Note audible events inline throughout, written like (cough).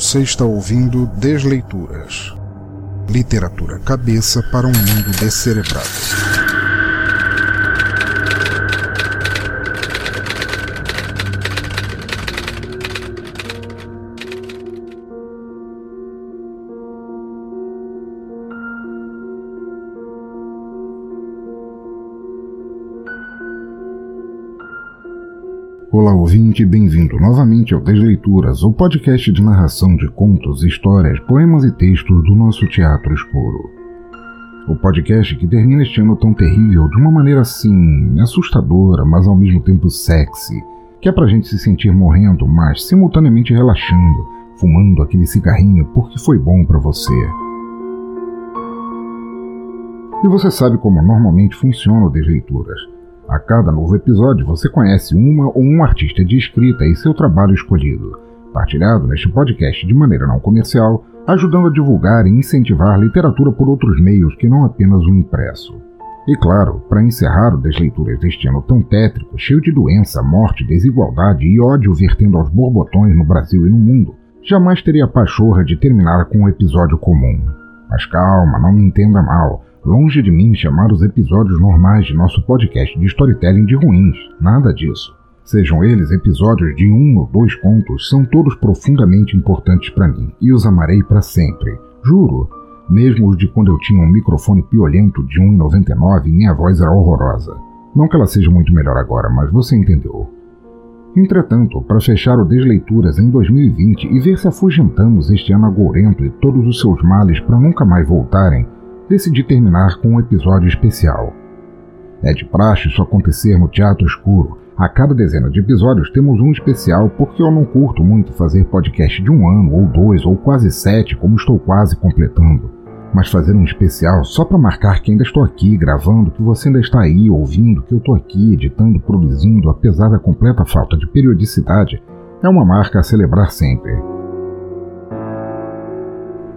Você está ouvindo Desleituras. Literatura cabeça para um mundo descerebrado. Olá, ouvinte, bem-vindo novamente ao Desleituras, o podcast de narração de contos, histórias, poemas e textos do nosso teatro escuro. O podcast que termina este ano tão terrível de uma maneira assim assustadora, mas ao mesmo tempo sexy, que é pra gente se sentir morrendo, mas simultaneamente relaxando, fumando aquele cigarrinho porque foi bom para você. E você sabe como normalmente funciona o Desleituras. A cada novo episódio você conhece uma ou um artista de escrita e seu trabalho escolhido, partilhado neste podcast de maneira não comercial, ajudando a divulgar e incentivar literatura por outros meios que não apenas o impresso. E claro, para encerrar o Desleituras deste ano tão tétrico, cheio de doença, morte, desigualdade e ódio vertendo aos borbotões no Brasil e no mundo, jamais teria a pachorra de terminar com um episódio comum. Mas calma, não me entenda mal. Longe de mim chamar os episódios normais de nosso podcast de storytelling de ruins, nada disso. Sejam eles episódios de um ou dois contos, são todos profundamente importantes para mim e os amarei para sempre. Juro. Mesmo os de quando eu tinha um microfone piolento de 1,99 e minha voz era horrorosa. Não que ela seja muito melhor agora, mas você entendeu. Entretanto, para fechar o Desleituras em 2020 e ver se afugentamos este ano agourento e todos os seus males para nunca mais voltarem, decidi terminar com um episódio especial. É de praxe isso acontecer no Teatro Escuro. A cada dezena de episódios temos um especial porque eu não curto muito fazer podcast de um ano, ou dois, ou quase sete, como estou quase completando. Mas fazer um especial só para marcar que ainda estou aqui gravando, que você ainda está aí ouvindo, que eu estou aqui editando, produzindo, apesar da completa falta de periodicidade, é uma marca a celebrar sempre.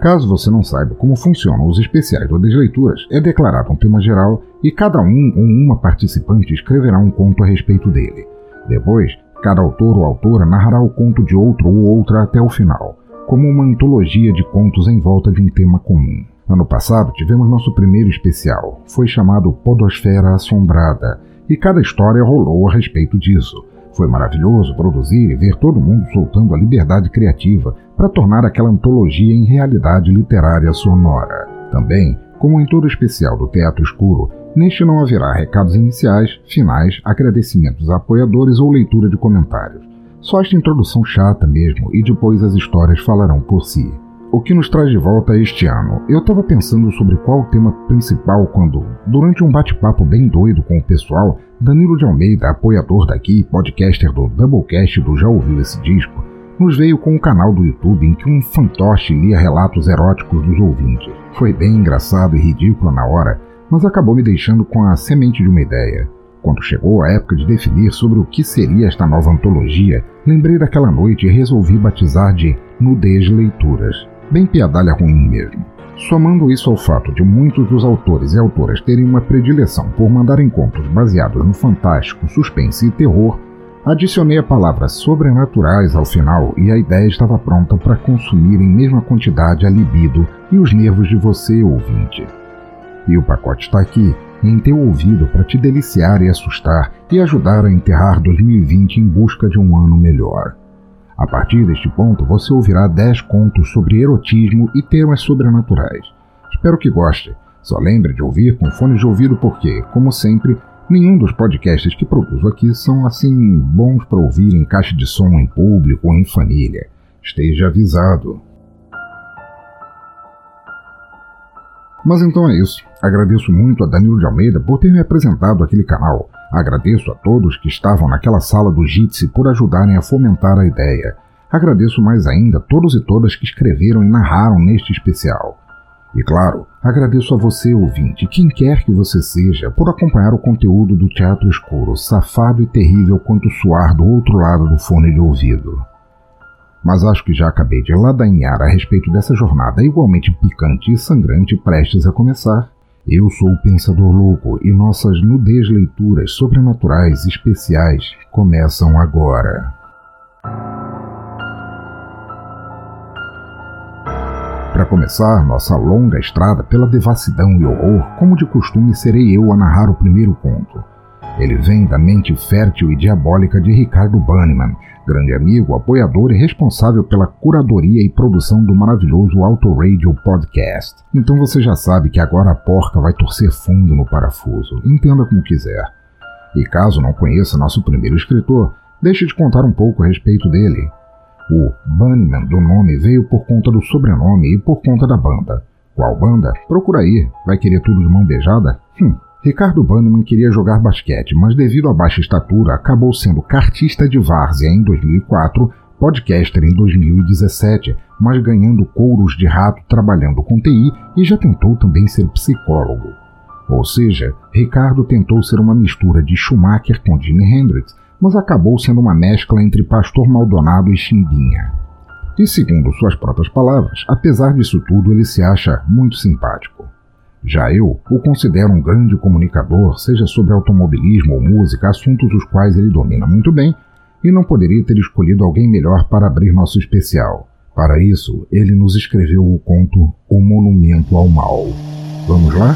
Caso você não saiba como funcionam os especiais ou desleituras, é declarado um tema geral e cada um ou uma participante escreverá um conto a respeito dele. Depois, cada autor ou autora narrará o conto de outro ou outra até o final, como uma antologia de contos em volta de um tema comum. Ano passado tivemos nosso primeiro especial, foi chamado Podosfera Assombrada, e cada história rolou a respeito disso. Foi maravilhoso produzir e ver todo mundo soltando a liberdade criativa para tornar aquela antologia em realidade literária sonora. Também, como em todo especial do Teatro Escuro, neste não haverá recados iniciais, finais, agradecimentos a apoiadores ou leitura de comentários. Só esta introdução chata mesmo e depois as histórias falarão por si o que nos traz de volta este ano. Eu estava pensando sobre qual o tema principal quando, durante um bate-papo bem doido com o pessoal, Danilo de Almeida, apoiador daqui, podcaster do Doublecast do Já Ouviu Esse Disco, nos veio com um canal do YouTube em que um fantoche lia relatos eróticos dos ouvintes. Foi bem engraçado e ridículo na hora, mas acabou me deixando com a semente de uma ideia. Quando chegou a época de definir sobre o que seria esta nova antologia, lembrei daquela noite e resolvi batizar de Nudez Leituras bem piadalha ruim mesmo. Somando isso ao fato de muitos dos autores e autoras terem uma predileção por mandar encontros baseados no fantástico, suspense e terror, adicionei a palavra sobrenaturais ao final e a ideia estava pronta para consumir em mesma quantidade a libido e os nervos de você, ouvinte. E o pacote está aqui, em teu ouvido para te deliciar e assustar e ajudar a enterrar 2020 em busca de um ano melhor. A partir deste ponto, você ouvirá 10 contos sobre erotismo e temas sobrenaturais. Espero que goste. Só lembre de ouvir com fones de ouvido porque, como sempre, nenhum dos podcasts que produzo aqui são assim bons para ouvir em caixa de som em público ou em família. Esteja avisado. Mas então é isso. Agradeço muito a Danilo de Almeida por ter me apresentado aquele canal. Agradeço a todos que estavam naquela sala do Jitsi por ajudarem a fomentar a ideia. Agradeço mais ainda a todos e todas que escreveram e narraram neste especial. E claro, agradeço a você, ouvinte, quem quer que você seja, por acompanhar o conteúdo do Teatro Escuro, safado e terrível quanto suar do outro lado do fone de ouvido. Mas acho que já acabei de ladainhar a respeito dessa jornada igualmente picante e sangrante prestes a começar. Eu sou o Pensador Louco e nossas nudez leituras sobrenaturais especiais começam agora. Para começar nossa longa estrada pela devassidão e horror, como de costume serei eu a narrar o primeiro conto. Ele vem da mente fértil e diabólica de Ricardo Banniman, grande amigo, apoiador e responsável pela curadoria e produção do maravilhoso Auto Radio Podcast. Então você já sabe que agora a porca vai torcer fundo no parafuso, entenda como quiser. E caso não conheça nosso primeiro escritor, deixe de contar um pouco a respeito dele. O Bunnyman do nome veio por conta do sobrenome e por conta da banda. Qual banda? Procura aí. Vai querer tudo de mão beijada? Hum. Ricardo Bannerman queria jogar basquete, mas devido à baixa estatura, acabou sendo cartista de várzea em 2004, podcaster em 2017, mas ganhando couros de rato trabalhando com TI e já tentou também ser psicólogo. Ou seja, Ricardo tentou ser uma mistura de Schumacher com Jimi Hendrix, mas acabou sendo uma mescla entre Pastor Maldonado e Chimbinha. E segundo suas próprias palavras, apesar disso tudo, ele se acha muito simpático. Já eu o considero um grande comunicador, seja sobre automobilismo ou música, assuntos os quais ele domina muito bem, e não poderia ter escolhido alguém melhor para abrir nosso especial. Para isso, ele nos escreveu o conto O Monumento ao Mal. Vamos lá?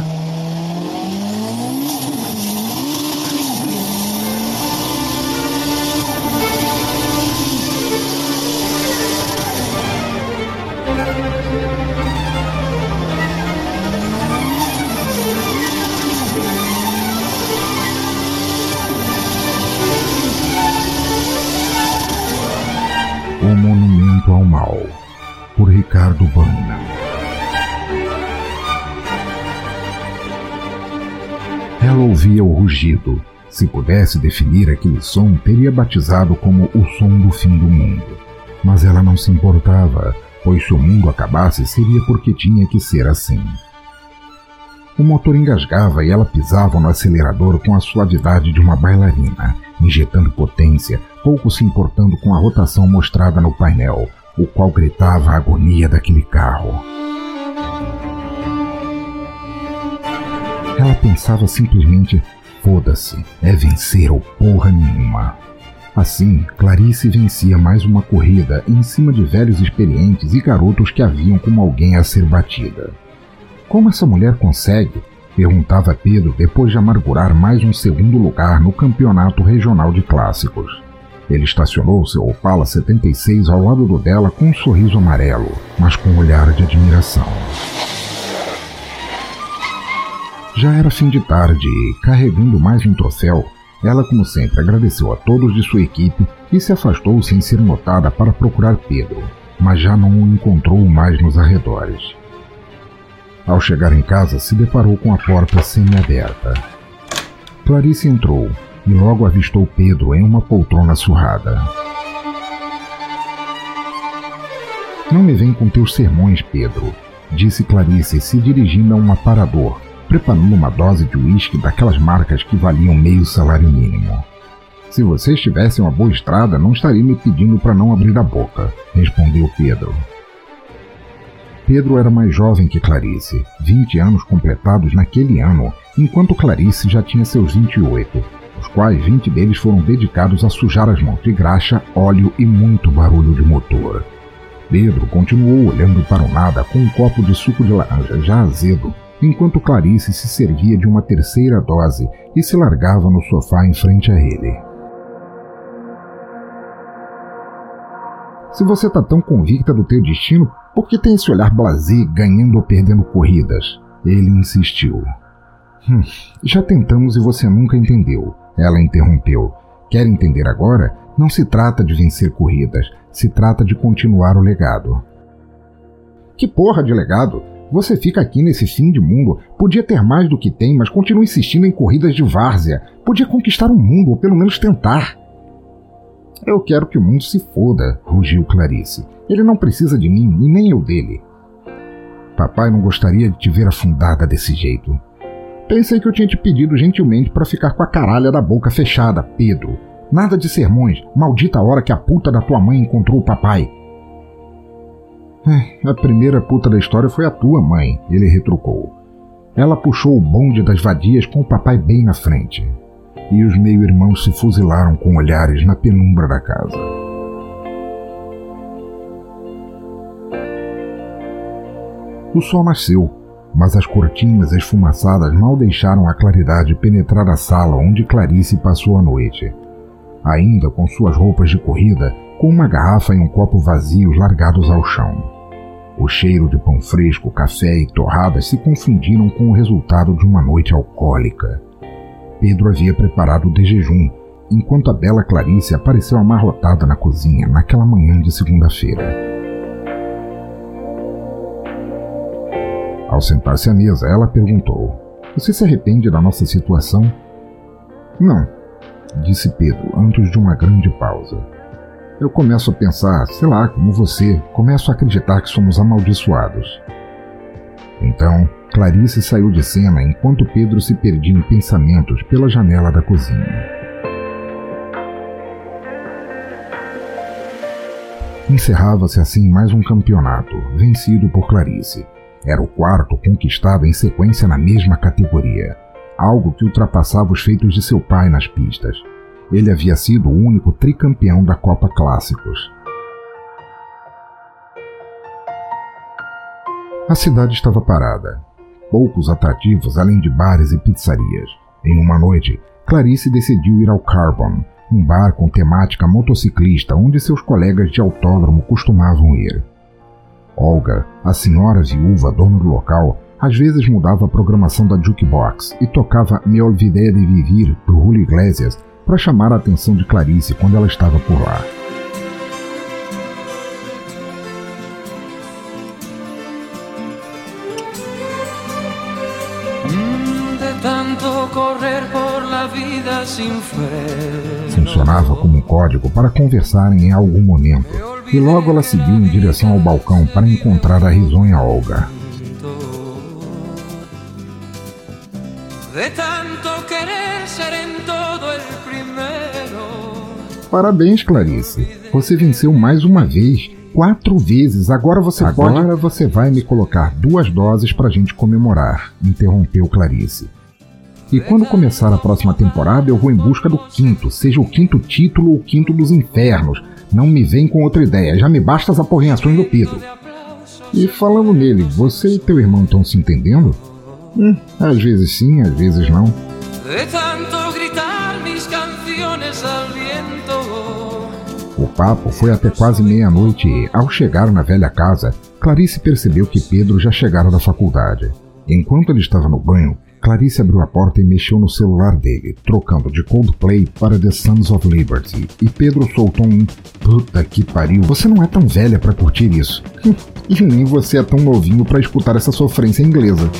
Ricardo Banda. Ela ouvia o rugido. Se pudesse definir aquele som, teria batizado como o som do fim do mundo. Mas ela não se importava, pois se o mundo acabasse seria porque tinha que ser assim. O motor engasgava e ela pisava no acelerador com a suavidade de uma bailarina, injetando potência, pouco se importando com a rotação mostrada no painel, o qual gritava a agonia daquele carro. Ela pensava simplesmente: foda-se, é vencer ou porra nenhuma. Assim, Clarice vencia mais uma corrida em cima de velhos experientes e garotos que haviam como alguém a ser batida. Como essa mulher consegue? Perguntava Pedro depois de amargurar mais um segundo lugar no campeonato regional de clássicos. Ele estacionou seu Opala 76 ao lado do dela com um sorriso amarelo, mas com um olhar de admiração. Já era fim de tarde e, carregando mais um troféu, ela, como sempre, agradeceu a todos de sua equipe e se afastou sem ser notada para procurar Pedro, mas já não o encontrou mais nos arredores. Ao chegar em casa, se deparou com a porta semi-aberta. Clarice entrou e logo avistou Pedro em uma poltrona surrada. Não me vem com teus sermões, Pedro, disse Clarice, se dirigindo a um aparador, preparando uma dose de uísque daquelas marcas que valiam meio salário mínimo. Se você estivesse em uma boa estrada, não estaria me pedindo para não abrir a boca, respondeu Pedro. Pedro era mais jovem que Clarice, 20 anos completados naquele ano, enquanto Clarice já tinha seus 28, os quais 20 deles foram dedicados a sujar as mãos de graxa, óleo e muito barulho de motor. Pedro continuou olhando para o nada com um copo de suco de laranja já azedo, enquanto Clarice se servia de uma terceira dose e se largava no sofá em frente a ele. Se você está tão convicta do teu destino, por que tem esse olhar blasé ganhando ou perdendo corridas? Ele insistiu. Hum, já tentamos e você nunca entendeu. Ela interrompeu. Quer entender agora? Não se trata de vencer corridas, se trata de continuar o legado. Que porra de legado? Você fica aqui nesse fim de mundo, podia ter mais do que tem, mas continua insistindo em corridas de várzea. Podia conquistar o mundo, ou pelo menos tentar. Eu quero que o mundo se foda, rugiu Clarice. Ele não precisa de mim e nem eu dele. Papai não gostaria de te ver afundada desse jeito. Pensei que eu tinha te pedido gentilmente para ficar com a caralha da boca fechada, Pedro. Nada de sermões, maldita hora que a puta da tua mãe encontrou o papai. É, a primeira puta da história foi a tua mãe, ele retrucou. Ela puxou o bonde das vadias com o papai bem na frente. E os meio-irmãos se fuzilaram com olhares na penumbra da casa. O sol nasceu, mas as cortinas esfumaçadas mal deixaram a claridade penetrar a sala onde Clarice passou a noite. Ainda com suas roupas de corrida, com uma garrafa e um copo vazios largados ao chão. O cheiro de pão fresco, café e torradas se confundiram com o resultado de uma noite alcoólica. Pedro havia preparado de jejum, enquanto a bela Clarice apareceu amarrotada na cozinha naquela manhã de segunda-feira. Ao sentar-se à mesa, ela perguntou: Você se arrepende da nossa situação? Não, disse Pedro antes de uma grande pausa. Eu começo a pensar, sei lá, como você, começo a acreditar que somos amaldiçoados. Então, Clarice saiu de cena enquanto Pedro se perdia em pensamentos pela janela da cozinha. Encerrava-se assim mais um campeonato, vencido por Clarice. Era o quarto conquistado em sequência na mesma categoria, algo que ultrapassava os feitos de seu pai nas pistas. Ele havia sido o único tricampeão da Copa Clássicos. A cidade estava parada. Poucos atrativos além de bares e pizzarias. Em uma noite, Clarice decidiu ir ao Carbon, um bar com temática motociclista onde seus colegas de autódromo costumavam ir. Olga, a senhora viúva dona do local, às vezes mudava a programação da jukebox e tocava Me Olvidé de Vivir, do Julio Iglesias, para chamar a atenção de Clarice quando ela estava por lá. Funcionava como um código para conversarem em algum momento e logo ela seguiu em direção ao balcão para encontrar a risonha Olga. Parabéns, Clarice. Você venceu mais uma vez. Quatro vezes. Agora você Agora pode. Agora você vai me colocar duas doses para a gente comemorar, interrompeu Clarice. E quando começar a próxima temporada, eu vou em busca do quinto, seja o quinto título ou o quinto dos infernos, não me vem com outra ideia, já me basta as aporreações do Pedro. E falando nele, você e teu irmão estão se entendendo? Hum, às vezes sim, às vezes não. O papo foi até quase meia-noite e, ao chegar na velha casa, Clarice percebeu que Pedro já chegara da faculdade. Enquanto ele estava no banho, Clarice abriu a porta e mexeu no celular dele, trocando de Coldplay para The Sons of Liberty. E Pedro soltou um Puta que pariu, você não é tão velha para curtir isso. (laughs) e nem você é tão novinho para escutar essa sofrência inglesa.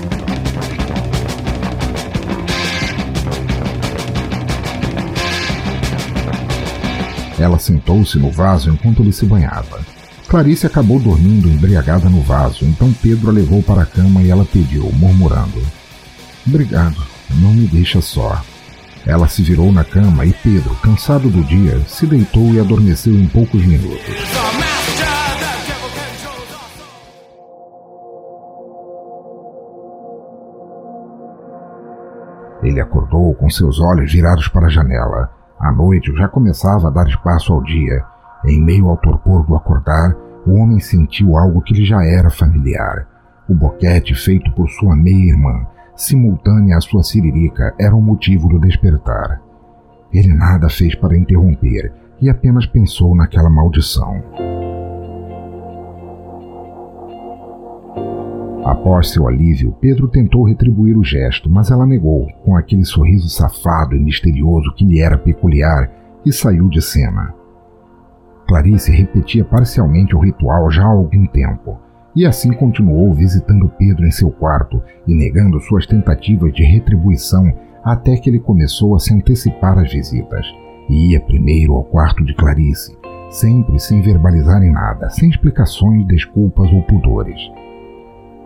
Ela sentou-se no vaso enquanto ele se banhava. Clarice acabou dormindo embriagada no vaso, então Pedro a levou para a cama e ela pediu, murmurando: Obrigado, não me deixa só. Ela se virou na cama e Pedro, cansado do dia, se deitou e adormeceu em poucos minutos. Ele acordou com seus olhos virados para a janela. A noite já começava a dar espaço ao dia. Em meio ao torpor do acordar, o homem sentiu algo que lhe já era familiar. O boquete feito por sua meia-irmã, simultânea à sua siririca, era o motivo do despertar. Ele nada fez para interromper e apenas pensou naquela maldição. Após seu alívio, Pedro tentou retribuir o gesto, mas ela negou, com aquele sorriso safado e misterioso que lhe era peculiar, e saiu de cena. Clarice repetia parcialmente o ritual já há algum tempo, e assim continuou visitando Pedro em seu quarto e negando suas tentativas de retribuição até que ele começou a se antecipar às visitas e ia primeiro ao quarto de Clarice, sempre sem verbalizar em nada, sem explicações, desculpas ou pudores.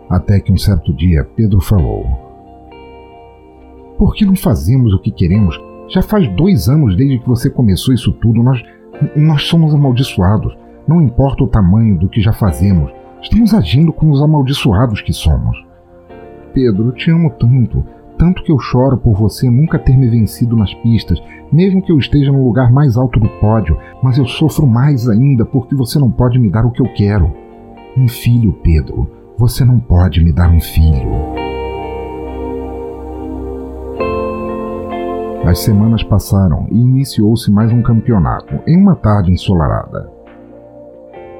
Até que um certo dia Pedro falou: Por que não fazemos o que queremos? Já faz dois anos desde que você começou isso tudo, nós, nós somos amaldiçoados. Não importa o tamanho do que já fazemos, Estamos agindo como os amaldiçoados que somos. Pedro, eu te amo tanto, tanto que eu choro por você nunca ter me vencido nas pistas, mesmo que eu esteja no lugar mais alto do pódio, mas eu sofro mais ainda porque você não pode me dar o que eu quero. Um filho, Pedro, Você não pode me dar um filho. As semanas passaram e iniciou-se mais um campeonato, em uma tarde ensolarada.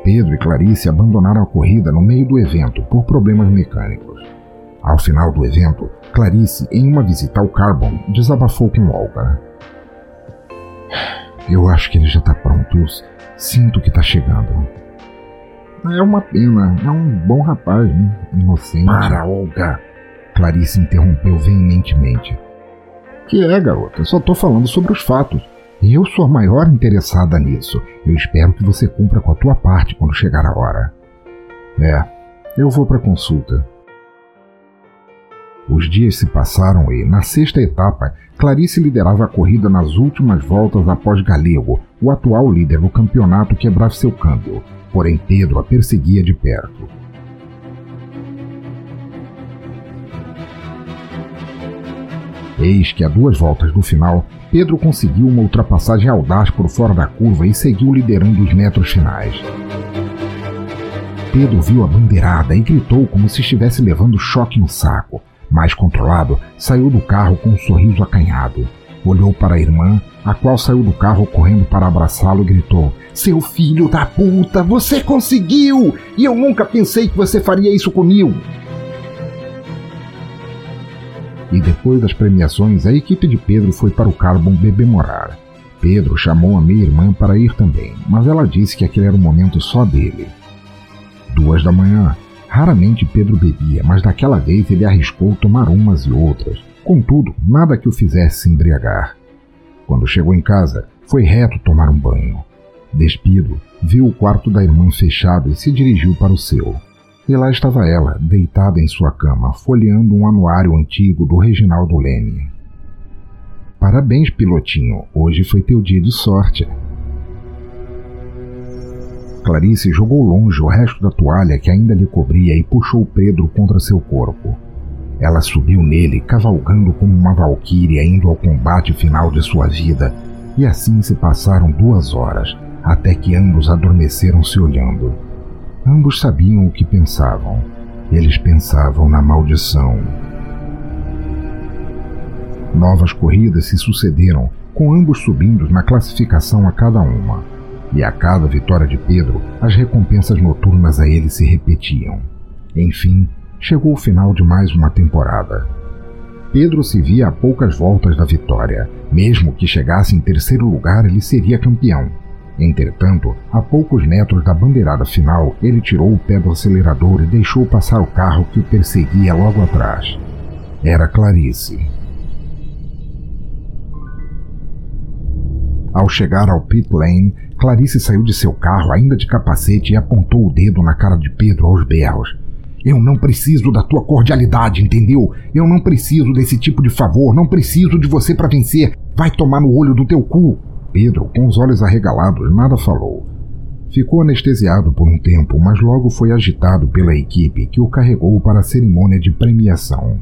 Pedro e Clarice abandonaram a corrida no meio do evento por problemas mecânicos. Ao final do evento, Clarice, em uma visita ao Carbon, desabafou com Olga. Eu acho que ele já está pronto. Eu sinto que está chegando. É uma pena. É um bom rapaz, né? Inocente. Para, Olga! Clarice interrompeu veementemente. Que é, garota? Eu só tô falando sobre os fatos. Eu sou a maior interessada nisso. Eu espero que você cumpra com a tua parte quando chegar a hora. É, eu vou para consulta. Os dias se passaram e, na sexta etapa, Clarice liderava a corrida nas últimas voltas após Galego, o atual líder do campeonato, quebrar seu câmbio. Porém, Pedro a perseguia de perto. Eis que, a duas voltas do final, Pedro conseguiu uma ultrapassagem audaz por fora da curva e seguiu liderando os metros finais. Pedro viu a bandeirada e gritou como se estivesse levando choque no saco. Mais controlado, saiu do carro com um sorriso acanhado. Olhou para a irmã, a qual saiu do carro correndo para abraçá-lo e gritou: Seu filho da puta, você conseguiu! E eu nunca pensei que você faria isso comigo! E depois das premiações, a equipe de Pedro foi para o Carbon bebemorar. Pedro chamou a minha irmã para ir também, mas ela disse que aquele era um momento só dele. Duas da manhã, Raramente Pedro bebia, mas daquela vez ele arriscou tomar umas e outras. Contudo, nada que o fizesse se embriagar. Quando chegou em casa, foi reto tomar um banho. Despido, viu o quarto da irmã fechado e se dirigiu para o seu. E lá estava ela, deitada em sua cama, folheando um anuário antigo do Reginaldo Leme. Parabéns, pilotinho, hoje foi teu dia de sorte. Clarice jogou longe o resto da toalha que ainda lhe cobria e puxou Pedro contra seu corpo. Ela subiu nele, cavalgando como uma valquíria indo ao combate final de sua vida, e assim se passaram duas horas, até que ambos adormeceram se olhando. Ambos sabiam o que pensavam. Eles pensavam na maldição. Novas corridas se sucederam, com ambos subindo na classificação a cada uma e a cada vitória de Pedro, as recompensas noturnas a ele se repetiam. Enfim, chegou o final de mais uma temporada. Pedro se via a poucas voltas da vitória. Mesmo que chegasse em terceiro lugar, ele seria campeão. Entretanto, a poucos metros da bandeirada final, ele tirou o pé do acelerador e deixou passar o carro que o perseguia logo atrás. Era Clarice. Ao chegar ao pit lane, Clarice saiu de seu carro, ainda de capacete, e apontou o dedo na cara de Pedro aos berros. Eu não preciso da tua cordialidade, entendeu? Eu não preciso desse tipo de favor, não preciso de você para vencer. Vai tomar no olho do teu cu. Pedro, com os olhos arregalados, nada falou. Ficou anestesiado por um tempo, mas logo foi agitado pela equipe que o carregou para a cerimônia de premiação.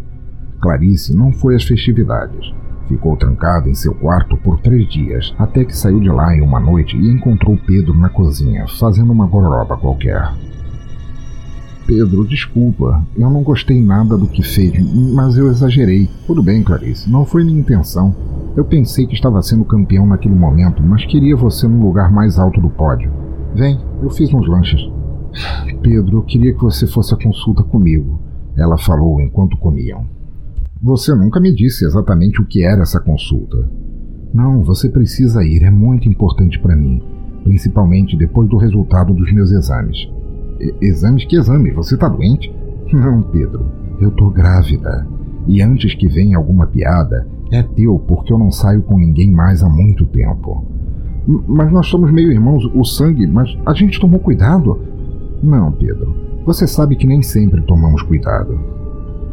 Clarice não foi às festividades. Ficou trancado em seu quarto por três dias, até que saiu de lá em uma noite e encontrou Pedro na cozinha, fazendo uma gororoba qualquer. Pedro, desculpa, eu não gostei nada do que fez, mas eu exagerei. Tudo bem, Clarice, não foi minha intenção. Eu pensei que estava sendo campeão naquele momento, mas queria você no lugar mais alto do pódio. Vem, eu fiz uns lanches. Pedro, eu queria que você fosse à consulta comigo, ela falou enquanto comiam. Você nunca me disse exatamente o que era essa consulta. Não, você precisa ir, é muito importante para mim, principalmente depois do resultado dos meus exames. Exames? Que exame? Você tá doente? Não, Pedro, eu tô grávida. E antes que venha alguma piada, é teu porque eu não saio com ninguém mais há muito tempo. Mas nós somos meio irmãos, o sangue, mas a gente tomou cuidado. Não, Pedro, você sabe que nem sempre tomamos cuidado.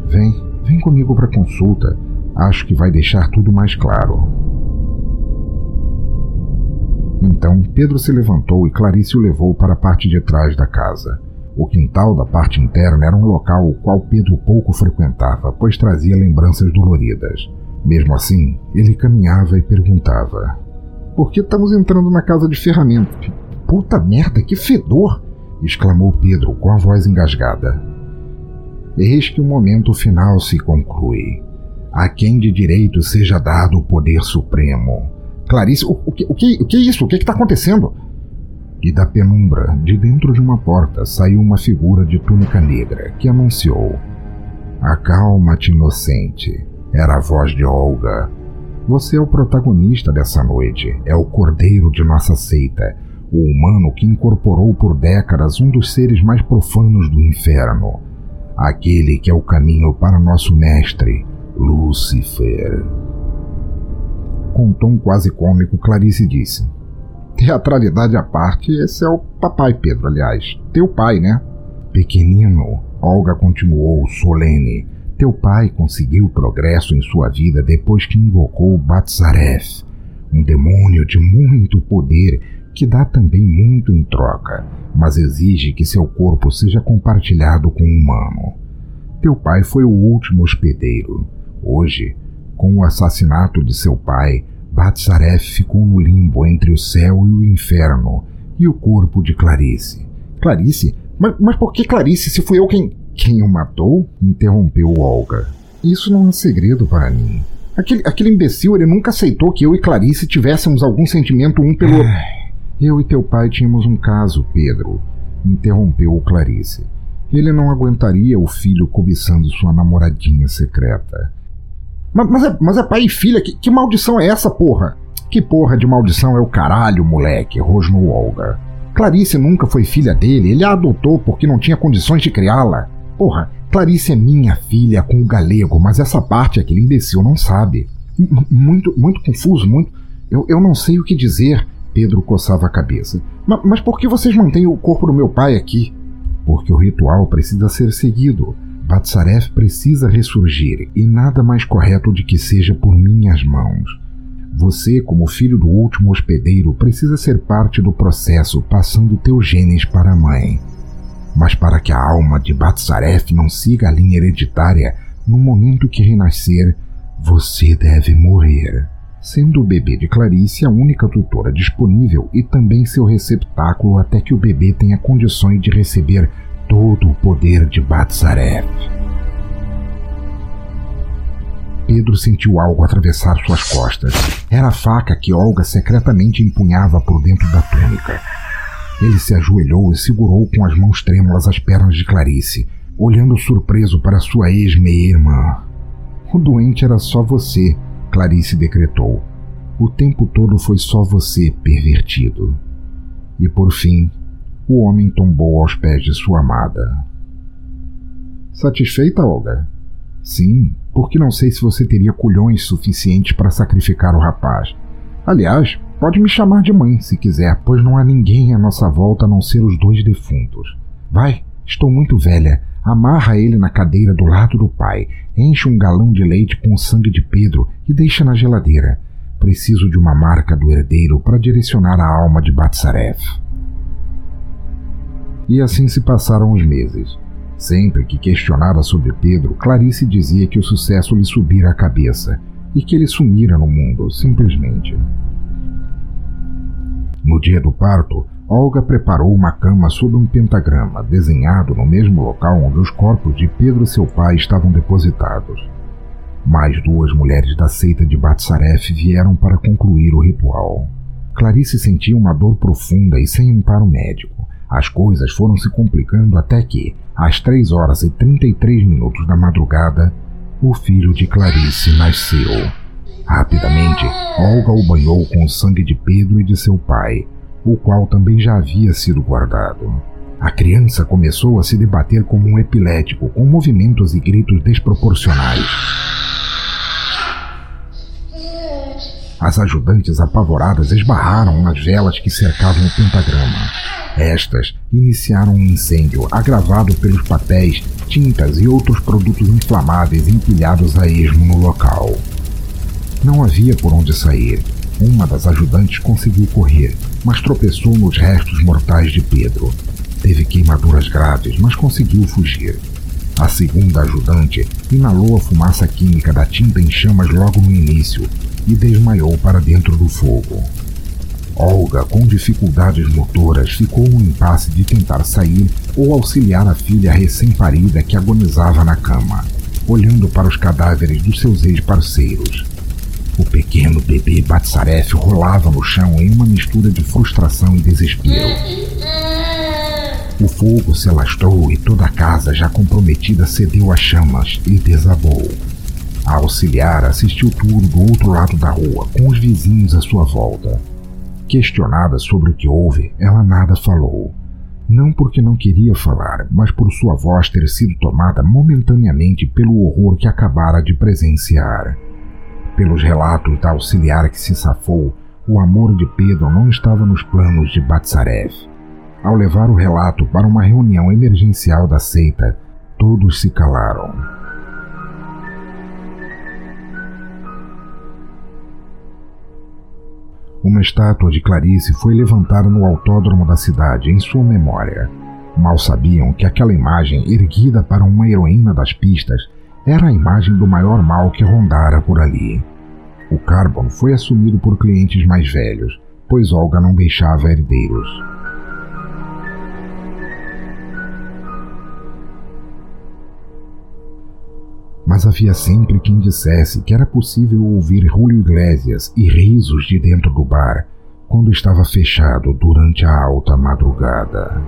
Vem, Vem comigo para consulta. Acho que vai deixar tudo mais claro. Então Pedro se levantou e Clarice o levou para a parte de trás da casa. O quintal da parte interna era um local o qual Pedro pouco frequentava, pois trazia lembranças doloridas. Mesmo assim, ele caminhava e perguntava: Por que estamos entrando na casa de ferramentas? Puta merda, que fedor! exclamou Pedro com a voz engasgada. Eis que o momento final se conclui. A quem de direito seja dado o poder supremo. Clarice, o, o, que, o, que, o que é isso? O que está acontecendo? E da penumbra, de dentro de uma porta, saiu uma figura de túnica negra que anunciou: Acalma-te, inocente. Era a voz de Olga. Você é o protagonista dessa noite, é o cordeiro de nossa seita, o humano que incorporou por décadas um dos seres mais profanos do inferno, aquele que é o caminho para nosso mestre, Lúcifer. Com um tom quase cômico, Clarice disse: Teatralidade à parte, esse é o papai Pedro, aliás. Teu pai, né? Pequenino, Olga continuou solene. Teu pai conseguiu progresso em sua vida depois que invocou Batzareth, um demônio de muito poder que dá também muito em troca, mas exige que seu corpo seja compartilhado com um humano. Teu pai foi o último hospedeiro. Hoje, com o assassinato de seu pai, Batzareth ficou no limbo entre o céu e o inferno e o corpo de Clarice. Clarice? Mas, mas por que Clarice se fui eu quem. Quem o matou? interrompeu Olga. Isso não é segredo para mim. Aquele, aquele imbecil, ele nunca aceitou que eu e Clarice tivéssemos algum sentimento um pelo. Ai, eu e teu pai tínhamos um caso, Pedro, interrompeu Clarice. Ele não aguentaria o filho cobiçando sua namoradinha secreta. Mas, mas, é, mas é pai e filha? Que, que maldição é essa, porra? Que porra de maldição é o caralho, moleque? rosnou Olga. Clarice nunca foi filha dele, ele a adotou porque não tinha condições de criá-la. Porra, Clarice é minha filha com o galego, mas essa parte aquele imbecil não sabe. M muito, muito confuso, muito. Eu, eu não sei o que dizer. Pedro coçava a cabeça. Ma mas por que vocês mantêm o corpo do meu pai aqui? Porque o ritual precisa ser seguido. Batsaref precisa ressurgir e nada mais correto de que seja por minhas mãos. Você, como filho do último hospedeiro, precisa ser parte do processo, passando teus genes para a mãe. Mas para que a alma de Batsaref não siga a linha hereditária, no momento que renascer, você deve morrer. Sendo o bebê de Clarice a única tutora disponível e também seu receptáculo até que o bebê tenha condições de receber todo o poder de Batzareth. Pedro sentiu algo atravessar suas costas. Era a faca que Olga secretamente empunhava por dentro da túnica. Ele se ajoelhou e segurou com as mãos trêmulas as pernas de Clarice, olhando surpreso para sua ex-meia-irmã. O doente era só você, Clarice decretou. O tempo todo foi só você, pervertido. E por fim, o homem tombou aos pés de sua amada. Satisfeita, Olga? Sim, porque não sei se você teria culhões suficientes para sacrificar o rapaz. Aliás, pode me chamar de mãe se quiser, pois não há ninguém à nossa volta a não ser os dois defuntos. Vai, estou muito velha. Amarra ele na cadeira do lado do pai, enche um galão de leite com o sangue de Pedro e deixa na geladeira. Preciso de uma marca do herdeiro para direcionar a alma de Batsaref. E assim se passaram os meses. Sempre que questionava sobre Pedro, Clarice dizia que o sucesso lhe subira a cabeça e que ele sumira no mundo, simplesmente. No dia do parto, Olga preparou uma cama sob um pentagrama desenhado no mesmo local onde os corpos de Pedro e seu pai estavam depositados. Mais duas mulheres da seita de Batsaref vieram para concluir o ritual. Clarice sentia uma dor profunda e sem um paro médico. As coisas foram se complicando até que, às três horas e trinta e três minutos da madrugada, o filho de Clarice nasceu. Rapidamente, Olga o banhou com o sangue de Pedro e de seu pai, o qual também já havia sido guardado. A criança começou a se debater como um epilético, com movimentos e gritos desproporcionais. As ajudantes apavoradas esbarraram nas velas que cercavam o pentagrama. Estas iniciaram um incêndio agravado pelos papéis, tintas e outros produtos inflamáveis empilhados a esmo no local. Não havia por onde sair. Uma das ajudantes conseguiu correr, mas tropeçou nos restos mortais de Pedro. Teve queimaduras graves, mas conseguiu fugir. A segunda ajudante inalou a fumaça química da tinta em chamas logo no início e desmaiou para dentro do fogo. Olga, com dificuldades motoras, ficou no impasse de tentar sair ou auxiliar a filha recém-parida que agonizava na cama, olhando para os cadáveres dos seus ex-parceiros. O pequeno bebê Batsaref rolava no chão em uma mistura de frustração e desespero. O fogo se alastrou e toda a casa, já comprometida, cedeu às chamas e desabou. A auxiliar assistiu tudo do outro lado da rua, com os vizinhos à sua volta. Questionada sobre o que houve, ela nada falou. Não porque não queria falar, mas por sua voz ter sido tomada momentaneamente pelo horror que acabara de presenciar. Pelos relatos da auxiliar que se safou, o amor de Pedro não estava nos planos de Batsarev. Ao levar o relato para uma reunião emergencial da seita, todos se calaram. Uma estátua de Clarice foi levantada no autódromo da cidade em sua memória. Mal sabiam que aquela imagem, erguida para uma heroína das pistas, era a imagem do maior mal que rondara por ali. O Carbon foi assumido por clientes mais velhos, pois Olga não deixava herdeiros. Mas havia sempre quem dissesse que era possível ouvir Julio Iglesias e risos de dentro do bar quando estava fechado durante a alta madrugada.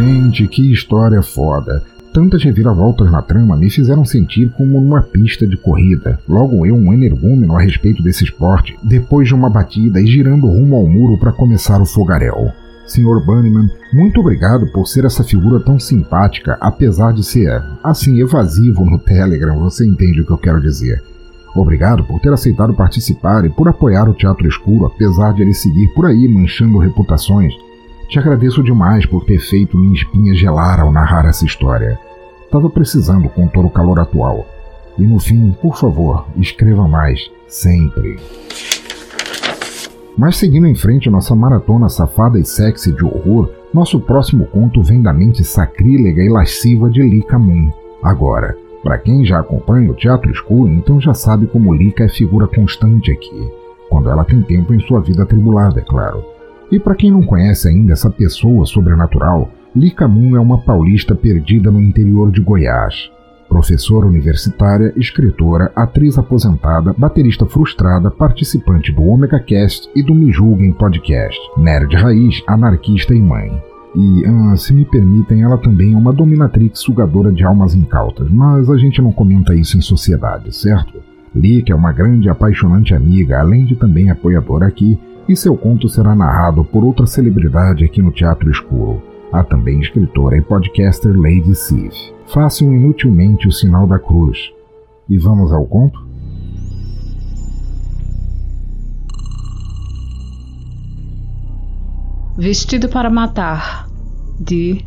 Gente, que história foda. Tantas reviravoltas na trama me fizeram sentir como numa pista de corrida. Logo eu, um energúmeno a respeito desse esporte, depois de uma batida e girando rumo ao muro para começar o fogaréu. Sr. Bunnyman, muito obrigado por ser essa figura tão simpática, apesar de ser, assim, evasivo no Telegram, você entende o que eu quero dizer. Obrigado por ter aceitado participar e por apoiar o Teatro Escuro, apesar de ele seguir por aí manchando reputações te agradeço demais por ter feito minha espinha gelar ao narrar essa história. Tava precisando todo o calor atual. E no fim, por favor, escreva mais, sempre. Mas seguindo em frente nossa maratona safada e sexy de horror, nosso próximo conto vem da mente sacrílega e lasciva de Lika Moon. Agora, para quem já acompanha o Teatro Escuro, então já sabe como Lika é figura constante aqui, quando ela tem tempo em sua vida atribulada, é claro. E para quem não conhece ainda essa pessoa sobrenatural, Lica Moon é uma paulista perdida no interior de Goiás. Professora universitária, escritora, atriz aposentada, baterista frustrada, participante do Omega Cast e do Me Julguem Podcast, nerd raiz, anarquista e mãe. E, ah, se me permitem, ela também é uma dominatrix sugadora de almas incautas, mas a gente não comenta isso em sociedade, certo? Lick é uma grande e apaixonante amiga, além de também apoiadora aqui, e seu conto será narrado por outra celebridade aqui no Teatro Escuro, a também escritora e podcaster Lady Sif. Façam inutilmente o sinal da cruz. E vamos ao conto? Vestido para Matar, de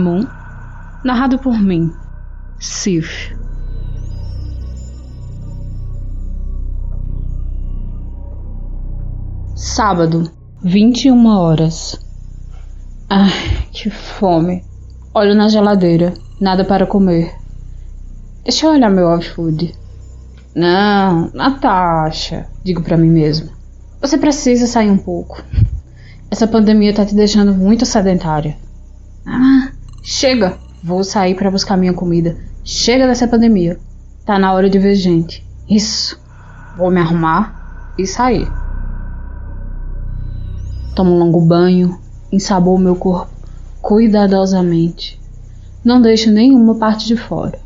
Moon, narrado por mim, Sif. Sábado, 21 horas. Ai, que fome. Olho na geladeira, nada para comer. Deixa eu olhar meu iFood. Não, Natasha, digo para mim mesma. Você precisa sair um pouco. Essa pandemia tá te deixando muito sedentária. Ah, chega. Vou sair para buscar minha comida. Chega dessa pandemia. Tá na hora de ver gente. Isso. Vou me arrumar e sair. Tomo um longo banho, ensaboo meu corpo cuidadosamente. Não deixo nenhuma parte de fora.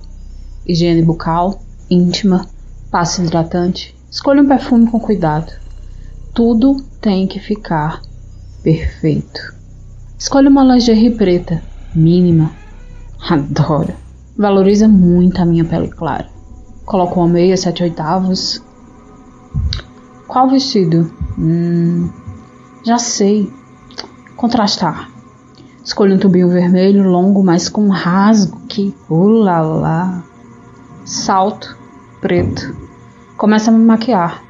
Higiene bucal, íntima, passo hidratante, escolho um perfume com cuidado. Tudo tem que ficar perfeito. Escolho uma lingerie preta, mínima. Adoro. Valoriza muito a minha pele clara. Coloco uma meia sete oitavos. Qual vestido? Hum, já sei. Contrastar. Escolho um tubinho vermelho longo, mas com rasgo que. Ulala. salto, preto. Começo a me maquiar.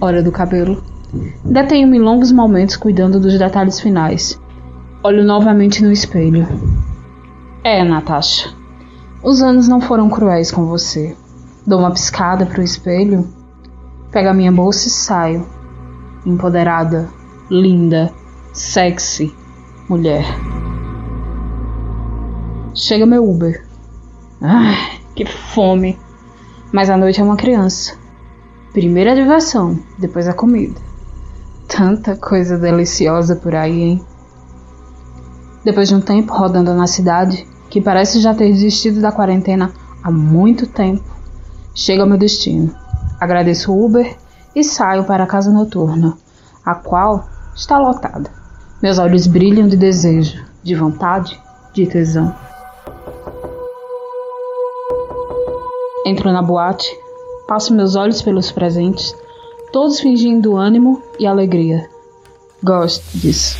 Hora do cabelo. Detenho-me longos momentos cuidando dos detalhes finais. Olho novamente no espelho. É, Natasha. Os anos não foram cruéis com você. Dou uma piscada pro espelho, pego a minha bolsa e saio. Empoderada, linda, sexy, mulher. Chega meu Uber. Ai, que fome. Mas a noite é uma criança. Primeiro a diversão, depois a comida. Tanta coisa deliciosa por aí, hein? Depois de um tempo rodando na cidade, que parece já ter desistido da quarentena há muito tempo, chego ao meu destino. Agradeço o Uber e saio para a casa noturna, a qual está lotada. Meus olhos brilham de desejo, de vontade, de tesão. Entro na boate, passo meus olhos pelos presentes, todos fingindo ânimo e alegria. Gosto disso.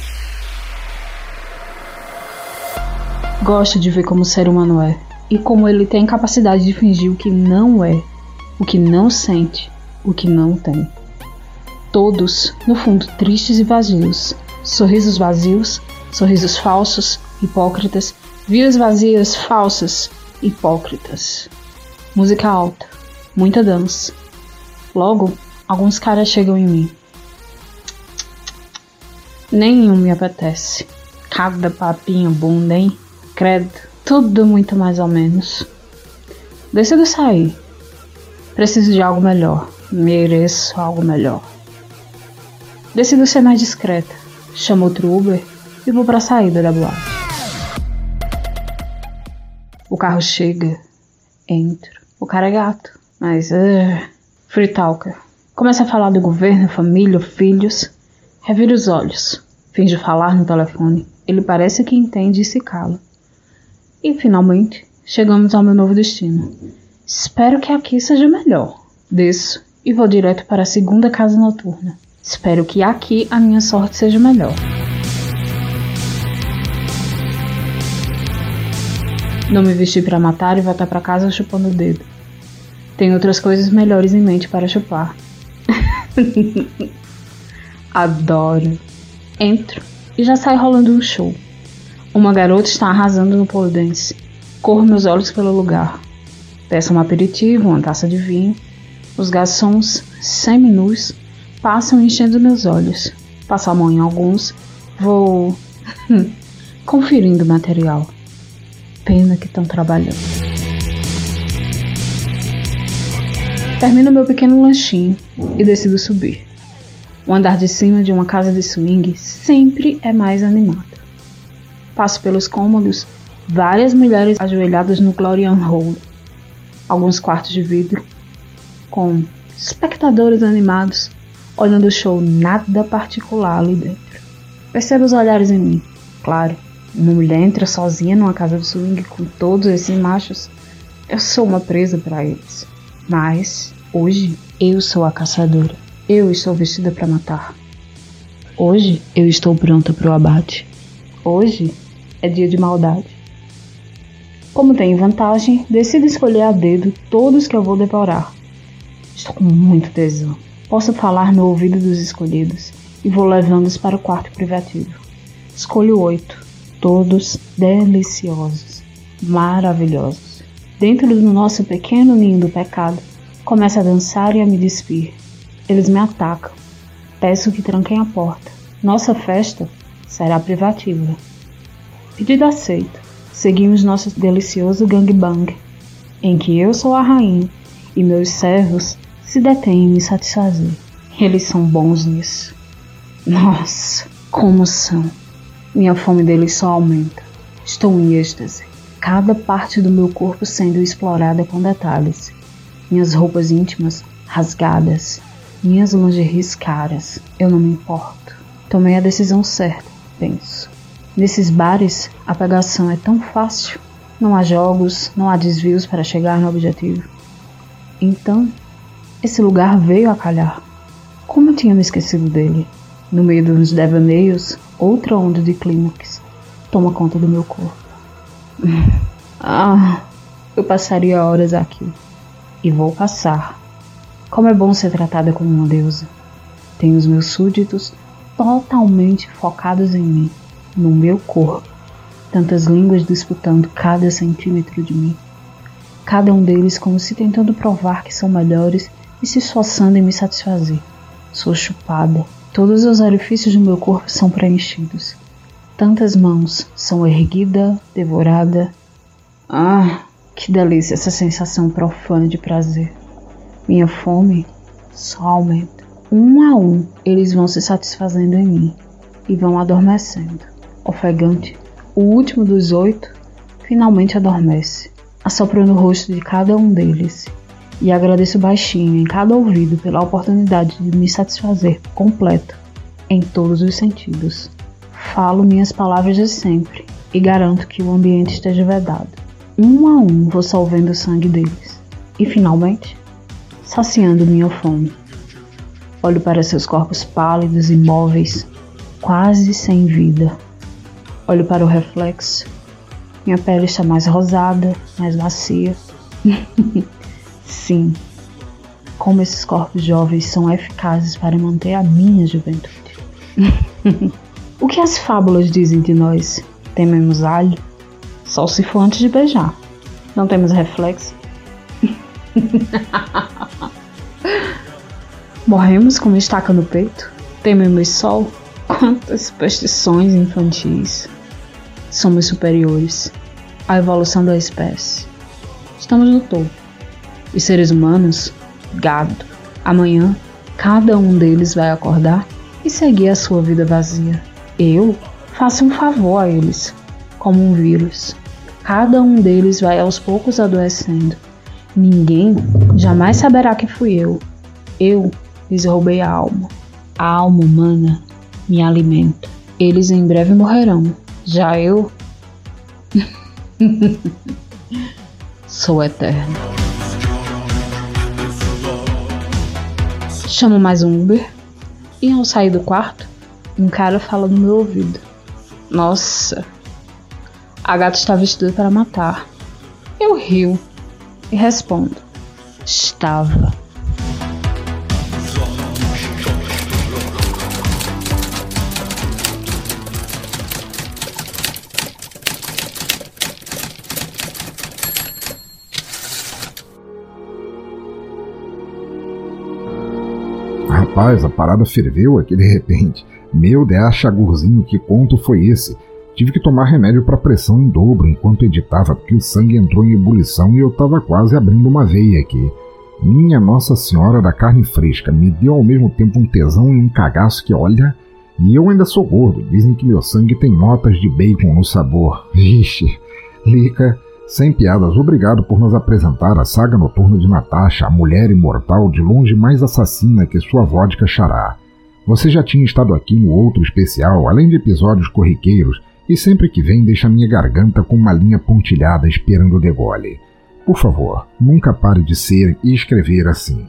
Gosto de ver como o ser humano é e como ele tem capacidade de fingir o que não é, o que não sente, o que não tem. Todos, no fundo, tristes e vazios. Sorrisos vazios, sorrisos falsos, hipócritas, vidas vazias, falsas, hipócritas. Música alta, muita dança. Logo, alguns caras chegam em mim. Nenhum me apetece. Cada papinho bunda, hein? Credo, tudo muito mais ou menos. Decido sair. Preciso de algo melhor. Mereço algo melhor. Decido ser mais discreta. Chamo outro Uber e vou para a saída da boate. O carro chega. Entro. O cara é gato, mas. Uh, free talker. Começa a falar do governo, família, filhos. Revira os olhos. Finge falar no telefone. Ele parece que entende e se cala. E finalmente, chegamos ao meu novo destino. Espero que aqui seja melhor. Desço e vou direto para a segunda casa noturna. Espero que aqui a minha sorte seja melhor. Não me vesti para matar e voltar para casa chupando o dedo. Tenho outras coisas melhores em mente para chupar. (laughs) Adoro. Entro e já sai rolando um show. Uma garota está arrasando no pole dance. Corro meus olhos pelo lugar. Peço um aperitivo, uma taça de vinho. Os garçons, semi-nus, passam enchendo meus olhos. Passo a mão em alguns. Vou conferindo o material pena que estão trabalhando. Termino meu pequeno lanchinho e decido subir. O andar de cima de uma casa de swing sempre é mais animado. Passo pelos cômodos, várias mulheres ajoelhadas no Glorian Hall, alguns quartos de vidro, com espectadores animados, olhando o show nada particular ali dentro. Percebo os olhares em mim, claro, uma mulher entra sozinha numa casa de swing com todos esses machos. Eu sou uma presa para eles. Mas hoje eu sou a caçadora. Eu estou vestida para matar. Hoje eu estou pronta para o abate. Hoje é dia de maldade. Como tenho vantagem, decido escolher a dedo todos que eu vou devorar. Estou com muito tesão. Posso falar no ouvido dos escolhidos e vou levando-os para o quarto privativo. Escolho oito todos deliciosos, maravilhosos. Dentro do nosso pequeno ninho do pecado, começo a dançar e a me despir. Eles me atacam. Peço que tranquem a porta. Nossa festa será privativa. Pedido aceito. Seguimos nosso delicioso gangbang, em que eu sou a rainha e meus servos se detêm em me satisfazer. Eles são bons nisso. Nossa, como são! Minha fome deles só aumenta. Estou em êxtase. Cada parte do meu corpo sendo explorada com detalhes. Minhas roupas íntimas rasgadas. Minhas lingeries caras. Eu não me importo. Tomei a decisão certa, penso. Nesses bares, a pegação é tão fácil. Não há jogos, não há desvios para chegar no objetivo. Então, esse lugar veio a calhar. Como eu tinha me esquecido dele? No meio dos devaneios, outra onda de clímax toma conta do meu corpo. (laughs) Ah, eu passaria horas aqui, e vou passar. Como é bom ser tratada como uma deusa. Tenho os meus súditos totalmente focados em mim, no meu corpo. Tantas línguas disputando cada centímetro de mim. Cada um deles como se tentando provar que são melhores e se esforçando em me satisfazer. Sou chupada. Todos os orifícios do meu corpo são preenchidos. Tantas mãos são erguida, devorada. Ah, que delícia essa sensação profana de prazer. Minha fome só aumenta. Um a um, eles vão se satisfazendo em mim e vão adormecendo. Ofegante, o último dos oito finalmente adormece. Assopro no rosto de cada um deles e agradeço baixinho em cada ouvido pela oportunidade de me satisfazer completo em todos os sentidos. Falo minhas palavras de sempre e garanto que o ambiente esteja vedado. Um a um vou solvendo o sangue deles. E finalmente, saciando minha fome. Olho para seus corpos pálidos, imóveis, quase sem vida. Olho para o reflexo. Minha pele está mais rosada, mais macia. (laughs) Sim, como esses corpos jovens são eficazes para manter a minha juventude. (laughs) o que as fábulas dizem de nós? Tememos alho? Só se for antes de beijar. Não temos reflexo? (laughs) Morremos com uma estaca no peito? Tememos sol? Quantas superstições infantis! Somos superiores à evolução da espécie. Estamos no topo. Os seres humanos, gado. Amanhã, cada um deles vai acordar e seguir a sua vida vazia. Eu faço um favor a eles, como um vírus. Cada um deles vai aos poucos adoecendo. Ninguém jamais saberá que fui eu. Eu lhes roubei a alma. A alma humana me alimenta. Eles em breve morrerão. Já eu (laughs) sou eterno. Chamo mais um Uber e ao sair do quarto, um cara fala no meu ouvido. Nossa, a gata está vestida para matar. Eu rio e respondo: Estava. Rapaz, a parada ferveu aqui de repente. Meu Deus, chagurzinho, que conto foi esse? Tive que tomar remédio para pressão em dobro enquanto editava, porque o sangue entrou em ebulição e eu tava quase abrindo uma veia aqui. Minha Nossa Senhora da carne fresca me deu ao mesmo tempo um tesão e um cagaço que olha. E eu ainda sou gordo, dizem que meu sangue tem notas de bacon no sabor. Vixe, Lica, sem piadas, obrigado por nos apresentar a saga noturna de Natasha, a mulher imortal de longe mais assassina que sua vodka xará. Você já tinha estado aqui no outro especial, além de episódios corriqueiros, e sempre que vem deixa minha garganta com uma linha pontilhada esperando o degole. Por favor, nunca pare de ser e escrever assim.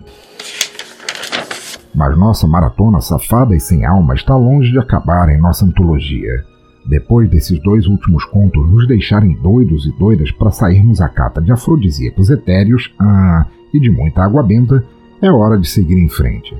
Mas nossa maratona safada e sem alma está longe de acabar em nossa antologia. Depois desses dois últimos contos nos deixarem doidos e doidas para sairmos à cata de afrodisíacos etéreos ah, e de muita água benta, é hora de seguir em frente.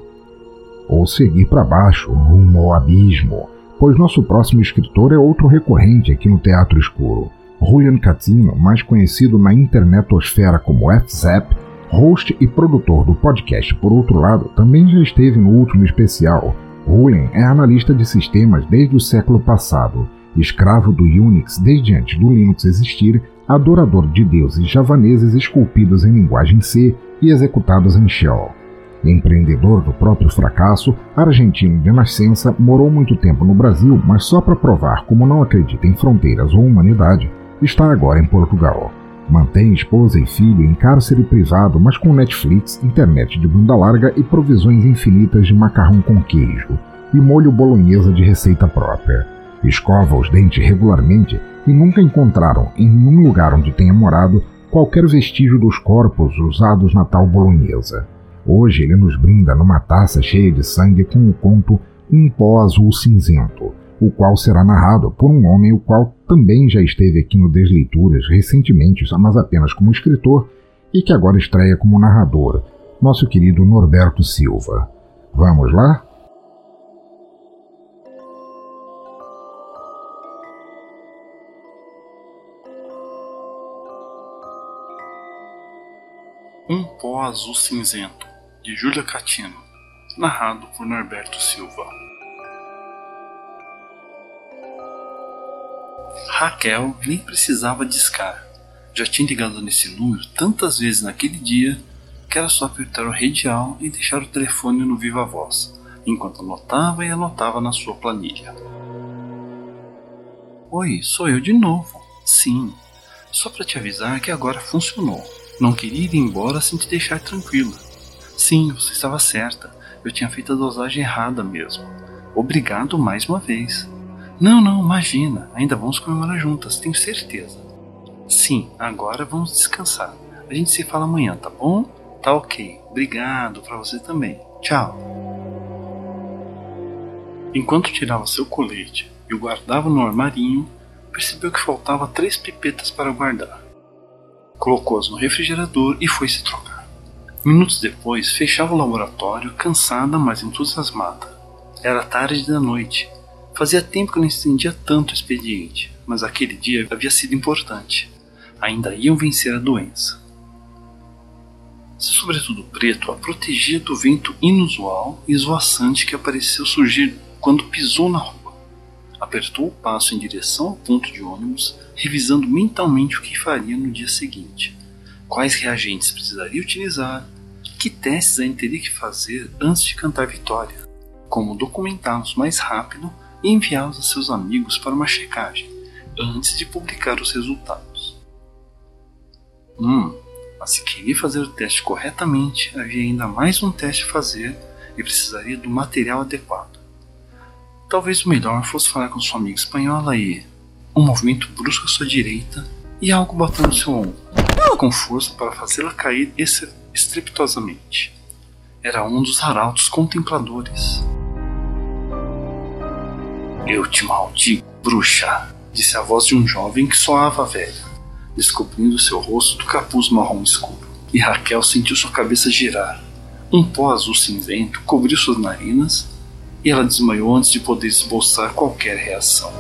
Ou seguir para baixo, rumo ao abismo, pois nosso próximo escritor é outro recorrente aqui no Teatro Escuro. Julian Catino, mais conhecido na internetosfera como F-Zap, host e produtor do podcast Por Outro Lado, também já esteve no último especial, Owen é analista de sistemas desde o século passado, escravo do Unix desde antes do Linux existir, adorador de deuses javaneses esculpidos em linguagem C e executados em Shell. Empreendedor do próprio fracasso, argentino de nascença, morou muito tempo no Brasil, mas só para provar como não acredita em fronteiras ou humanidade, está agora em Portugal. Mantém esposa e filho em cárcere privado, mas com Netflix, internet de bunda larga e provisões infinitas de macarrão com queijo e molho bolonhesa de receita própria. Escova os dentes regularmente e nunca encontraram, em nenhum lugar onde tenha morado, qualquer vestígio dos corpos usados na tal bolonhesa. Hoje ele nos brinda numa taça cheia de sangue com o conto Um Pó Azul Cinzento, o qual será narrado por um homem o qual também já esteve aqui no Desleituras recentemente, mas apenas como escritor, e que agora estreia como narrador, nosso querido Norberto Silva. Vamos lá? Um pó azul cinzento, de Júlia Catino, narrado por Norberto Silva. Raquel nem precisava discar. Já tinha ligado nesse número tantas vezes naquele dia que era só apertar o radial e deixar o telefone no viva voz, enquanto anotava e anotava na sua planilha. Oi, sou eu de novo. Sim, só para te avisar que agora funcionou. Não queria ir embora sem te deixar tranquila. Sim, você estava certa. Eu tinha feito a dosagem errada mesmo. Obrigado mais uma vez. Não, não, imagina. Ainda vamos comemorar juntas, tenho certeza. Sim, agora vamos descansar. A gente se fala amanhã, tá bom? Tá ok. Obrigado para você também. Tchau. Enquanto tirava seu colete e o guardava no armarinho, percebeu que faltava três pipetas para guardar. Colocou-as no refrigerador e foi se trocar. Minutos depois, fechava o laboratório, cansada, mas entusiasmada. Era tarde da noite Fazia tempo que não estendia tanto o expediente, mas aquele dia havia sido importante. Ainda iam vencer a doença. Seu sobretudo preto a protegia do vento inusual e esvoaçante que apareceu surgir quando pisou na rua. Apertou o passo em direção ao ponto de ônibus, revisando mentalmente o que faria no dia seguinte. Quais reagentes precisaria utilizar, que testes ainda teria que fazer antes de cantar vitória, como documentá-los mais rápido e enviá-los a seus amigos para uma checagem, antes de publicar os resultados. Hum, mas se queria fazer o teste corretamente, havia ainda mais um teste a fazer e precisaria do material adequado. Talvez o melhor fosse falar com sua amiga espanhola e um movimento brusco à sua direita e algo batendo seu ombro, com força para fazê-la cair estrepitosamente. Era um dos arautos contempladores. Eu te maldigo, bruxa, disse a voz de um jovem que soava velha, descobrindo seu rosto do capuz marrom escuro. E Raquel sentiu sua cabeça girar. Um pó azul cinzento cobriu suas narinas e ela desmaiou antes de poder esboçar qualquer reação.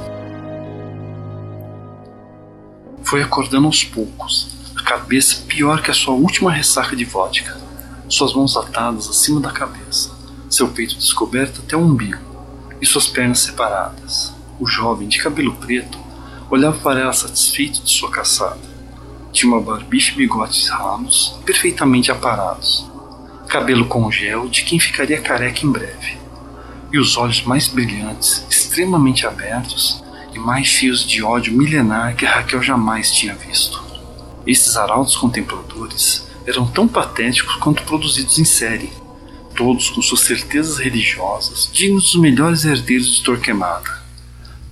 Foi acordando aos poucos, a cabeça pior que a sua última ressaca de vodka, suas mãos atadas acima da cabeça, seu peito descoberto até o umbigo e suas pernas separadas. O jovem, de cabelo preto, olhava para ela satisfeito de sua caçada. Tinha uma barbicha e bigodes ralos, perfeitamente aparados. Cabelo com gel de quem ficaria careca em breve. E os olhos mais brilhantes, extremamente abertos e mais cheios de ódio milenar que Raquel jamais tinha visto. Esses arautos contempladores eram tão patéticos quanto produzidos em série todos com suas certezas religiosas, dignos dos melhores herdeiros de Torquemada,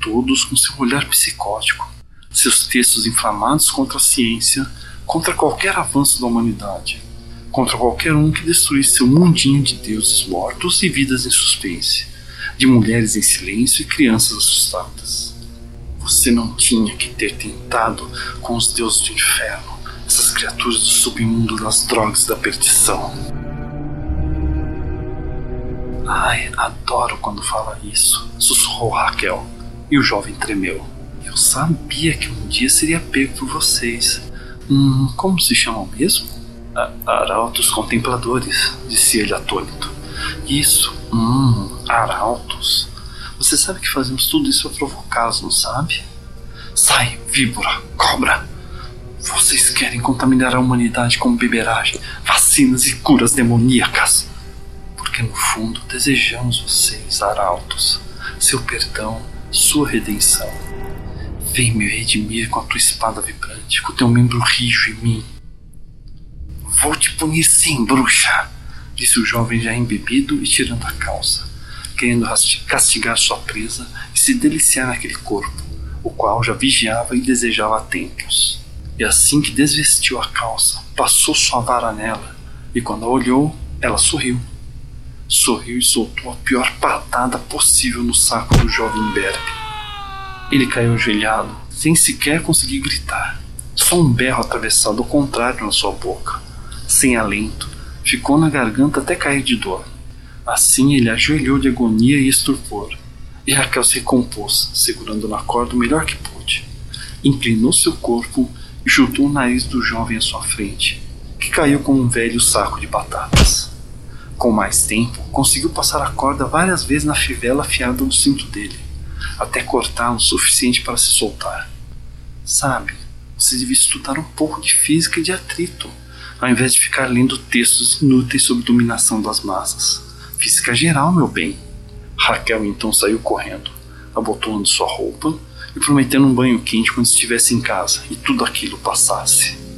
todos com seu olhar psicótico, seus textos inflamados contra a ciência, contra qualquer avanço da humanidade, contra qualquer um que destruísse seu mundinho de deuses mortos e vidas em suspense, de mulheres em silêncio e crianças assustadas. Você não tinha que ter tentado com os deuses do inferno, essas criaturas do submundo das drogas da perdição. Ai, adoro quando fala isso, sussurrou Raquel. E o jovem tremeu. Eu sabia que um dia seria pego por vocês. Hum, como se chamam mesmo? arautos contempladores, disse ele atônito. Isso, hum, arautos. Você sabe que fazemos tudo isso para provocá-los, não sabe? Sai, víbora, cobra! Vocês querem contaminar a humanidade com beberagem, vacinas e curas demoníacas no fundo desejamos vocês, arautos, seu perdão, sua redenção. Vem me redimir com a tua espada vibrante, com o teu membro rijo em mim. Vou te punir sim, bruxa, disse o jovem já embebido e tirando a calça, querendo castigar sua presa e se deliciar naquele corpo, o qual já vigiava e desejava há tempos. E assim que desvestiu a calça, passou sua vara nela, e quando a olhou, ela sorriu sorriu e soltou a pior patada possível no saco do jovem Berbe. Ele caiu ajoelhado, sem sequer conseguir gritar. Só um berro atravessado ao contrário na sua boca, sem alento, ficou na garganta até cair de dor. Assim ele ajoelhou de agonia e estupor, e Raquel se recompôs, segurando na corda o melhor que pôde. Inclinou seu corpo e chutou o nariz do jovem à sua frente, que caiu como um velho saco de batatas. Com mais tempo, conseguiu passar a corda várias vezes na fivela afiada do cinto dele, até cortá-lo o suficiente para se soltar. Sabe, você devia estudar um pouco de física e de atrito, ao invés de ficar lendo textos inúteis sobre dominação das massas. Física geral, meu bem. Raquel então saiu correndo, abotoando sua roupa e prometendo um banho quente quando estivesse em casa e tudo aquilo passasse.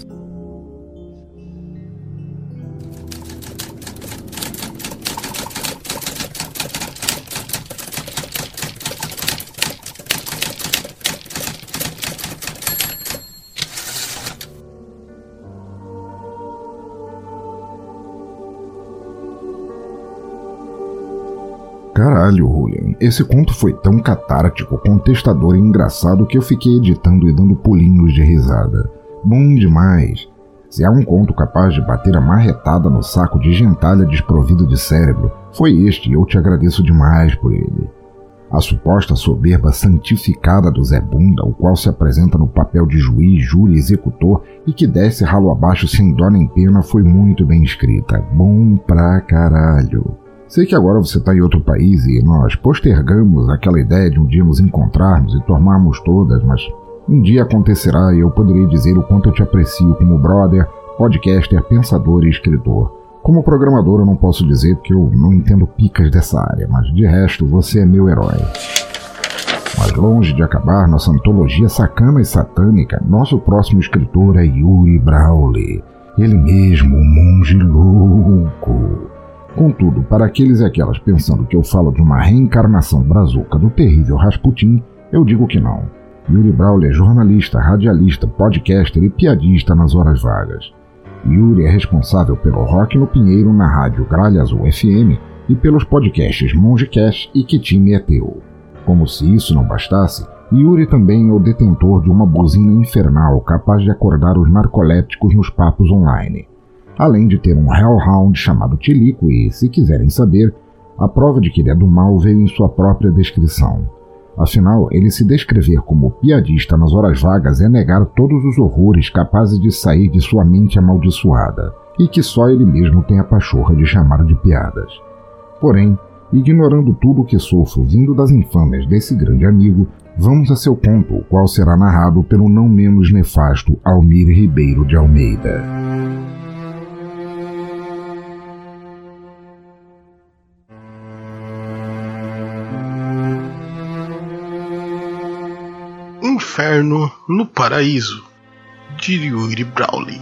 Caralho, Julian, esse conto foi tão catártico, contestador e engraçado que eu fiquei editando e dando pulinhos de risada. Bom demais! Se há um conto capaz de bater a marretada no saco de gentalha desprovido de cérebro, foi este e eu te agradeço demais por ele. A suposta soberba santificada do Zé Bunda, o qual se apresenta no papel de juiz, júri executor e que desce ralo abaixo sem dó nem pena, foi muito bem escrita. Bom pra caralho. Sei que agora você está em outro país e nós postergamos aquela ideia de um dia nos encontrarmos e tomarmos todas, mas um dia acontecerá e eu poderei dizer o quanto eu te aprecio como brother, podcaster, pensador e escritor. Como programador eu não posso dizer porque eu não entendo picas dessa área, mas de resto você é meu herói. Mas longe de acabar nossa antologia sacana e satânica, nosso próximo escritor é Yuri Brawley. Ele mesmo, o monge louco. Contudo, para aqueles e aquelas pensando que eu falo de uma reencarnação brazuca do terrível Rasputin, eu digo que não. Yuri Brawley é jornalista, radialista, podcaster e piadista nas horas vagas. Yuri é responsável pelo Rock no Pinheiro na rádio Gralha Azul FM e pelos podcasts Mongecast e Que Time é Teu. Como se isso não bastasse, Yuri também é o detentor de uma buzina infernal capaz de acordar os narcolépticos nos papos online além de ter um Hellhound chamado Tilico e, se quiserem saber, a prova de que ele é do mal veio em sua própria descrição. Afinal, ele se descrever como piadista nas horas vagas é negar todos os horrores capazes de sair de sua mente amaldiçoada, e que só ele mesmo tem a pachorra de chamar de piadas. Porém, ignorando tudo o que sofro vindo das infâmias desse grande amigo, vamos a seu conto, o qual será narrado pelo não menos nefasto Almir Ribeiro de Almeida. Inferno no Paraíso, de Yuri Brawley.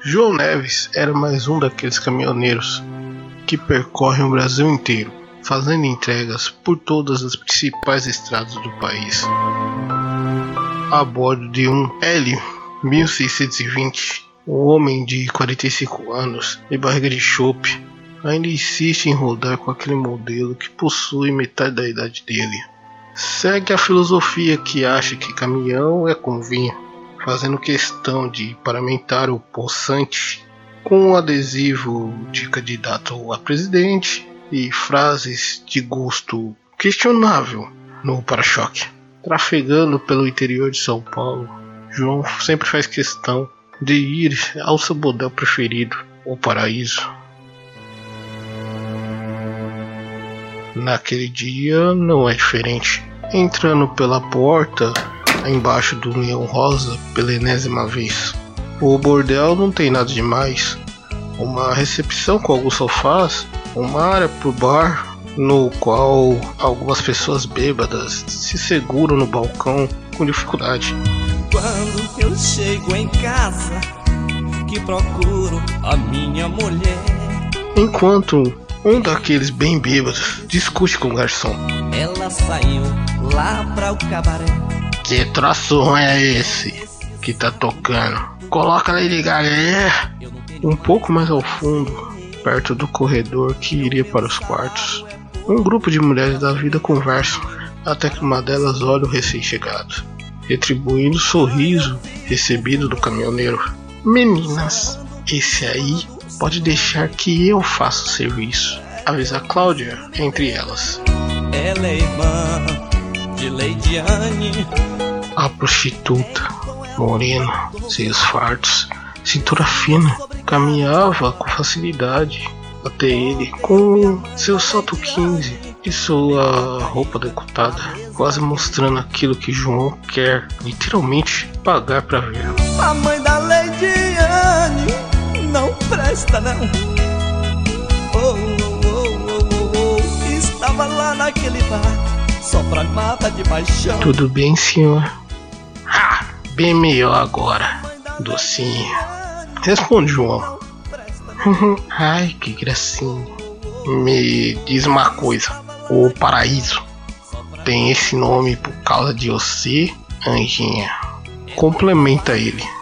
João Neves era mais um daqueles caminhoneiros que percorrem o Brasil inteiro, fazendo entregas por todas as principais estradas do país. A bordo de um Hélio 1620, um homem de 45 anos e barriga de chope ainda insiste em rodar com aquele modelo que possui metade da idade dele. Segue a filosofia que acha que caminhão é com vinho, fazendo questão de paramentar o poçante com um adesivo de candidato a presidente e frases de gosto questionável no para-choque. Trafegando pelo interior de São Paulo, João sempre faz questão de ir ao seu bordel preferido, o Paraíso. Naquele dia não é diferente. Entrando pela porta, embaixo do leão rosa, pela enésima vez. O bordel não tem nada demais. Uma recepção com alguns sofás, uma área pro bar, no qual algumas pessoas bêbadas se seguram no balcão com dificuldade. Quando eu chego em casa, que procuro a minha mulher. Enquanto um daqueles bem bêbados discute com o garçom. Ela saiu lá para o cabaré. Que troço é esse que tá tocando? Coloca Lady Gaga aí. Um pouco mais ao fundo, perto do corredor que iria para os quartos, um grupo de mulheres da vida conversam, até que uma delas olha o recém-chegado. retribuindo o sorriso recebido do caminhoneiro. Meninas, esse aí pode deixar que eu faça o serviço. Avisa Cláudia entre elas. Ela é irmã de Lady Anne. A prostituta, morena, seios fartos, cintura fina, caminhava com facilidade até ele com seu salto 15 e sua roupa decotada, quase mostrando aquilo que João quer literalmente pagar para ver. Presta não. Oh, oh, oh, oh, Estava lá naquele bar, só pra mata de paixão. Tudo bem, senhor? Ah, bem melhor agora, docinho. Responde, João. (laughs) Ai, que gracinha. Me diz uma coisa: o paraíso tem esse nome por causa de você, Anjinha. Complementa ele.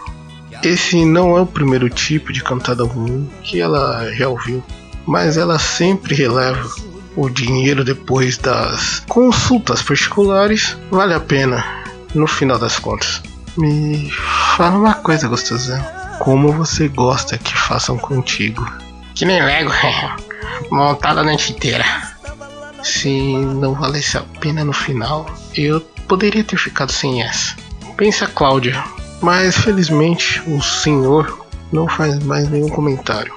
Esse não é o primeiro tipo de cantada ruim que ela já ouviu, mas ela sempre releva o dinheiro depois das consultas particulares. Vale a pena no final das contas. Me fala uma coisa, gostosão. Como você gosta que façam contigo? Que nem Lego, montada a noite inteira. Se não valesse a pena no final, eu poderia ter ficado sem essa. Pensa Cláudia, mas felizmente o senhor não faz mais nenhum comentário,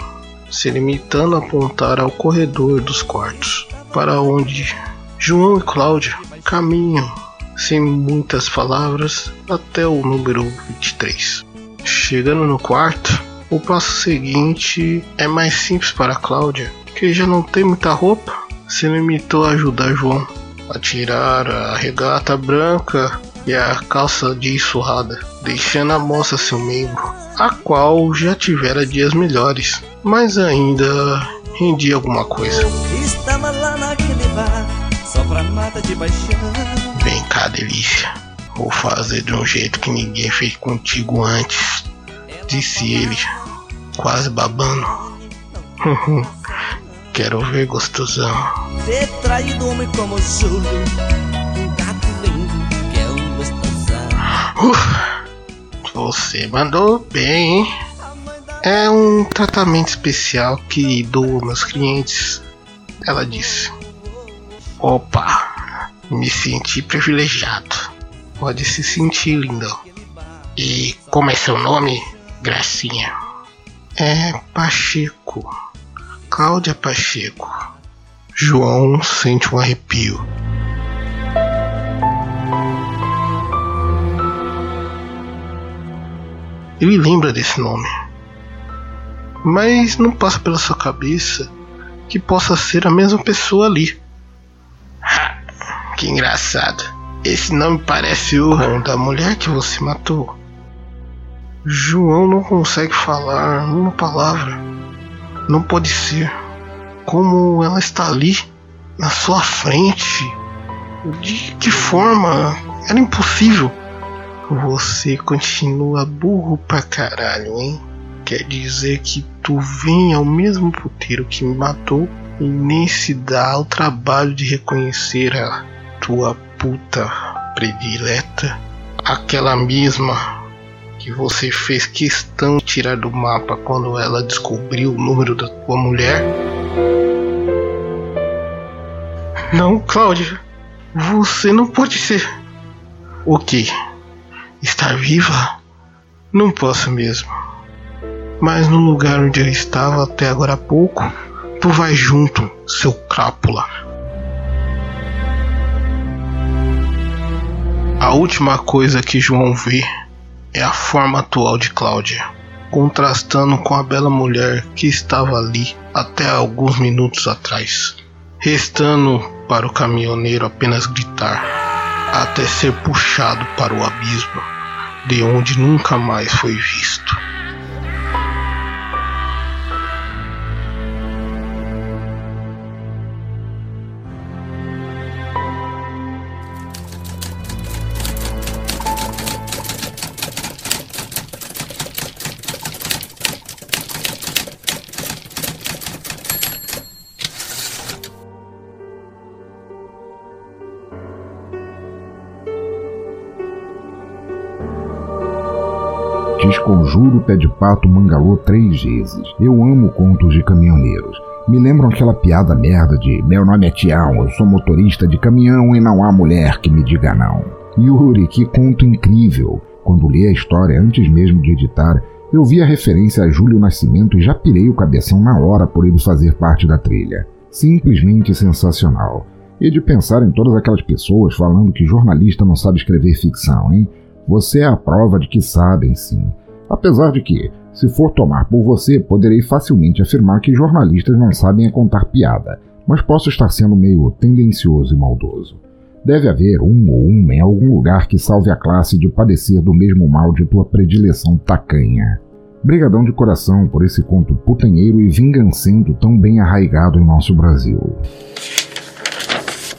se limitando a apontar ao corredor dos quartos, para onde João e Cláudia caminham sem muitas palavras até o número 23. Chegando no quarto, o passo seguinte é mais simples para Cláudia, que já não tem muita roupa, se limitou a ajudar João a tirar a regata branca e a calça de surrada, deixando à mostra seu membro, a qual já tivera dias melhores, mas ainda rendia alguma coisa. Estava lá naquele bar, só pra mata de paixão. Vem cá, delícia. Vou fazer de um jeito que ninguém fez contigo antes, disse ele, quase babando. Quero ver gostosão. Ter traído homem como Júlio, um gato lindo que é um gostosão. Uf, você mandou bem, hein? É um tratamento especial que dou aos meus clientes. Ela disse. Opa, me senti privilegiado. Pode se sentir, lindão. E como é seu nome, Gracinha? É Pacheco. Cláudia Pacheco. João sente um arrepio. Ele lembra desse nome, mas não passa pela sua cabeça que possa ser a mesma pessoa ali. Ha, que engraçado. Esse nome parece o da mulher que você matou. João não consegue falar uma palavra. Não pode ser. Como ela está ali, na sua frente. De que forma? Era impossível. Você continua burro pra caralho, hein? Quer dizer que tu vem ao mesmo puteiro que me matou e nem se dá o trabalho de reconhecer a tua puta predileta? Aquela mesma que você fez questão de tirar do mapa quando ela descobriu o número da tua mulher? Não, Cláudia. Você não pode ser. O Estar viva? Não posso mesmo. Mas no lugar onde eu estava até agora há pouco, tu vai junto, seu crápula. A última coisa que João vê é a forma atual de Cláudia, contrastando com a bela mulher que estava ali até alguns minutos atrás, restando para o caminhoneiro apenas gritar, até ser puxado para o abismo, de onde nunca mais foi visto. Pé de pato mangalô três vezes. Eu amo contos de caminhoneiros. Me lembram aquela piada merda de meu nome é Tião, eu sou motorista de caminhão e não há mulher que me diga não. Yuri, que conto incrível! Quando li a história antes mesmo de editar, eu vi a referência a Júlio Nascimento e já pirei o cabeção na hora por ele fazer parte da trilha. Simplesmente sensacional. E de pensar em todas aquelas pessoas falando que jornalista não sabe escrever ficção, hein? Você é a prova de que sabem, sim. Apesar de que, se for tomar por você, poderei facilmente afirmar que jornalistas não sabem é contar piada, mas posso estar sendo meio tendencioso e maldoso. Deve haver um ou uma em algum lugar que salve a classe de padecer do mesmo mal de tua predileção tacanha. Brigadão de coração por esse conto putanheiro e vingancento tão bem arraigado em nosso Brasil.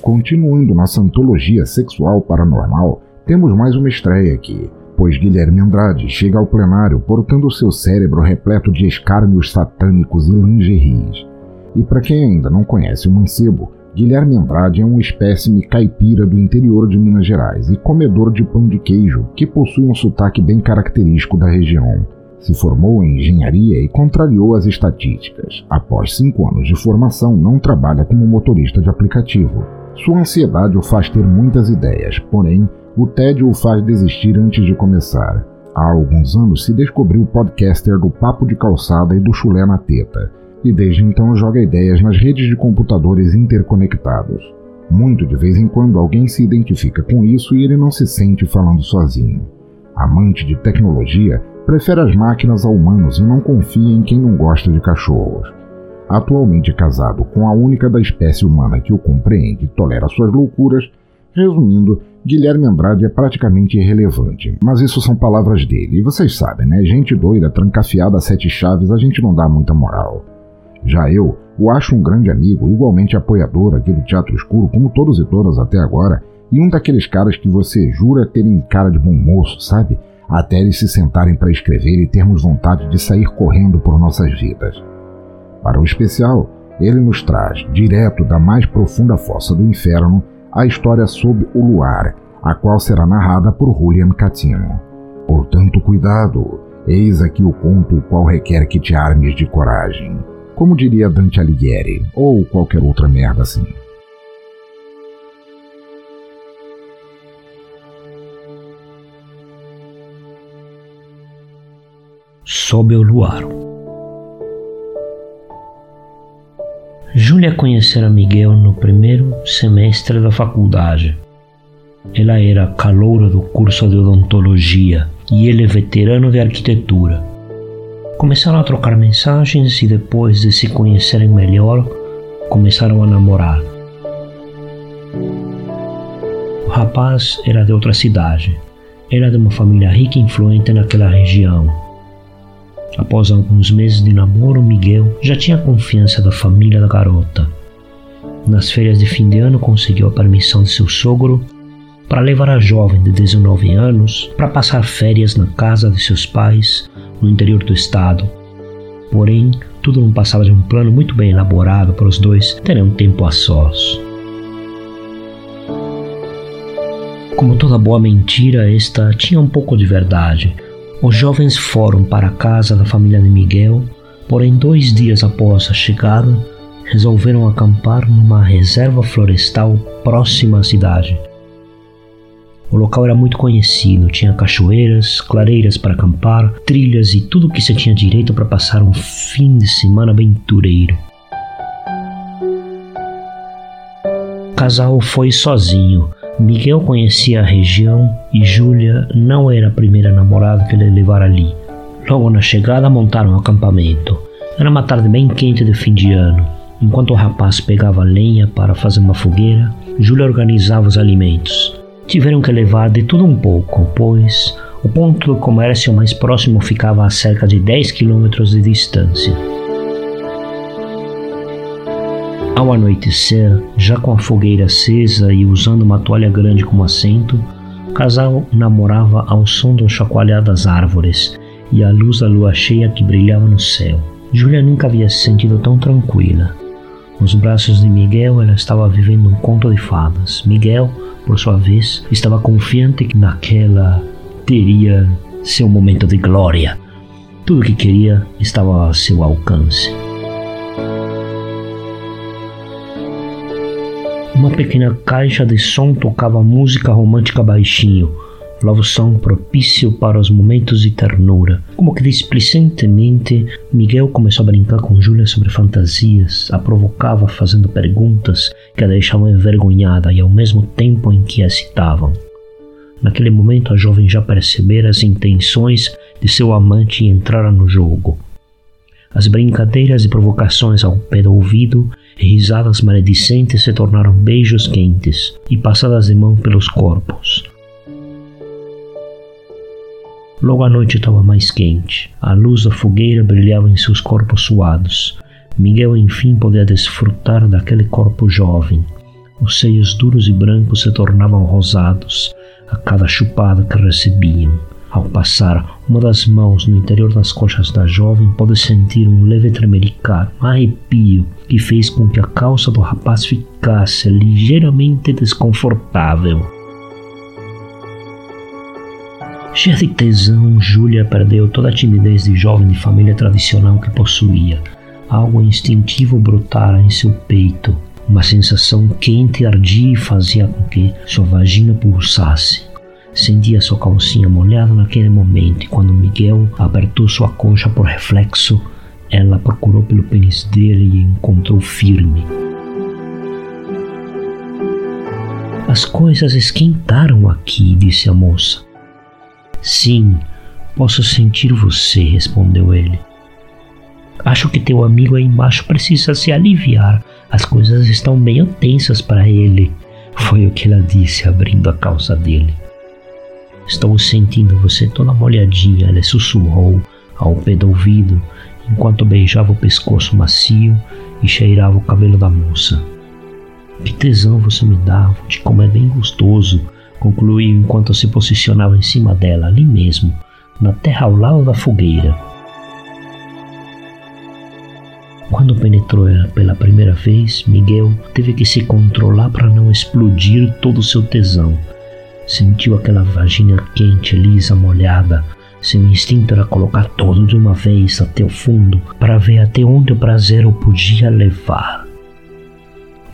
Continuando nossa antologia sexual paranormal, temos mais uma estreia aqui, pois Guilherme Andrade chega ao plenário portando seu cérebro repleto de escárnios satânicos e lingeries. E para quem ainda não conhece o mancebo, Guilherme Andrade é um espécime caipira do interior de Minas Gerais e comedor de pão de queijo que possui um sotaque bem característico da região. Se formou em engenharia e contrariou as estatísticas. Após cinco anos de formação, não trabalha como motorista de aplicativo. Sua ansiedade o faz ter muitas ideias, porém, o tédio o faz desistir antes de começar. Há alguns anos se descobriu podcaster do Papo de Calçada e do Chulé na Teta, e desde então joga ideias nas redes de computadores interconectados. Muito de vez em quando alguém se identifica com isso e ele não se sente falando sozinho. Amante de tecnologia, prefere as máquinas a humanos e não confia em quem não gosta de cachorros. Atualmente casado com a única da espécie humana que o compreende e tolera suas loucuras, resumindo, Guilherme Andrade é praticamente irrelevante, mas isso são palavras dele, e vocês sabem, né? Gente doida, trancafiada a sete chaves, a gente não dá muita moral. Já eu o acho um grande amigo, igualmente apoiador aqui do Teatro Escuro, como todos e todas até agora, e um daqueles caras que você jura terem cara de bom moço, sabe? Até eles se sentarem para escrever e termos vontade de sair correndo por nossas vidas. Para o especial, ele nos traz, direto da mais profunda fossa do inferno, a história Sob o Luar, a qual será narrada por Julian Catino. Portanto, cuidado, eis aqui o conto o qual requer que te armes de coragem, como diria Dante Alighieri, ou qualquer outra merda assim. Sob o Luar Júlia conhecera Miguel no primeiro semestre da faculdade. Ela era caloura do curso de odontologia e ele veterano de arquitetura. Começaram a trocar mensagens e depois de se conhecerem melhor, começaram a namorar. O rapaz era de outra cidade. Era de uma família rica e influente naquela região Após alguns meses de namoro, Miguel já tinha confiança da família da garota. Nas férias de fim de ano, conseguiu a permissão de seu sogro para levar a jovem de 19 anos para passar férias na casa de seus pais no interior do estado. Porém, tudo não passava de um plano muito bem elaborado para os dois terem um tempo a sós. Como toda boa mentira, esta tinha um pouco de verdade os jovens foram para a casa da família de Miguel, porém, dois dias após a chegada, resolveram acampar numa reserva florestal próxima à cidade. O local era muito conhecido, tinha cachoeiras, clareiras para acampar, trilhas e tudo o que se tinha direito para passar um fim de semana aventureiro. O casal foi sozinho, Miguel conhecia a região e Júlia não era a primeira namorada que ele levara ali. Logo na chegada montaram o acampamento. Era uma tarde bem quente de fim de ano. Enquanto o rapaz pegava lenha para fazer uma fogueira, Júlia organizava os alimentos. Tiveram que levar de tudo um pouco, pois o ponto do comércio mais próximo ficava a cerca de 10 quilômetros de distância. Ao anoitecer, já com a fogueira acesa e usando uma toalha grande como assento, o casal namorava ao som do chacoalhar das árvores e à luz da lua cheia que brilhava no céu. Julia nunca havia se sentido tão tranquila. Nos braços de Miguel, ela estava vivendo um conto de fadas. Miguel, por sua vez, estava confiante que naquela teria seu momento de glória. Tudo o que queria estava a seu alcance. Uma pequena caixa de som tocava música romântica baixinho, love song propício para os momentos de ternura. Como que displicentemente, Miguel começou a brincar com Júlia sobre fantasias, a provocava fazendo perguntas que a deixavam envergonhada e ao mesmo tempo em que a excitavam. Naquele momento, a jovem já percebera as intenções de seu amante e entrara no jogo. As brincadeiras e provocações ao pé do ouvido risadas maledicentes se tornaram beijos quentes e passadas de mão pelos corpos. Logo a noite estava mais quente. A luz da fogueira brilhava em seus corpos suados. Miguel enfim podia desfrutar daquele corpo jovem. Os seios duros e brancos se tornavam rosados, a cada chupada que recebiam. Ao passar uma das mãos no interior das coxas da jovem, pôde sentir um leve tremelicar, um arrepio que fez com que a calça do rapaz ficasse ligeiramente desconfortável. Cheia de tesão, Júlia perdeu toda a timidez de jovem de família tradicional que possuía. Algo instintivo brotara em seu peito. Uma sensação quente ardia e fazia com que sua vagina pulsasse. Sentia sua calcinha molhada naquele momento e quando Miguel apertou sua coxa por reflexo, ela procurou pelo pênis dele e encontrou firme. As coisas esquentaram aqui, disse a moça. Sim, posso sentir você, respondeu ele. Acho que teu amigo aí embaixo precisa se aliviar. As coisas estão bem tensas para ele. Foi o que ela disse, abrindo a calça dele. Estou sentindo você toda molhadinha, ela sussurrou ao pé do ouvido, enquanto beijava o pescoço macio e cheirava o cabelo da moça. Que tesão você me dá, de como é bem gostoso, concluiu enquanto se posicionava em cima dela, ali mesmo, na terra ao lado da fogueira. Quando penetrou ela pela primeira vez, Miguel teve que se controlar para não explodir todo o seu tesão. Sentiu aquela vagina quente, lisa, molhada. Seu instinto era colocar todo de uma vez até o fundo para ver até onde o prazer o podia levar.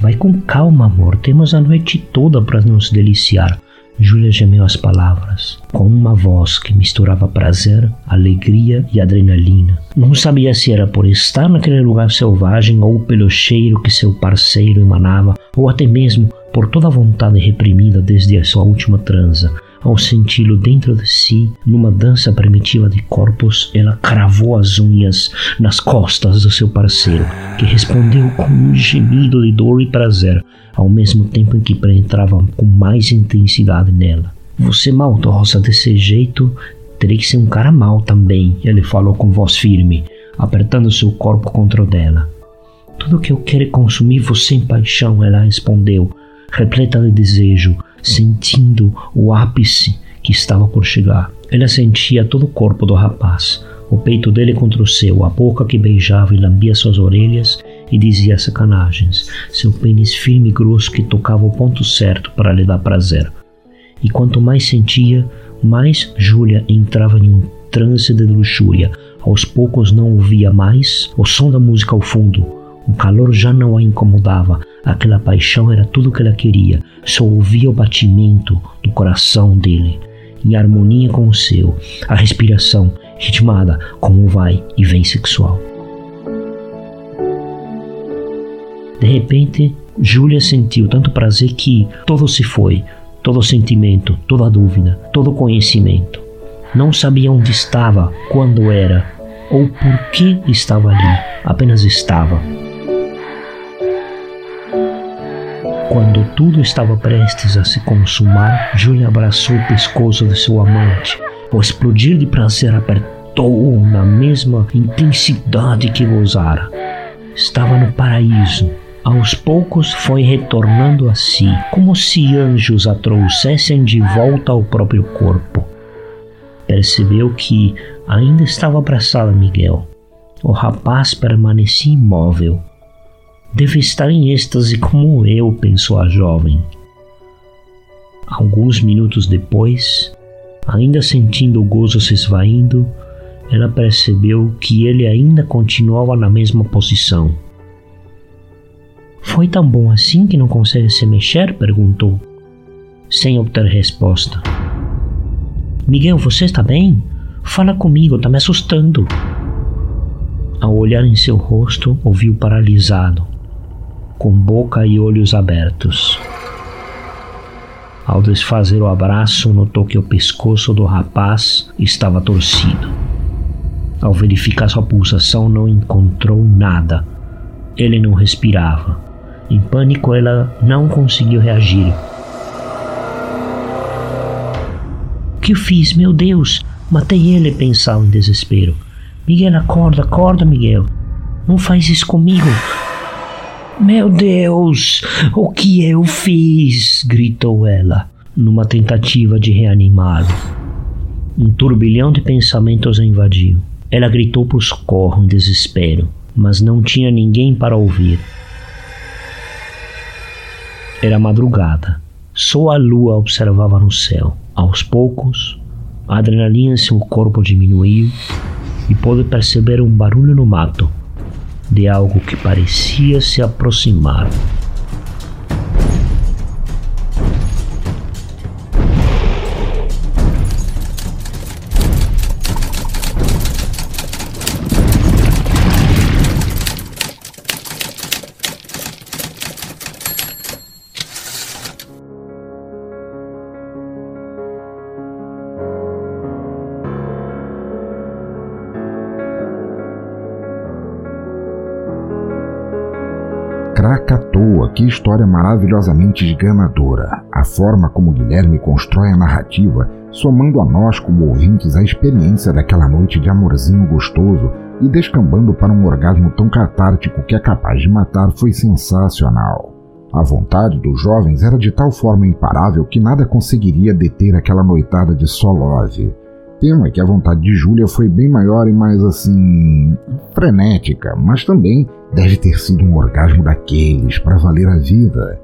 Vai com calma, amor. Temos a noite toda para nos deliciar. Júlia gemeu as palavras, com uma voz que misturava prazer, alegria e adrenalina. Não sabia se era por estar naquele lugar selvagem ou pelo cheiro que seu parceiro emanava, ou até mesmo por toda a vontade reprimida desde a sua última transa. Ao senti-lo dentro de si, numa dança primitiva de corpos, ela cravou as unhas nas costas do seu parceiro, que respondeu com um gemido de dor e prazer, ao mesmo tempo em que penetrava com mais intensidade nela. Você maldosa desse jeito, teria que ser um cara mau também, ele falou com voz firme, apertando seu corpo contra o dela. Tudo que eu quero é consumir você em paixão, ela respondeu, repleta de desejo, sentindo o ápice que estava por chegar. Ela sentia todo o corpo do rapaz, o peito dele contra o seu, a boca que beijava e lambia suas orelhas e dizia sacanagens, seu pênis firme e grosso que tocava o ponto certo para lhe dar prazer. E quanto mais sentia, mais Júlia entrava em um transe de luxúria. Aos poucos não ouvia mais o som da música ao fundo. O calor já não a incomodava, Aquela paixão era tudo o que ela queria. Só ouvia o batimento do coração dele, em harmonia com o seu, a respiração ritmada como o vai e vem sexual. De repente, Júlia sentiu tanto prazer que todo se foi, todo sentimento, toda dúvida, todo conhecimento. Não sabia onde estava, quando era ou por que estava ali, apenas estava. Quando tudo estava prestes a se consumar, Julia abraçou o pescoço de seu amante. O explodir de prazer apertou-o na mesma intensidade que gozara. Estava no paraíso. Aos poucos foi retornando a si, como se anjos a trouxessem de volta ao próprio corpo. Percebeu que ainda estava abraçada a Miguel. O rapaz permanecia imóvel, Deve estar em êxtase como eu, pensou a jovem. Alguns minutos depois, Ainda sentindo o gozo se esvaindo, ela percebeu que ele ainda continuava na mesma posição. Foi tão bom assim que não consegue se mexer? perguntou, sem obter resposta. Miguel, você está bem? Fala comigo, está me assustando. Ao olhar em seu rosto, ouviu paralisado, com boca e olhos abertos. Ao desfazer o abraço, notou que o pescoço do rapaz estava torcido. Ao verificar sua pulsação, não encontrou nada. Ele não respirava. Em pânico, ela não conseguiu reagir. O que eu fiz? Meu Deus! Matei ele, pensava em desespero. Miguel, acorda, acorda, Miguel. Não faz isso comigo. Meu Deus, o que eu fiz? gritou ela, numa tentativa de reanimá-lo. Um turbilhão de pensamentos a invadiu. Ela gritou por socorro em desespero, mas não tinha ninguém para ouvir. Era madrugada. Só a lua observava no céu. Aos poucos, a adrenalina em seu corpo diminuiu e pôde perceber um barulho no mato de algo que parecia se aproximar. Que história maravilhosamente esganadora. A forma como Guilherme constrói a narrativa, somando a nós como ouvintes a experiência daquela noite de amorzinho gostoso e descambando para um orgasmo tão catártico que é capaz de matar, foi sensacional. A vontade dos jovens era de tal forma imparável que nada conseguiria deter aquela noitada de Solove. Pena que a vontade de Júlia foi bem maior e mais assim. frenética, mas também deve ter sido um orgasmo daqueles para valer a vida.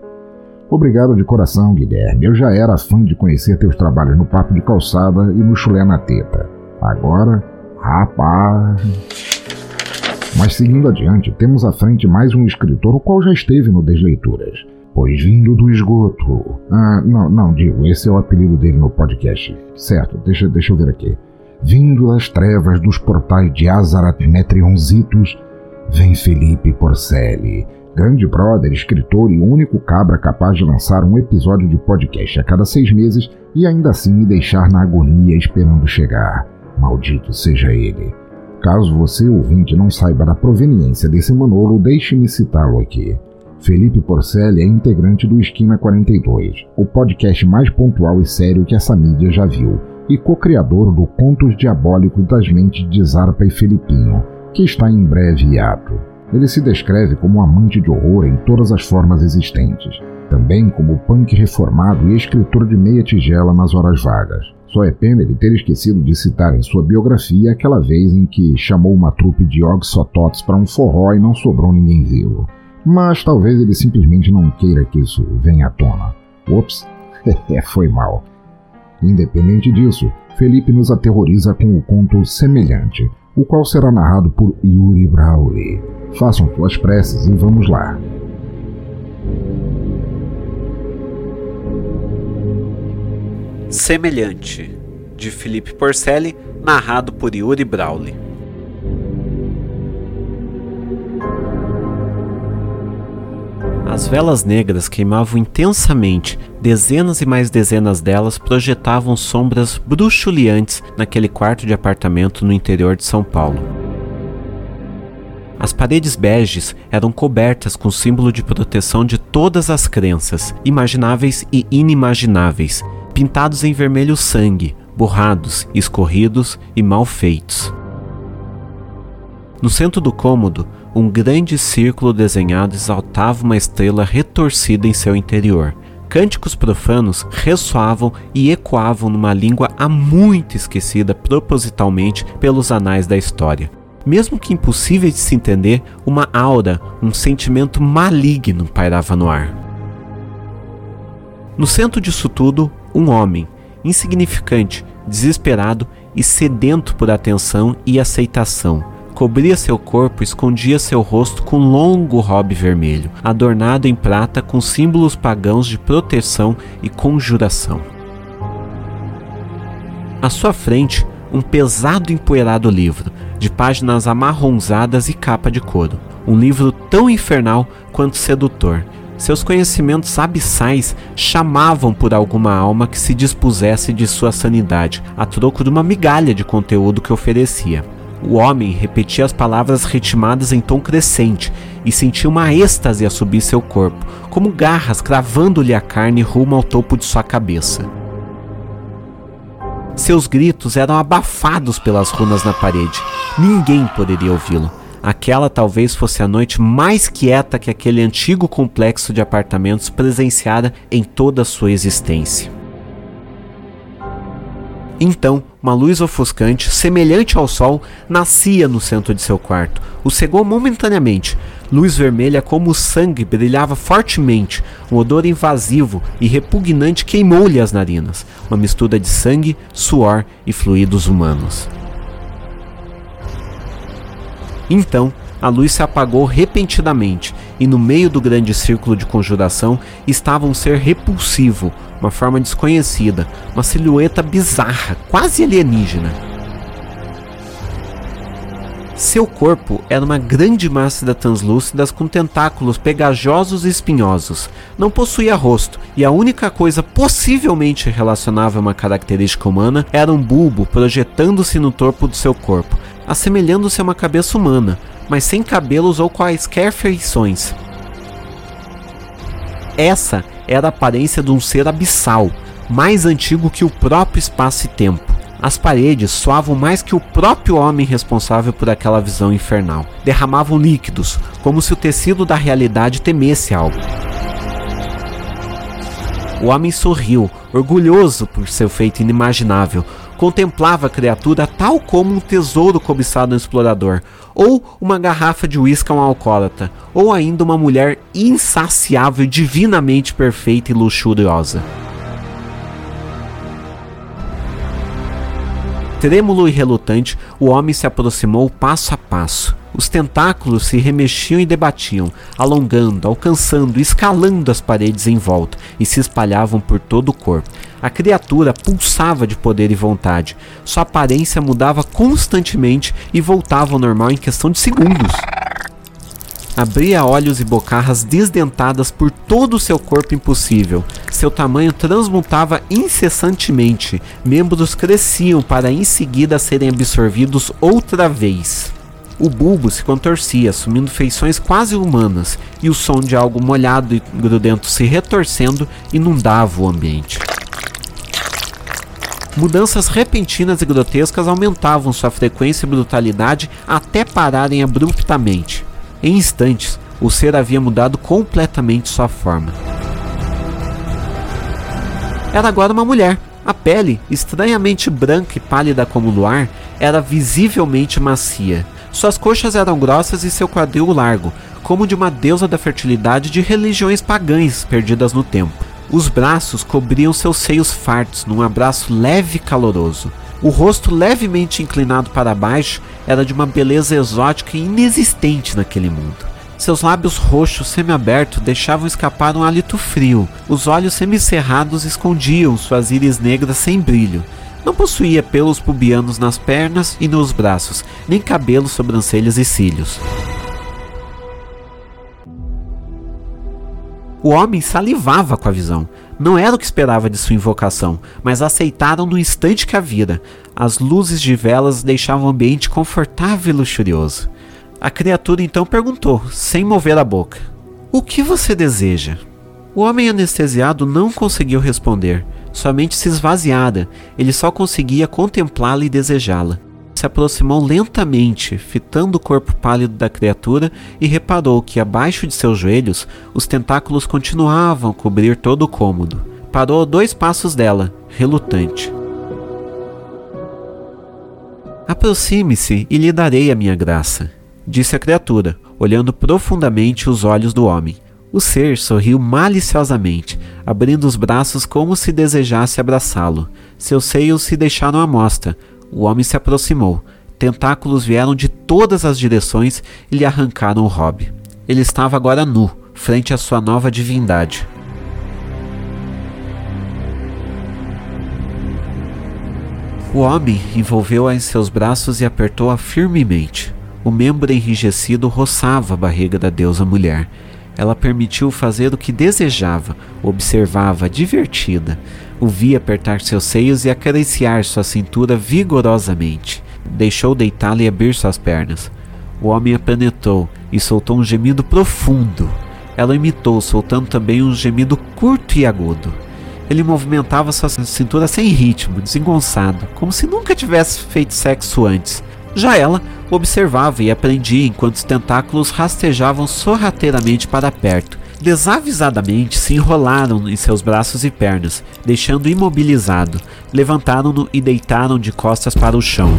Obrigado de coração, Guilherme. Eu já era fã de conhecer teus trabalhos no Papo de Calçada e no Chulé na Teta. Agora, rapaz. Mas seguindo adiante, temos à frente mais um escritor, o qual já esteve no Desleituras. Pois vindo do esgoto. Ah, não, não, digo, esse é o apelido dele no podcast. Certo, deixa, deixa eu ver aqui. Vindo das trevas dos portais de Azarat Metrionzitos, vem Felipe Porcelli, grande brother, escritor e único cabra capaz de lançar um episódio de podcast a cada seis meses e ainda assim me deixar na agonia esperando chegar. Maldito seja ele. Caso você, ouvinte, não saiba da proveniência desse Manolo, deixe-me citá-lo aqui. Felipe Porcelli é integrante do Esquina 42, o podcast mais pontual e sério que essa mídia já viu, e co-criador do Contos Diabólicos das Mentes de Zarpa e Felipinho, que está em breve hiato. Ele se descreve como um amante de horror em todas as formas existentes, também como punk reformado e escritor de meia tigela nas horas vagas. Só é pena ele ter esquecido de citar em sua biografia aquela vez em que chamou uma trupe de Ogsotots para um forró e não sobrou ninguém vivo mas talvez ele simplesmente não queira que isso venha à tona. Ops, (laughs) foi mal. Independente disso, Felipe nos aterroriza com o conto Semelhante, o qual será narrado por Yuri Brawley. Façam suas preces e vamos lá. Semelhante, de Felipe Porcelli, narrado por Yuri Brawley. As velas negras queimavam intensamente, dezenas e mais dezenas delas projetavam sombras bruxuleantes naquele quarto de apartamento no interior de São Paulo. As paredes beges eram cobertas com símbolo de proteção de todas as crenças, imagináveis e inimagináveis, pintados em vermelho sangue, borrados, escorridos e mal feitos. No centro do cômodo, um grande círculo desenhado exaltava uma estrela retorcida em seu interior. Cânticos profanos ressoavam e ecoavam numa língua há muito esquecida propositalmente pelos anais da história. Mesmo que impossível de se entender, uma aura, um sentimento maligno pairava no ar. No centro disso tudo, um homem, insignificante, desesperado e sedento por atenção e aceitação. Cobria seu corpo, escondia seu rosto com um longo robe vermelho, adornado em prata com símbolos pagãos de proteção e conjuração. À sua frente, um pesado e empoeirado livro, de páginas amarronzadas e capa de couro. Um livro tão infernal quanto sedutor. Seus conhecimentos abissais chamavam por alguma alma que se dispusesse de sua sanidade, a troco de uma migalha de conteúdo que oferecia. O homem repetia as palavras ritmadas em tom crescente e sentia uma êxtase a subir seu corpo, como garras cravando-lhe a carne rumo ao topo de sua cabeça. Seus gritos eram abafados pelas runas na parede. Ninguém poderia ouvi-lo. Aquela talvez fosse a noite mais quieta que aquele antigo complexo de apartamentos presenciara em toda a sua existência. Então, uma luz ofuscante, semelhante ao sol, nascia no centro de seu quarto. O cegou momentaneamente. Luz vermelha como sangue brilhava fortemente. Um odor invasivo e repugnante queimou-lhe as narinas. Uma mistura de sangue, suor e fluidos humanos. Então, a luz se apagou repentinamente e no meio do grande círculo de conjuração estava um ser repulsivo, uma forma desconhecida, uma silhueta bizarra, quase alienígena. Seu corpo era uma grande massa translúcida com tentáculos pegajosos e espinhosos. Não possuía rosto, e a única coisa possivelmente relacionável a uma característica humana era um bulbo projetando-se no topo do seu corpo, assemelhando-se a uma cabeça humana, mas sem cabelos ou quaisquer feições. Essa era a aparência de um ser abissal, mais antigo que o próprio espaço e tempo. As paredes soavam mais que o próprio homem responsável por aquela visão infernal. Derramavam líquidos, como se o tecido da realidade temesse algo. O homem sorriu, orgulhoso por seu feito inimaginável. Contemplava a criatura tal como um tesouro cobiçado no explorador, ou uma garrafa de uísque a um alcoólatra, ou ainda uma mulher insaciável, divinamente perfeita e luxuriosa. Trêmulo e relutante, o homem se aproximou passo a passo. Os tentáculos se remexiam e debatiam, alongando, alcançando, escalando as paredes em volta e se espalhavam por todo o corpo. A criatura pulsava de poder e vontade. Sua aparência mudava constantemente e voltava ao normal em questão de segundos. Abria olhos e bocarras desdentadas por todo o seu corpo impossível. Seu tamanho transmutava incessantemente. Membros cresciam para em seguida serem absorvidos outra vez. O bulbo se contorcia, assumindo feições quase humanas, e o som de algo molhado e grudento se retorcendo inundava o ambiente. Mudanças repentinas e grotescas aumentavam sua frequência e brutalidade até pararem abruptamente. Em instantes, o ser havia mudado completamente sua forma. Era agora uma mulher. A pele, estranhamente branca e pálida como o luar, era visivelmente macia. Suas coxas eram grossas e seu quadril largo, como de uma deusa da fertilidade de religiões pagãs perdidas no tempo. Os braços cobriam seus seios fartos num abraço leve e caloroso. O rosto levemente inclinado para baixo era de uma beleza exótica e inexistente naquele mundo. Seus lábios roxos semiabertos deixavam escapar um hálito frio. Os olhos semicerrados escondiam suas íris negras sem brilho. Não possuía pelos pubianos nas pernas e nos braços, nem cabelos, sobrancelhas e cílios. O homem salivava com a visão. Não era o que esperava de sua invocação, mas aceitaram no instante que a vira. As luzes de velas deixavam o ambiente confortável e luxurioso. A criatura então perguntou, sem mover a boca: O que você deseja? O homem anestesiado não conseguiu responder, somente se esvaziara. Ele só conseguia contemplá-la e desejá-la se aproximou lentamente, fitando o corpo pálido da criatura e reparou que abaixo de seus joelhos os tentáculos continuavam a cobrir todo o cômodo. Parou a dois passos dela, relutante. Aproxime-se e lhe darei a minha graça, disse a criatura, olhando profundamente os olhos do homem. O ser sorriu maliciosamente, abrindo os braços como se desejasse abraçá-lo. Seus seios se deixaram à mostra. O homem se aproximou. Tentáculos vieram de todas as direções e lhe arrancaram o hobby. Ele estava agora nu, frente à sua nova divindade. O homem envolveu-a em seus braços e apertou-a firmemente. O membro enrijecido roçava a barriga da deusa mulher. Ela permitiu fazer o que desejava, observava, divertida. O via apertar seus seios e acariciar sua cintura vigorosamente. Deixou deitá-la e abrir suas pernas. O homem a penetrou e soltou um gemido profundo. Ela imitou, soltando também um gemido curto e agudo. Ele movimentava sua cintura sem ritmo, desengonçado, como se nunca tivesse feito sexo antes. Já ela observava e aprendia enquanto os tentáculos rastejavam sorrateiramente para perto. Desavisadamente se enrolaram em seus braços e pernas, deixando imobilizado. Levantaram-no e deitaram de costas para o chão.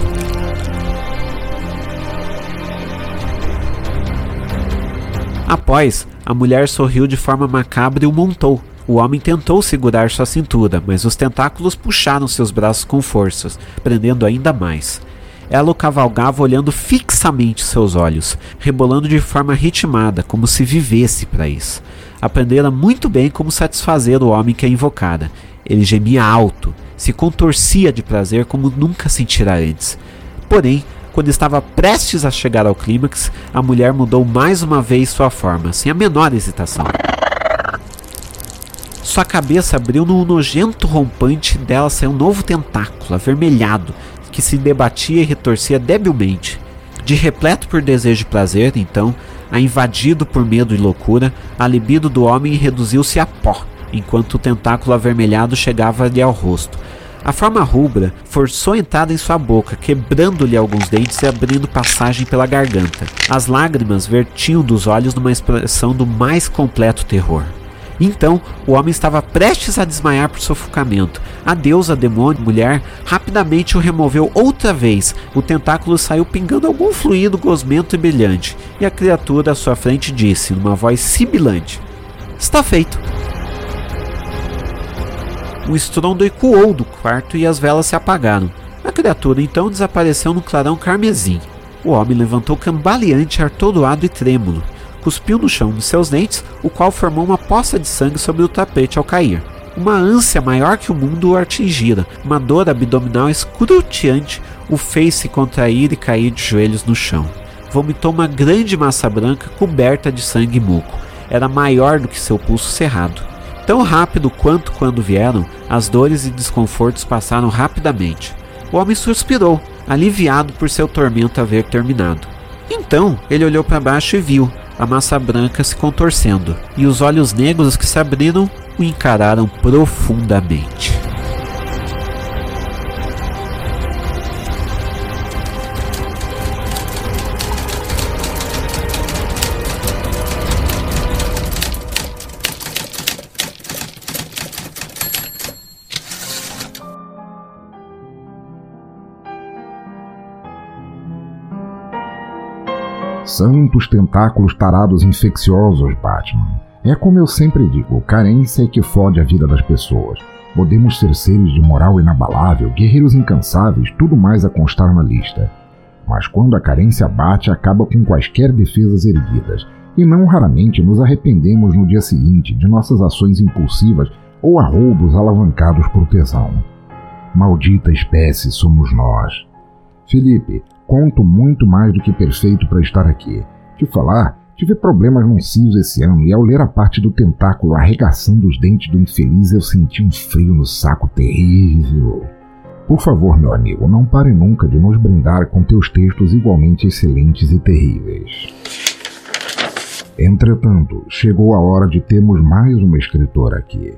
Após, a mulher sorriu de forma macabra e o montou. O homem tentou segurar sua cintura, mas os tentáculos puxaram seus braços com forças, prendendo ainda mais. Ela o cavalgava olhando fixamente seus olhos, rebolando de forma ritmada, como se vivesse para isso. Aprendera muito bem como satisfazer o homem que a invocara. Ele gemia alto, se contorcia de prazer como nunca sentira antes. Porém, quando estava prestes a chegar ao clímax, a mulher mudou mais uma vez sua forma, sem a menor hesitação. Sua cabeça abriu num nojento rompante dela saiu um novo tentáculo, avermelhado, que se debatia e retorcia debilmente. De repleto por desejo e prazer, então, a invadido por medo e loucura, a libido do homem reduziu-se a pó, enquanto o tentáculo avermelhado chegava-lhe ao rosto. A forma rubra forçou entrada em sua boca, quebrando-lhe alguns dentes e abrindo passagem pela garganta. As lágrimas vertiam dos olhos numa expressão do mais completo terror. Então, o homem estava prestes a desmaiar por sufocamento. A deusa, demônio, mulher, rapidamente o removeu outra vez. O tentáculo saiu pingando algum fluido gosmento e brilhante. E a criatura à sua frente disse, numa voz sibilante: Está feito. O estrondo ecoou do quarto e as velas se apagaram. A criatura então desapareceu no clarão carmesim. O homem levantou cambaleante, atordoado e trêmulo cuspiu no chão de seus dentes, o qual formou uma poça de sangue sobre o tapete ao cair. Uma ânsia maior que o mundo o atingira, uma dor abdominal escrutiante o fez se contrair e cair de joelhos no chão. Vomitou uma grande massa branca coberta de sangue e muco. Era maior do que seu pulso cerrado. Tão rápido quanto quando vieram, as dores e desconfortos passaram rapidamente. O homem suspirou, aliviado por seu tormento haver terminado. Então ele olhou para baixo e viu, a massa branca se contorcendo, e os olhos negros que se abriram o encararam profundamente. Santos tentáculos tarados infecciosos, Batman. É como eu sempre digo, carência é que fode a vida das pessoas. Podemos ser seres de moral inabalável, guerreiros incansáveis, tudo mais a constar na lista. Mas quando a carência bate, acaba com quaisquer defesas erguidas, e não raramente nos arrependemos no dia seguinte de nossas ações impulsivas ou a roubos alavancados por tesão. Maldita espécie somos nós. Felipe, conto muito mais do que perfeito para estar aqui. Te falar, tive problemas num cios esse ano e ao ler a parte do tentáculo arregaçando os dentes do infeliz eu senti um frio no saco terrível. Por favor, meu amigo, não pare nunca de nos brindar com teus textos igualmente excelentes e terríveis. Entretanto, chegou a hora de termos mais uma escritora aqui,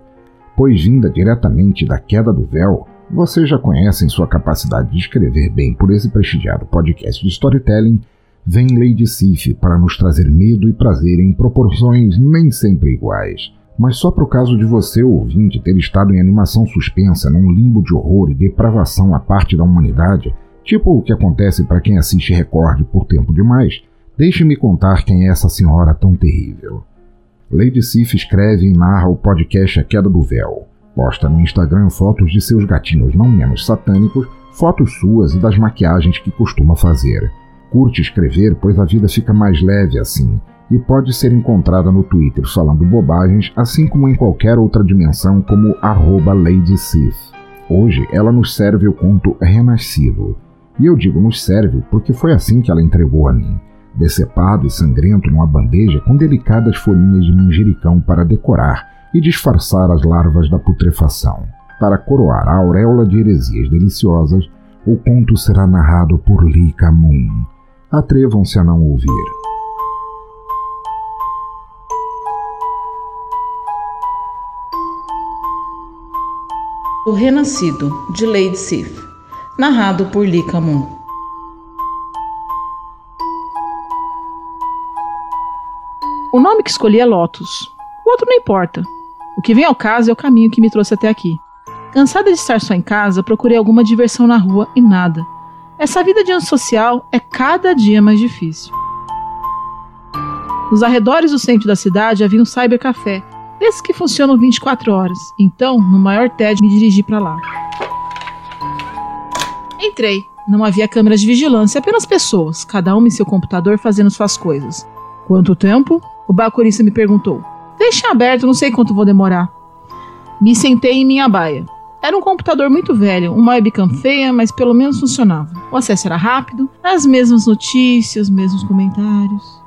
pois vinda diretamente da queda do véu, vocês já conhecem sua capacidade de escrever bem por esse prestigiado podcast de storytelling. Vem Lady Sif para nos trazer medo e prazer em proporções nem sempre iguais. Mas só para o caso de você, ouvinte, ter estado em animação suspensa num limbo de horror e depravação à parte da humanidade, tipo o que acontece para quem assiste Record por tempo demais, deixe-me contar quem é essa senhora tão terrível. Lady Sif escreve e narra o podcast A Queda do Véu. Posta no Instagram fotos de seus gatinhos não menos satânicos, fotos suas e das maquiagens que costuma fazer. Curte escrever, pois a vida fica mais leve assim, e pode ser encontrada no Twitter falando bobagens, assim como em qualquer outra dimensão como arroba Lady Sif. Hoje ela nos serve o conto Renascido. E eu digo nos serve porque foi assim que ela entregou a mim, decepado e sangrento numa bandeja com delicadas folhinhas de manjericão para decorar e disfarçar as larvas da putrefação. Para coroar a auréola de heresias deliciosas, o conto será narrado por Lika Moon. Atrevam-se a não ouvir. O Renascido, de Lady Sif, narrado por Lika Moon. O nome que escolhi é Lotus. O outro não importa. O que vem ao caso é o caminho que me trouxe até aqui. Cansada de estar só em casa, procurei alguma diversão na rua e nada. Essa vida de antissocial é cada dia mais difícil. Nos arredores do centro da cidade havia um cybercafé desses que funcionam 24 horas. Então, no maior tédio, me dirigi para lá. Entrei. Não havia câmeras de vigilância, apenas pessoas, cada uma em seu computador fazendo suas coisas. Quanto tempo? O bacorista me perguntou. Deixe aberto, não sei quanto vou demorar. Me sentei em minha baia. Era um computador muito velho, uma webcam feia, mas pelo menos funcionava. O acesso era rápido, as mesmas notícias, os mesmos comentários.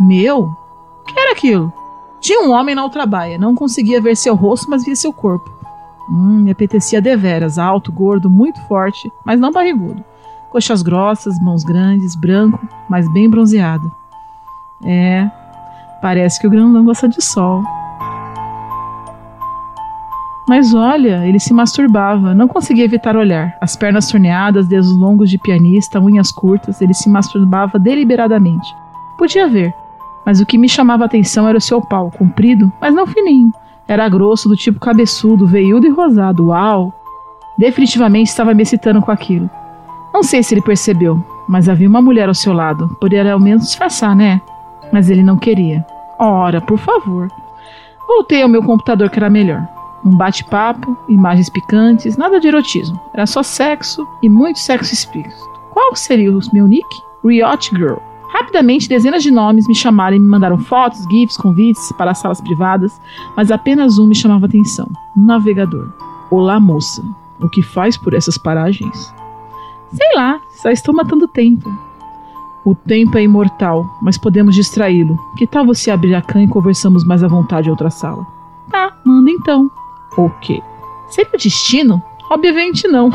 Meu? O que era aquilo? Tinha um homem na outra baia. Não conseguia ver seu rosto, mas via seu corpo. Hum, me apetecia deveras. Alto, gordo, muito forte, mas não barrigudo. Coxas grossas, mãos grandes, branco, mas bem bronzeado. É, parece que o grandão gosta de sol. Mas olha, ele se masturbava, não conseguia evitar olhar. As pernas torneadas, dedos longos de pianista, unhas curtas, ele se masturbava deliberadamente. Podia ver, mas o que me chamava a atenção era o seu pau, comprido, mas não fininho. Era grosso, do tipo cabeçudo, veiudo e rosado. Uau! Definitivamente estava me excitando com aquilo. Não sei se ele percebeu, mas havia uma mulher ao seu lado. Poderia ao menos disfarçar, né? Mas ele não queria. Ora, por favor. Voltei ao meu computador que era melhor. Um bate-papo, imagens picantes, nada de erotismo. Era só sexo e muito sexo explícito. Qual seria o meu nick? Riot Girl. Rapidamente, dezenas de nomes me chamaram e me mandaram fotos, GIFs, convites para salas privadas, mas apenas um me chamava atenção: um navegador. Olá, moça. O que faz por essas paragens? Sei lá, só estou matando tempo. O tempo é imortal, mas podemos distraí-lo. Que tal você abrir a cã e conversamos mais à vontade em outra sala? Tá, manda então. O quê? Seria o destino? Obviamente não.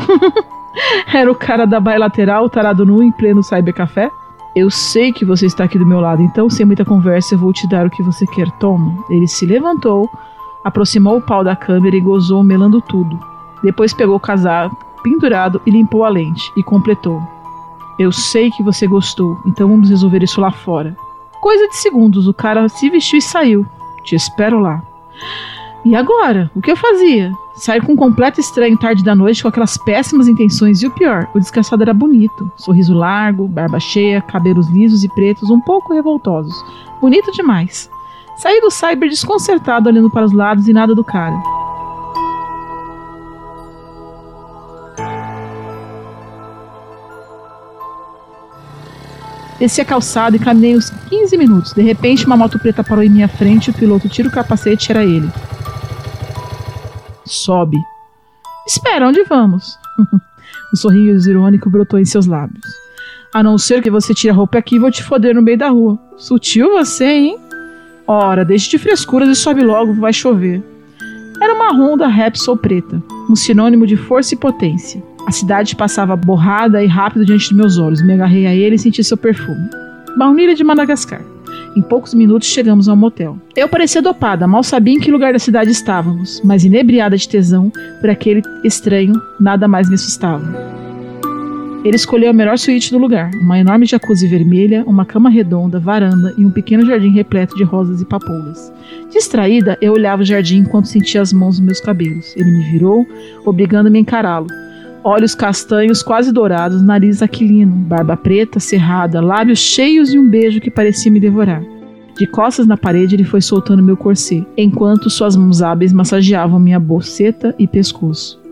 (laughs) Era o cara da baia lateral, tarado nu em pleno cybercafé? Eu sei que você está aqui do meu lado, então, sem muita conversa, eu vou te dar o que você quer. Toma. Ele se levantou, aproximou o pau da câmera e gozou, melando tudo. Depois pegou o casaco pendurado e limpou a lente, e completou. Eu sei que você gostou, então vamos resolver isso lá fora. Coisa de segundos, o cara se vestiu e saiu. Te espero lá. E agora? O que eu fazia? Sair com um completo estranho tarde da noite com aquelas péssimas intenções e o pior, o desgraçado era bonito. Sorriso largo, barba cheia, cabelos lisos e pretos, um pouco revoltosos. Bonito demais. Saí do cyber desconcertado olhando para os lados e nada do cara. Desci a calçada e caminhei uns 15 minutos. De repente, uma moto preta parou em minha frente o piloto tira o capacete era ele. Sobe. Espera, onde vamos? (laughs) um sorriso irônico brotou em seus lábios. A não ser que você tire a roupa aqui, vou te foder no meio da rua. Sutil você, hein? Ora, deixe de frescuras e sobe logo, vai chover. Era uma Honda Repsol preta, um sinônimo de força e potência. A cidade passava borrada e rápido diante de meus olhos. Me agarrei a ele e senti seu perfume. Baunilha de Madagascar. Em poucos minutos chegamos ao motel. Eu parecia dopada, mal sabia em que lugar da cidade estávamos, mas inebriada de tesão por aquele estranho, nada mais me assustava. Ele escolheu a melhor suíte do lugar, uma enorme jacuzzi vermelha, uma cama redonda, varanda e um pequeno jardim repleto de rosas e papoulas. Distraída, eu olhava o jardim enquanto sentia as mãos nos meus cabelos. Ele me virou, obrigando-me a encará-lo. Olhos castanhos quase dourados, nariz aquilino, barba preta, cerrada, lábios cheios e um beijo que parecia me devorar. De costas na parede, ele foi soltando meu corset, enquanto suas mãos hábeis massageavam minha boceta e pescoço.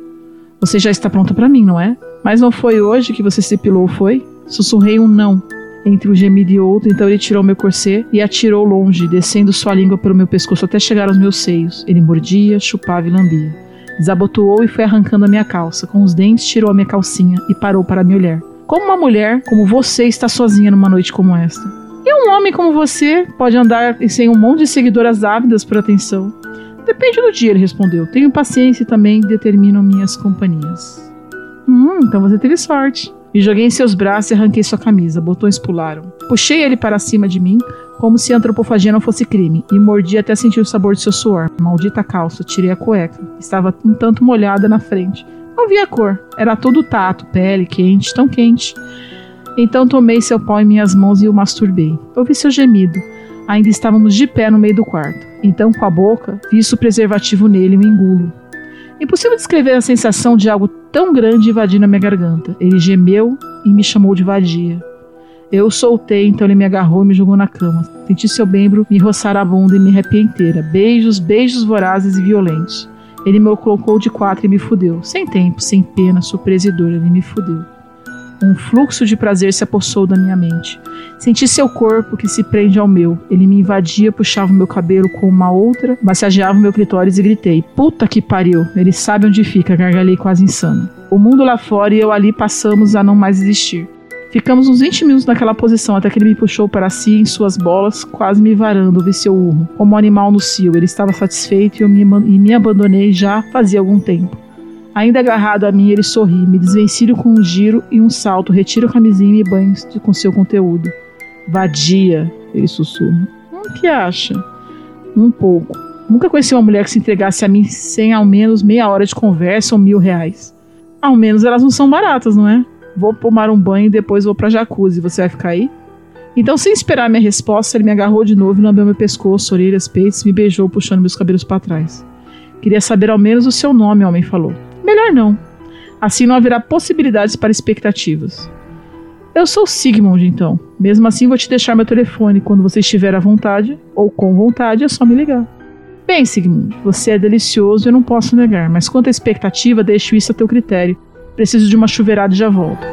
Você já está pronta para mim, não é? Mas não foi hoje que você se pilou, foi? Sussurrei um não entre um gemido e outro, então ele tirou meu corset e atirou longe, descendo sua língua pelo meu pescoço até chegar aos meus seios. Ele mordia, chupava e lambia. Desabotoou e foi arrancando a minha calça. Com os dentes, tirou a minha calcinha e parou para me olhar. Como uma mulher, como você, está sozinha numa noite como esta? E um homem como você pode andar sem um monte de seguidoras ávidas por atenção? Depende do dia, ele respondeu. Tenho paciência e também determino minhas companhias. Hum, então você teve sorte. Me joguei em seus braços e arranquei sua camisa. Botões pularam. Puxei ele para cima de mim, como se a antropofagia não fosse crime, e mordi até sentir o sabor de seu suor. Maldita calça, tirei a cueca. Estava um tanto molhada na frente. Não via cor. Era todo tato, pele, quente, tão quente. Então tomei seu pau em minhas mãos e o masturbei. Ouvi seu gemido. Ainda estávamos de pé no meio do quarto. Então, com a boca, visto o preservativo nele e o engulo. Impossível descrever a sensação de algo tão grande invadindo a minha garganta. Ele gemeu e me chamou de vadia. Eu soltei, então ele me agarrou e me jogou na cama. Senti seu membro me roçar a bunda e me arrepiei inteira. Beijos, beijos vorazes e violentos. Ele me colocou de quatro e me fudeu. Sem tempo, sem pena, surpresa e dor, ele me fudeu. Um fluxo de prazer se apossou da minha mente. Senti seu corpo que se prende ao meu. Ele me invadia, puxava o meu cabelo com uma outra, massageava o meu clitóris e gritei: Puta que pariu! Ele sabe onde fica, gargalhei quase insano. O mundo lá fora e eu ali passamos a não mais existir. Ficamos uns 20 minutos naquela posição até que ele me puxou para si em suas bolas, quase me varando, vi seu urro. Como um animal no cio, ele estava satisfeito e eu me, e me abandonei já fazia algum tempo. Ainda agarrado a mim, ele sorri, me desvencilho com um giro e um salto, retiro a camisinha e banho com seu conteúdo. Vadia, ele sussurra. O que acha? Um pouco. Nunca conheci uma mulher que se entregasse a mim sem ao menos meia hora de conversa ou mil reais. Ao menos elas não são baratas, não é? Vou tomar um banho e depois vou pra jacuzzi. Você vai ficar aí? Então, sem esperar minha resposta, ele me agarrou de novo lambeu meu pescoço, orelhas, peitos me beijou, puxando meus cabelos para trás. Queria saber ao menos o seu nome, o homem falou. Melhor não. Assim não haverá possibilidades para expectativas. Eu sou Sigmund, então. Mesmo assim, vou te deixar meu telefone. Quando você estiver à vontade, ou com vontade, é só me ligar. Bem, Sigmund, você é delicioso e eu não posso negar, mas quanto à expectativa, deixo isso a teu critério. Preciso de uma chuveirada e já volto.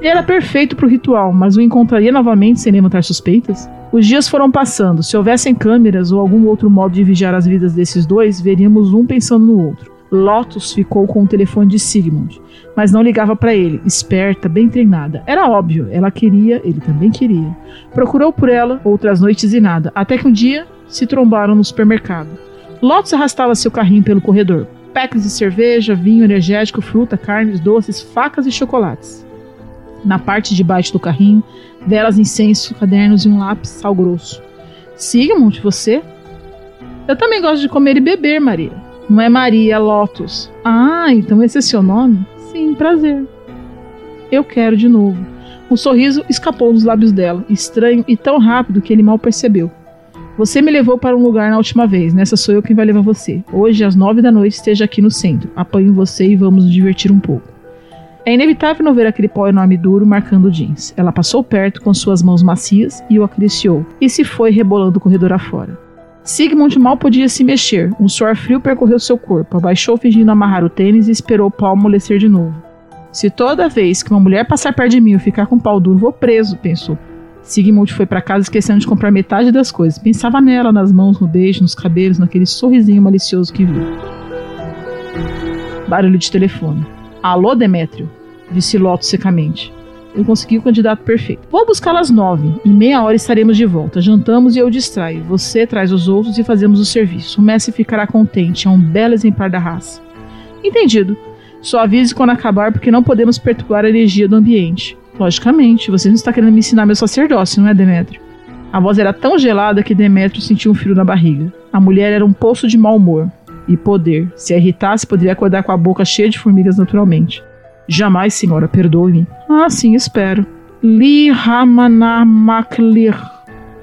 Ele era perfeito para o ritual, mas o encontraria novamente sem levantar suspeitas? Os dias foram passando. Se houvessem câmeras ou algum outro modo de vigiar as vidas desses dois, veríamos um pensando no outro. Lotus ficou com o telefone de Sigmund, mas não ligava para ele, esperta, bem treinada. Era óbvio, ela queria, ele também queria. Procurou por ela outras noites e nada, até que um dia se trombaram no supermercado. Lotus arrastava seu carrinho pelo corredor. Packs de cerveja, vinho energético, fruta, carnes, doces, facas e chocolates. Na parte de baixo do carrinho, velas, incenso, cadernos e um lápis sal grosso. Sigmund, você? Eu também gosto de comer e beber, Maria. Não é Maria, é Lotus. Ah, então esse é seu nome? Sim, prazer. Eu quero de novo. Um sorriso escapou dos lábios dela, estranho e tão rápido que ele mal percebeu. Você me levou para um lugar na última vez, nessa sou eu quem vai levar você. Hoje, às nove da noite, esteja aqui no centro. Apanho você e vamos nos divertir um pouco. É inevitável não ver aquele pó enorme duro marcando o jeans. Ela passou perto com suas mãos macias e o acariciou, e se foi rebolando o corredor afora. Sigmund mal podia se mexer. Um suor frio percorreu seu corpo. Abaixou fingindo amarrar o tênis e esperou o pau amolecer de novo. Se toda vez que uma mulher passar perto de mim eu ficar com o pau duro, vou preso, pensou. Sigmund foi para casa esquecendo de comprar metade das coisas. Pensava nela, nas mãos, no beijo, nos cabelos, naquele sorrisinho malicioso que viu. Barulho de telefone. Alô, Demétrio? Disse Loto secamente. Eu consegui o candidato perfeito. Vou buscá-la às nove. Em meia hora estaremos de volta. Jantamos e eu distraio. Você traz os outros e fazemos o serviço. O Messi ficará contente. É um belo exemplar da raça. Entendido. Só avise quando acabar, porque não podemos perturbar a energia do ambiente. Logicamente, você não está querendo me ensinar meu sacerdócio, não é, Demétrio? A voz era tão gelada que Demétrio sentiu um frio na barriga. A mulher era um poço de mau humor e poder. Se a irritasse, poderia acordar com a boca cheia de formigas naturalmente. Jamais, senhora, perdoe-me. Ah, sim, espero. Li Ramanamaklir.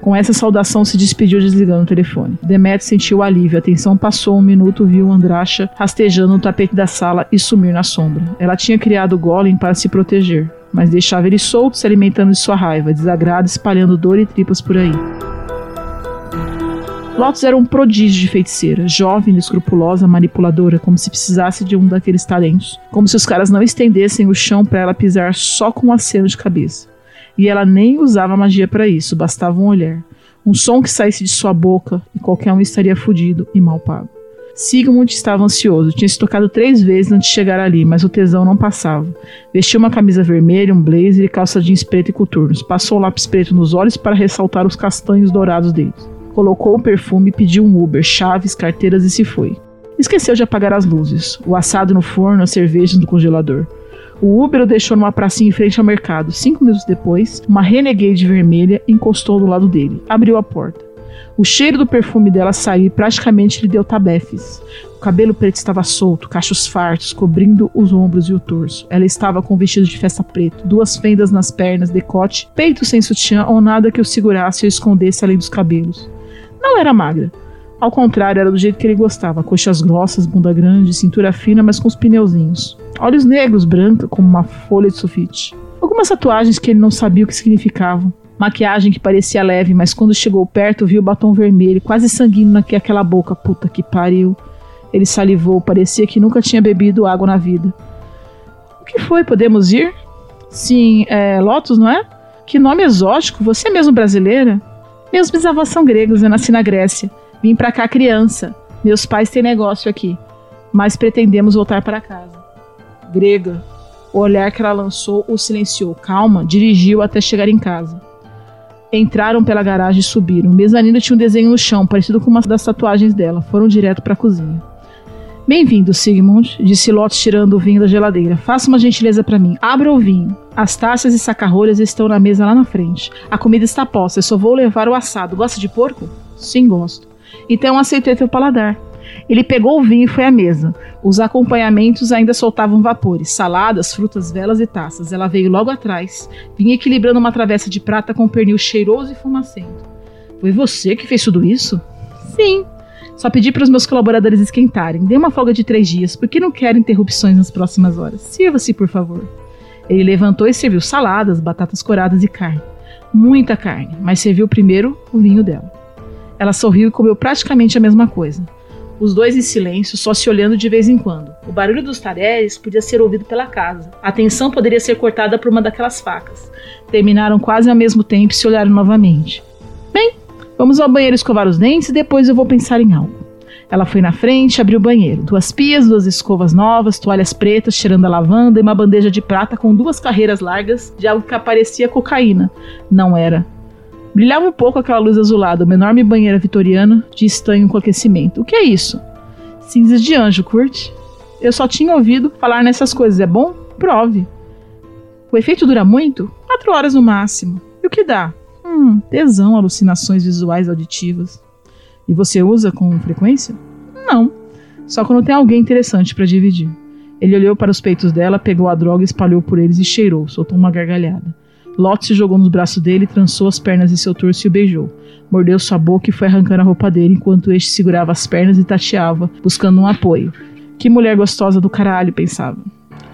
Com essa saudação se despediu desligando o telefone. Demet sentiu alívio. A tensão passou um minuto, viu Andracha rastejando no tapete da sala e sumir na sombra. Ela tinha criado o golem para se proteger. Mas deixava ele solto, se alimentando de sua raiva, desagrado, espalhando dor e tripas por aí. Lotus era um prodígio de feiticeira, jovem, escrupulosa, manipuladora, como se precisasse de um daqueles talentos, como se os caras não estendessem o chão para ela pisar só com um aceno de cabeça. E ela nem usava magia para isso, bastava um olhar. Um som que saísse de sua boca e qualquer um estaria fudido e mal pago. Sigmund estava ansioso, tinha se tocado três vezes antes de chegar ali, mas o tesão não passava. Vestiu uma camisa vermelha, um blazer e calça jeans preto e coturnos. Passou lápis preto nos olhos para ressaltar os castanhos dourados deles. Colocou o perfume, pediu um Uber, chaves, carteiras e se foi. Esqueceu de apagar as luzes, o assado no forno, as cervejas no congelador. O Uber o deixou numa pracinha em frente ao mercado. Cinco minutos depois, uma Renegade vermelha encostou do lado dele. Abriu a porta. O cheiro do perfume dela saiu e praticamente lhe deu tabefes. O cabelo preto estava solto, cachos fartos, cobrindo os ombros e o torso. Ela estava com um vestido de festa preto, duas fendas nas pernas, decote, peito sem sutiã ou nada que o segurasse ou escondesse além dos cabelos. Não era magra. Ao contrário, era do jeito que ele gostava: coxas grossas, bunda grande, cintura fina, mas com os pneuzinhos. Olhos negros, branca, como uma folha de sulfite. Algumas tatuagens que ele não sabia o que significavam. Maquiagem que parecia leve, mas quando chegou perto viu o batom vermelho, quase sanguíneo naquela boca. Puta que pariu. Ele salivou, parecia que nunca tinha bebido água na vida. O que foi? Podemos ir? Sim, é Lotus, não é? Que nome exótico, você é mesmo brasileira? Meus bisavós são gregos, eu nasci na Grécia. Vim pra cá criança. Meus pais têm negócio aqui, mas pretendemos voltar para casa. Grega. O olhar que ela lançou o silenciou. Calma, dirigiu até chegar em casa. Entraram pela garagem e subiram. Mezanino tinha um desenho no chão, parecido com uma das tatuagens dela. Foram direto para a cozinha. Bem-vindo, Sigmund, disse Lot tirando o vinho da geladeira. Faça uma gentileza para mim. Abra o vinho. As taças e sacarrolhas estão na mesa lá na frente. A comida está posta, eu só vou levar o assado. Gosta de porco? Sim, gosto. Então aceitei teu paladar. Ele pegou o vinho e foi à mesa. Os acompanhamentos ainda soltavam vapores, saladas, frutas, velas e taças. Ela veio logo atrás, vinha equilibrando uma travessa de prata com um pernil cheiroso e fumacento. Foi você que fez tudo isso? Sim. Só pedi para os meus colaboradores esquentarem. Dei uma folga de três dias, porque não quero interrupções nas próximas horas. Sirva-se, por favor. Ele levantou e serviu saladas, batatas coradas e carne. Muita carne, mas serviu primeiro o vinho dela. Ela sorriu e comeu praticamente a mesma coisa os dois em silêncio, só se olhando de vez em quando. O barulho dos talheres podia ser ouvido pela casa. A tensão poderia ser cortada por uma daquelas facas. Terminaram quase ao mesmo tempo e se olharam novamente. Bem, vamos ao banheiro escovar os dentes e depois eu vou pensar em algo. Ela foi na frente, abriu o banheiro. Duas pias, duas escovas novas, toalhas pretas cheirando a lavanda e uma bandeja de prata com duas carreiras largas de algo que parecia cocaína. Não era. Brilhava um pouco aquela luz azulada, uma enorme banheira vitoriana de estanho com aquecimento. O que é isso? Cinzas de anjo, curte? Eu só tinha ouvido falar nessas coisas, é bom? Prove. O efeito dura muito? Quatro horas no máximo. E o que dá? Hum, tesão, alucinações visuais auditivas. E você usa com frequência? Não. Só quando tem alguém interessante para dividir. Ele olhou para os peitos dela, pegou a droga, espalhou por eles e cheirou, soltou uma gargalhada. Lot se jogou nos braços dele, trançou as pernas em seu torso e o beijou. Mordeu sua boca e foi arrancando a roupa dele enquanto este segurava as pernas e tateava, buscando um apoio. Que mulher gostosa do caralho, pensava.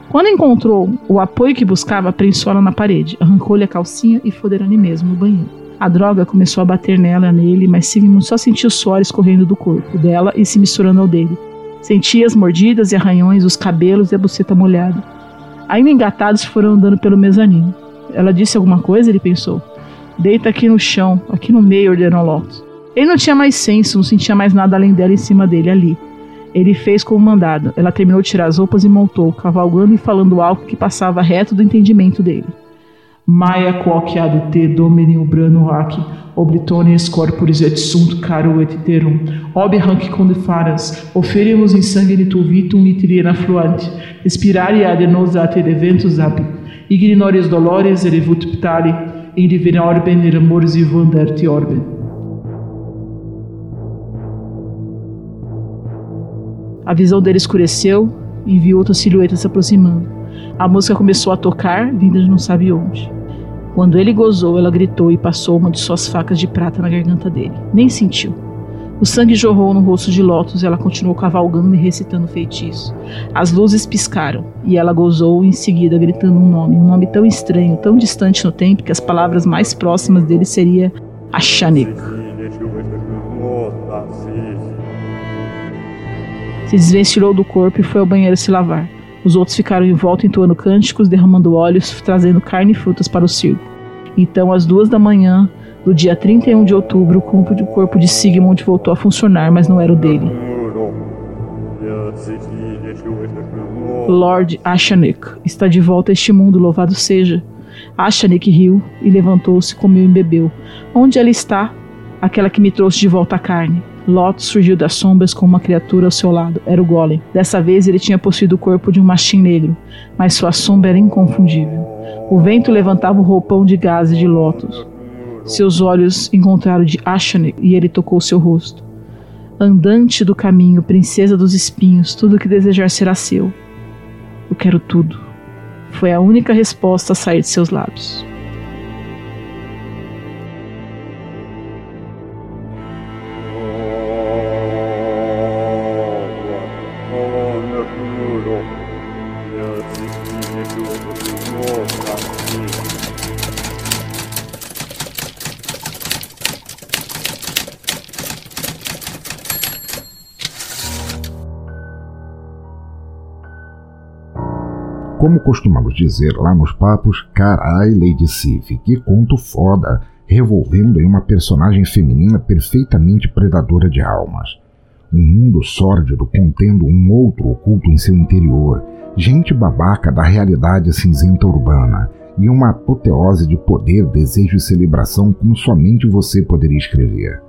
Quando encontrou o apoio que buscava, prensou ela na parede, arrancou-lhe a calcinha e fodeu ali mesmo no banheiro. A droga começou a bater nela, nele, mas Sigmund só sentiu o suor escorrendo do corpo dela e se misturando ao dele. Sentia as mordidas e arranhões, os cabelos e a buceta molhada. Ainda engatados foram andando pelo mezanino. Ela disse alguma coisa? Ele pensou. Deita aqui no chão, aqui no meio, ordenou Lotus. Ele não tinha mais senso, não sentia mais nada além dela em cima dele, ali. Ele fez como mandado. Ela terminou de tirar as roupas e montou, cavalgando e falando algo que passava reto do entendimento dele. Maia quoque ad te domini ubrano hac, oblitones corporis et sunt caro et terum, ob hanc condefaras, oferimus in sanguine tu vitum nitriena fluante, expirare ad nos ate deventus ab, ignores dolores erevut ptali, in divina orben e vanderte orben. A visão dele escureceu e viu outra silhueta se aproximando. A música começou a tocar, vinda de não sabe onde. Quando ele gozou, ela gritou e passou uma de suas facas de prata na garganta dele. Nem sentiu. O sangue jorrou no rosto de Lotus e ela continuou cavalgando e recitando feitiço. As luzes piscaram e ela gozou em seguida, gritando um nome, um nome tão estranho, tão distante no tempo que as palavras mais próximas dele seria Ashanik. Se desvencilhou do corpo e foi ao banheiro se lavar. Os outros ficaram em volta entoando cânticos, derramando óleos, trazendo carne e frutas para o circo. Então, às duas da manhã, do dia 31 de outubro, o corpo de Sigmund voltou a funcionar, mas não era o dele. Lord Ashanik está de volta a este mundo, louvado seja. Ashanik riu e levantou-se, comeu e bebeu. Onde ela está? Aquela que me trouxe de volta a carne. Lot surgiu das sombras com uma criatura ao seu lado. Era o Golem. Dessa vez ele tinha possuído o corpo de um machim negro, mas sua sombra era inconfundível. O vento levantava o roupão de gaze de Lotus. Seus olhos encontraram de Ashane e ele tocou seu rosto. Andante do caminho, princesa dos espinhos, tudo que desejar será seu. Eu quero tudo. Foi a única resposta a sair de seus lábios. Como costumamos dizer lá nos papos, carai, Lady Sif, que conto foda, revolvendo em uma personagem feminina perfeitamente predadora de almas. Um mundo sórdido contendo um outro oculto em seu interior, gente babaca da realidade cinzenta urbana e uma apoteose de poder, desejo e celebração como somente você poderia escrever.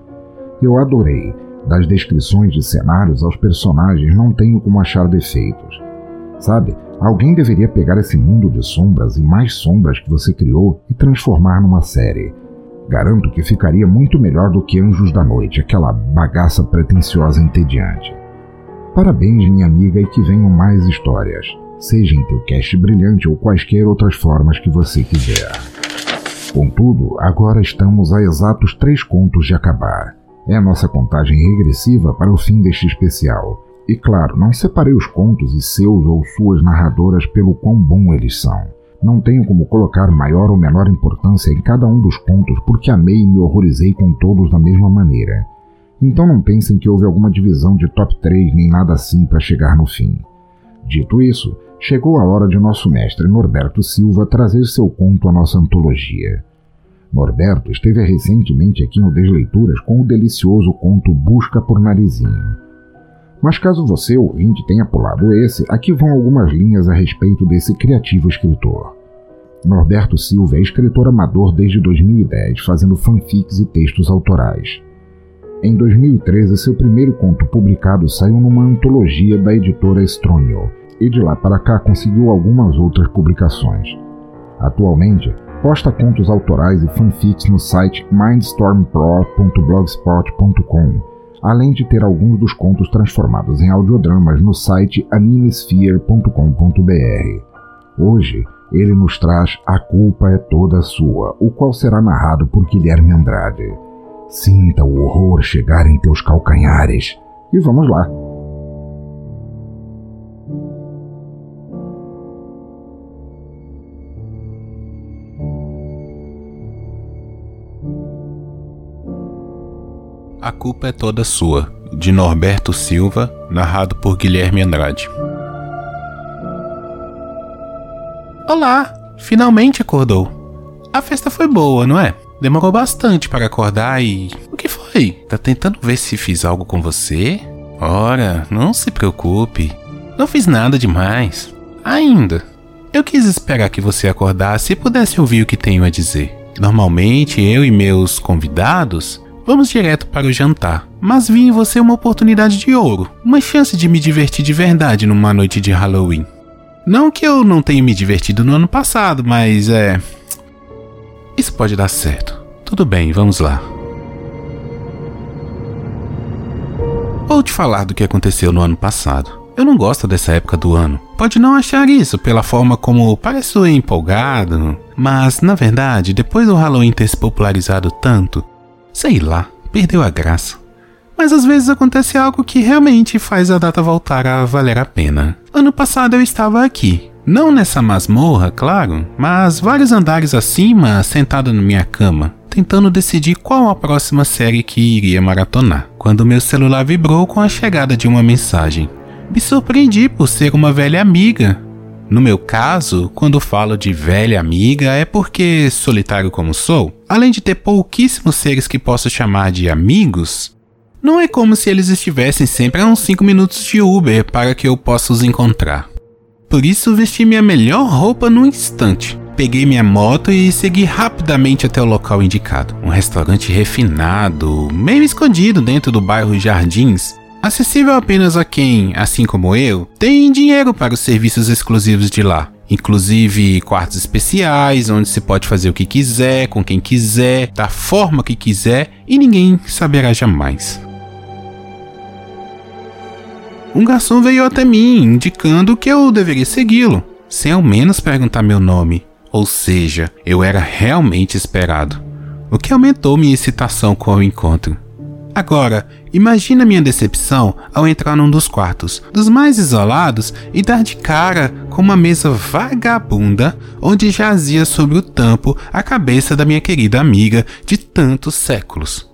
Eu adorei. Das descrições de cenários aos personagens não tenho como achar defeitos. Sabe, Alguém deveria pegar esse mundo de sombras e mais sombras que você criou e transformar numa série. Garanto que ficaria muito melhor do que Anjos da Noite, aquela bagaça pretensiosa entediante. Parabéns, minha amiga, e que venham mais histórias, seja em teu cast brilhante ou quaisquer outras formas que você quiser. Contudo, agora estamos a exatos três contos de acabar. É a nossa contagem regressiva para o fim deste especial e claro, não separei os contos e seus ou suas narradoras pelo quão bom eles são. Não tenho como colocar maior ou menor importância em cada um dos contos porque amei e me horrorizei com todos da mesma maneira. Então não pensem que houve alguma divisão de top 3 nem nada assim para chegar no fim. Dito isso, chegou a hora de nosso mestre Norberto Silva trazer seu conto à nossa antologia. Norberto esteve recentemente aqui no Desleituras com o delicioso conto Busca por Narizinho. Mas caso você, ouvinte, tenha pulado esse, aqui vão algumas linhas a respeito desse criativo escritor. Norberto Silva é escritor amador desde 2010, fazendo fanfics e textos autorais. Em 2013, seu primeiro conto publicado saiu numa antologia da editora Estronio, e de lá para cá conseguiu algumas outras publicações. Atualmente, posta contos autorais e fanfics no site mindstormpro.blogspot.com além de ter alguns dos contos transformados em audiodramas no site animesphere.com.br. Hoje, ele nos traz A Culpa é Toda Sua, o qual será narrado por Guilherme Andrade. Sinta o horror chegar em teus calcanhares. E vamos lá! A Culpa é Toda Sua, de Norberto Silva, narrado por Guilherme Andrade. Olá! Finalmente acordou. A festa foi boa, não é? Demorou bastante para acordar e. O que foi? Tá tentando ver se fiz algo com você? Ora, não se preocupe. Não fiz nada demais. Ainda. Eu quis esperar que você acordasse e pudesse ouvir o que tenho a dizer. Normalmente, eu e meus convidados Vamos direto para o jantar. Mas vi em você uma oportunidade de ouro, uma chance de me divertir de verdade numa noite de Halloween. Não que eu não tenha me divertido no ano passado, mas é. Isso pode dar certo. Tudo bem, vamos lá. Vou te falar do que aconteceu no ano passado. Eu não gosto dessa época do ano. Pode não achar isso pela forma como pareço empolgado, mas na verdade, depois do Halloween ter se popularizado tanto, Sei lá, perdeu a graça. Mas às vezes acontece algo que realmente faz a data voltar a valer a pena. Ano passado eu estava aqui. Não nessa masmorra, claro, mas vários andares acima, sentado na minha cama, tentando decidir qual a próxima série que iria maratonar, quando meu celular vibrou com a chegada de uma mensagem. Me surpreendi por ser uma velha amiga. No meu caso, quando falo de velha amiga, é porque, solitário como sou, além de ter pouquíssimos seres que posso chamar de amigos, não é como se eles estivessem sempre a uns 5 minutos de Uber para que eu possa os encontrar. Por isso vesti minha melhor roupa no instante. Peguei minha moto e segui rapidamente até o local indicado. Um restaurante refinado, meio escondido dentro do bairro Jardins, acessível apenas a quem, assim como eu, tem dinheiro para os serviços exclusivos de lá. Inclusive quartos especiais, onde se pode fazer o que quiser, com quem quiser, da forma que quiser e ninguém saberá jamais um garçom veio até mim, indicando que eu deveria segui-lo, sem ao menos perguntar meu nome. Ou seja, eu era realmente esperado, o que aumentou minha excitação com o encontro. Agora, imagina minha decepção ao entrar num dos quartos, dos mais isolados, e dar de cara com uma mesa vagabunda onde jazia sobre o tampo a cabeça da minha querida amiga de tantos séculos.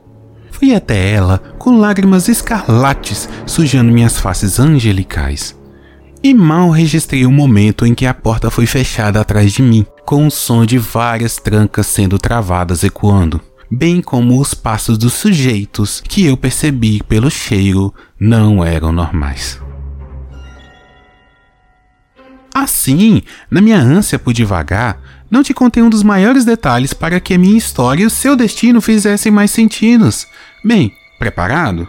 Fui até ela com lágrimas escarlates sujando minhas faces angelicais. E mal registrei o momento em que a porta foi fechada atrás de mim, com o som de várias trancas sendo travadas ecoando, bem como os passos dos sujeitos que eu percebi pelo cheiro não eram normais. Assim, na minha ânsia por devagar, não te contei um dos maiores detalhes para que a minha história e o seu destino fizessem mais sentidos. Bem, preparado?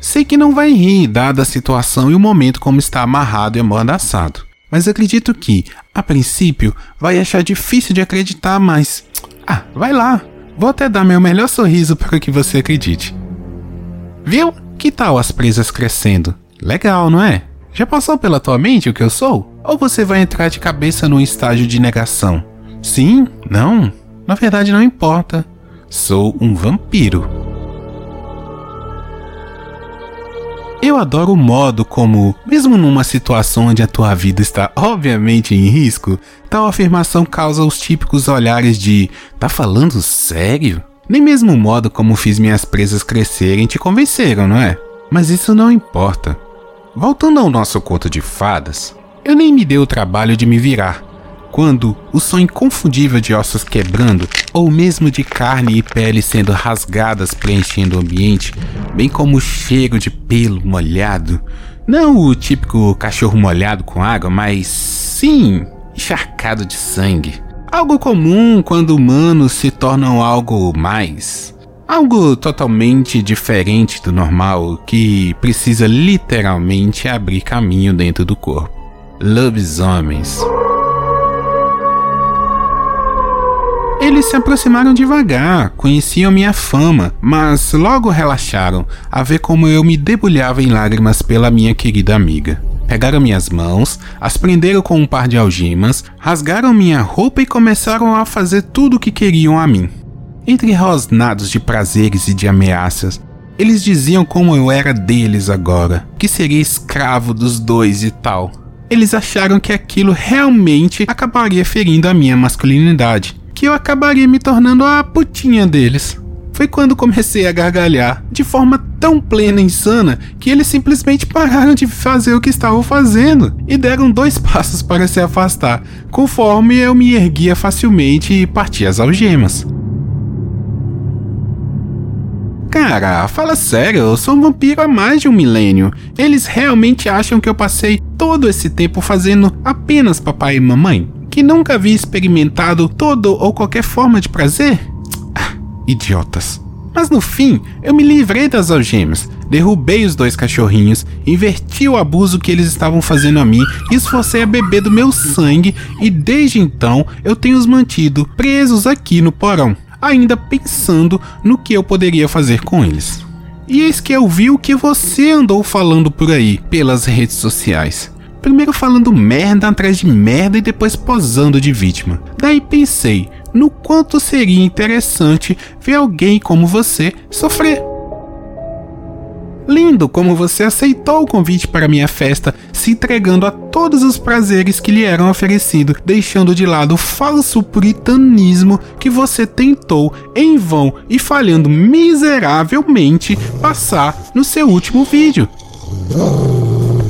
Sei que não vai rir, dada a situação e o momento como está amarrado e amordaçado. Mas acredito que, a princípio, vai achar difícil de acreditar, mas. Ah, vai lá! Vou até dar meu melhor sorriso para que você acredite. Viu? Que tal as presas crescendo? Legal, não é? Já passou pela tua mente o que eu sou? Ou você vai entrar de cabeça num estágio de negação? Sim? Não? Na verdade, não importa. Sou um vampiro. Eu adoro o modo como, mesmo numa situação onde a tua vida está obviamente em risco, tal afirmação causa os típicos olhares de tá falando sério? Nem mesmo o modo como fiz minhas presas crescerem te convenceram, não é? Mas isso não importa. Voltando ao nosso conto de fadas, eu nem me dei o trabalho de me virar quando o som inconfundível de ossos quebrando, ou mesmo de carne e pele sendo rasgadas preenchendo o ambiente, bem como o cheiro de pelo molhado. Não o típico cachorro molhado com água, mas sim encharcado de sangue. Algo comum quando humanos se tornam algo mais. Algo totalmente diferente do normal que precisa literalmente abrir caminho dentro do corpo. Lobisomens. Eles se aproximaram devagar, conheciam minha fama, mas logo relaxaram a ver como eu me debulhava em lágrimas pela minha querida amiga. Pegaram minhas mãos, as prenderam com um par de algemas, rasgaram minha roupa e começaram a fazer tudo o que queriam a mim. Entre rosnados de prazeres e de ameaças, eles diziam como eu era deles agora, que seria escravo dos dois e tal. Eles acharam que aquilo realmente acabaria ferindo a minha masculinidade que eu acabaria me tornando a putinha deles. Foi quando comecei a gargalhar, de forma tão plena e insana, que eles simplesmente pararam de fazer o que estavam fazendo e deram dois (laughs) passos para se afastar, conforme eu me erguia facilmente e partia as algemas. Cara, fala sério, eu sou um vampiro há mais de um milênio. Eles realmente acham que eu passei todo esse tempo fazendo apenas papai e mamãe? Que nunca havia experimentado todo ou qualquer forma de prazer? Ah, idiotas. Mas no fim, eu me livrei das algemas, derrubei os dois cachorrinhos, inverti o abuso que eles estavam fazendo a mim esforcei a beber do meu sangue, e desde então eu tenho os mantido presos aqui no porão, ainda pensando no que eu poderia fazer com eles. E eis que eu vi o que você andou falando por aí, pelas redes sociais. Primeiro falando merda atrás de merda e depois posando de vítima. Daí pensei no quanto seria interessante ver alguém como você sofrer. Lindo como você aceitou o convite para minha festa, se entregando a todos os prazeres que lhe eram oferecidos, deixando de lado o falso puritanismo que você tentou, em vão e falhando miseravelmente, passar no seu último vídeo.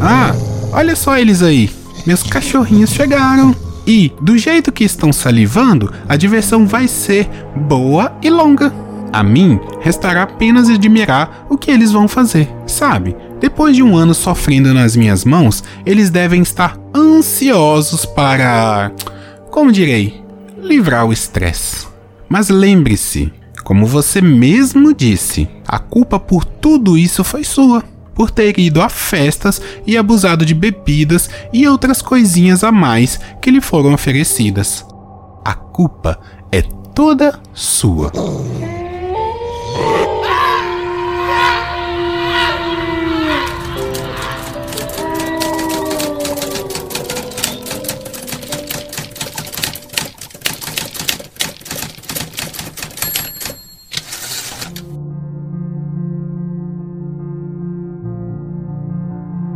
Ah, olha só eles aí. Meus cachorrinhos chegaram. E, do jeito que estão salivando, a diversão vai ser boa e longa. A mim, restará apenas admirar o que eles vão fazer, sabe? Depois de um ano sofrendo nas minhas mãos, eles devem estar ansiosos para. Como direi? Livrar o estresse. Mas lembre-se, como você mesmo disse, a culpa por tudo isso foi sua. Por ter ido a festas e abusado de bebidas e outras coisinhas a mais que lhe foram oferecidas. A culpa é toda sua.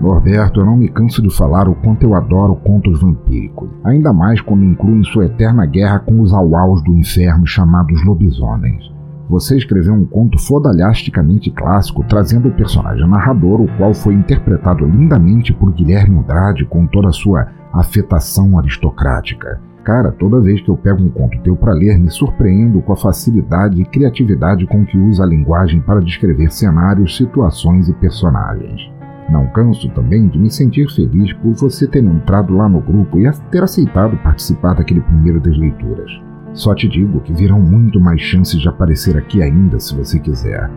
Norberto, eu não me canso de falar o quanto eu adoro contos vampíricos, ainda mais quando incluem sua eterna guerra com os auaus do inferno chamados lobisomens. Você escreveu um conto fodalhasticamente clássico, trazendo o personagem narrador, o qual foi interpretado lindamente por Guilherme Andrade com toda a sua afetação aristocrática. Cara, toda vez que eu pego um conto teu para ler, me surpreendo com a facilidade e criatividade com que usa a linguagem para descrever cenários, situações e personagens. Não canso também de me sentir feliz por você ter entrado lá no grupo e ter aceitado participar daquele primeiro das leituras. Só te digo que virão muito mais chances de aparecer aqui ainda se você quiser,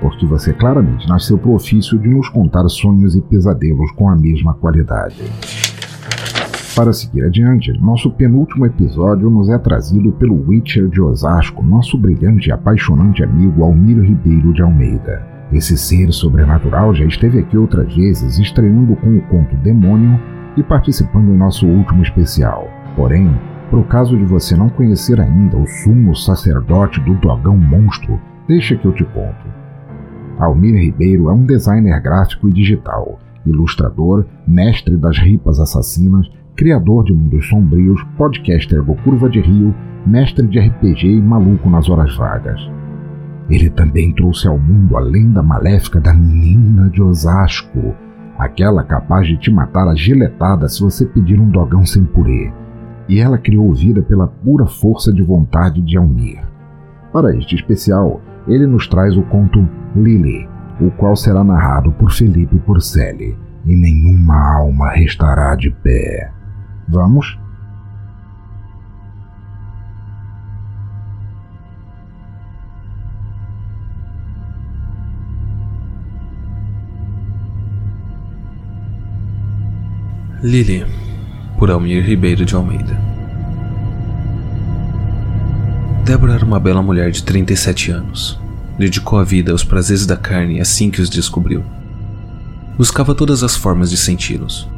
porque você claramente nasceu para o ofício de nos contar sonhos e pesadelos com a mesma qualidade. Para seguir adiante, nosso penúltimo episódio nos é trazido pelo Witcher de Osasco, nosso brilhante e apaixonante amigo Almiro Ribeiro de Almeida. Esse ser sobrenatural já esteve aqui outras vezes, estreando com o conto Demônio e participando em nosso último especial. Porém, por caso de você não conhecer ainda o sumo sacerdote do Dogão Monstro, deixa que eu te conto. Almir Ribeiro é um designer gráfico e digital, ilustrador, mestre das ripas assassinas, criador de mundos sombrios, podcaster do Curva de Rio, mestre de RPG e maluco nas horas vagas. Ele também trouxe ao mundo a lenda maléfica da menina de Osasco, aquela capaz de te matar a giletada se você pedir um dogão sem purê. E ela criou vida pela pura força de vontade de Almir. Para este especial, ele nos traz o conto Lily, o qual será narrado por Felipe Porcelli, e nenhuma alma restará de pé. Vamos? Lily, por Almir Ribeiro de Almeida. Débora era uma bela mulher de 37 anos. Dedicou a vida aos prazeres da carne assim que os descobriu. Buscava todas as formas de senti-los,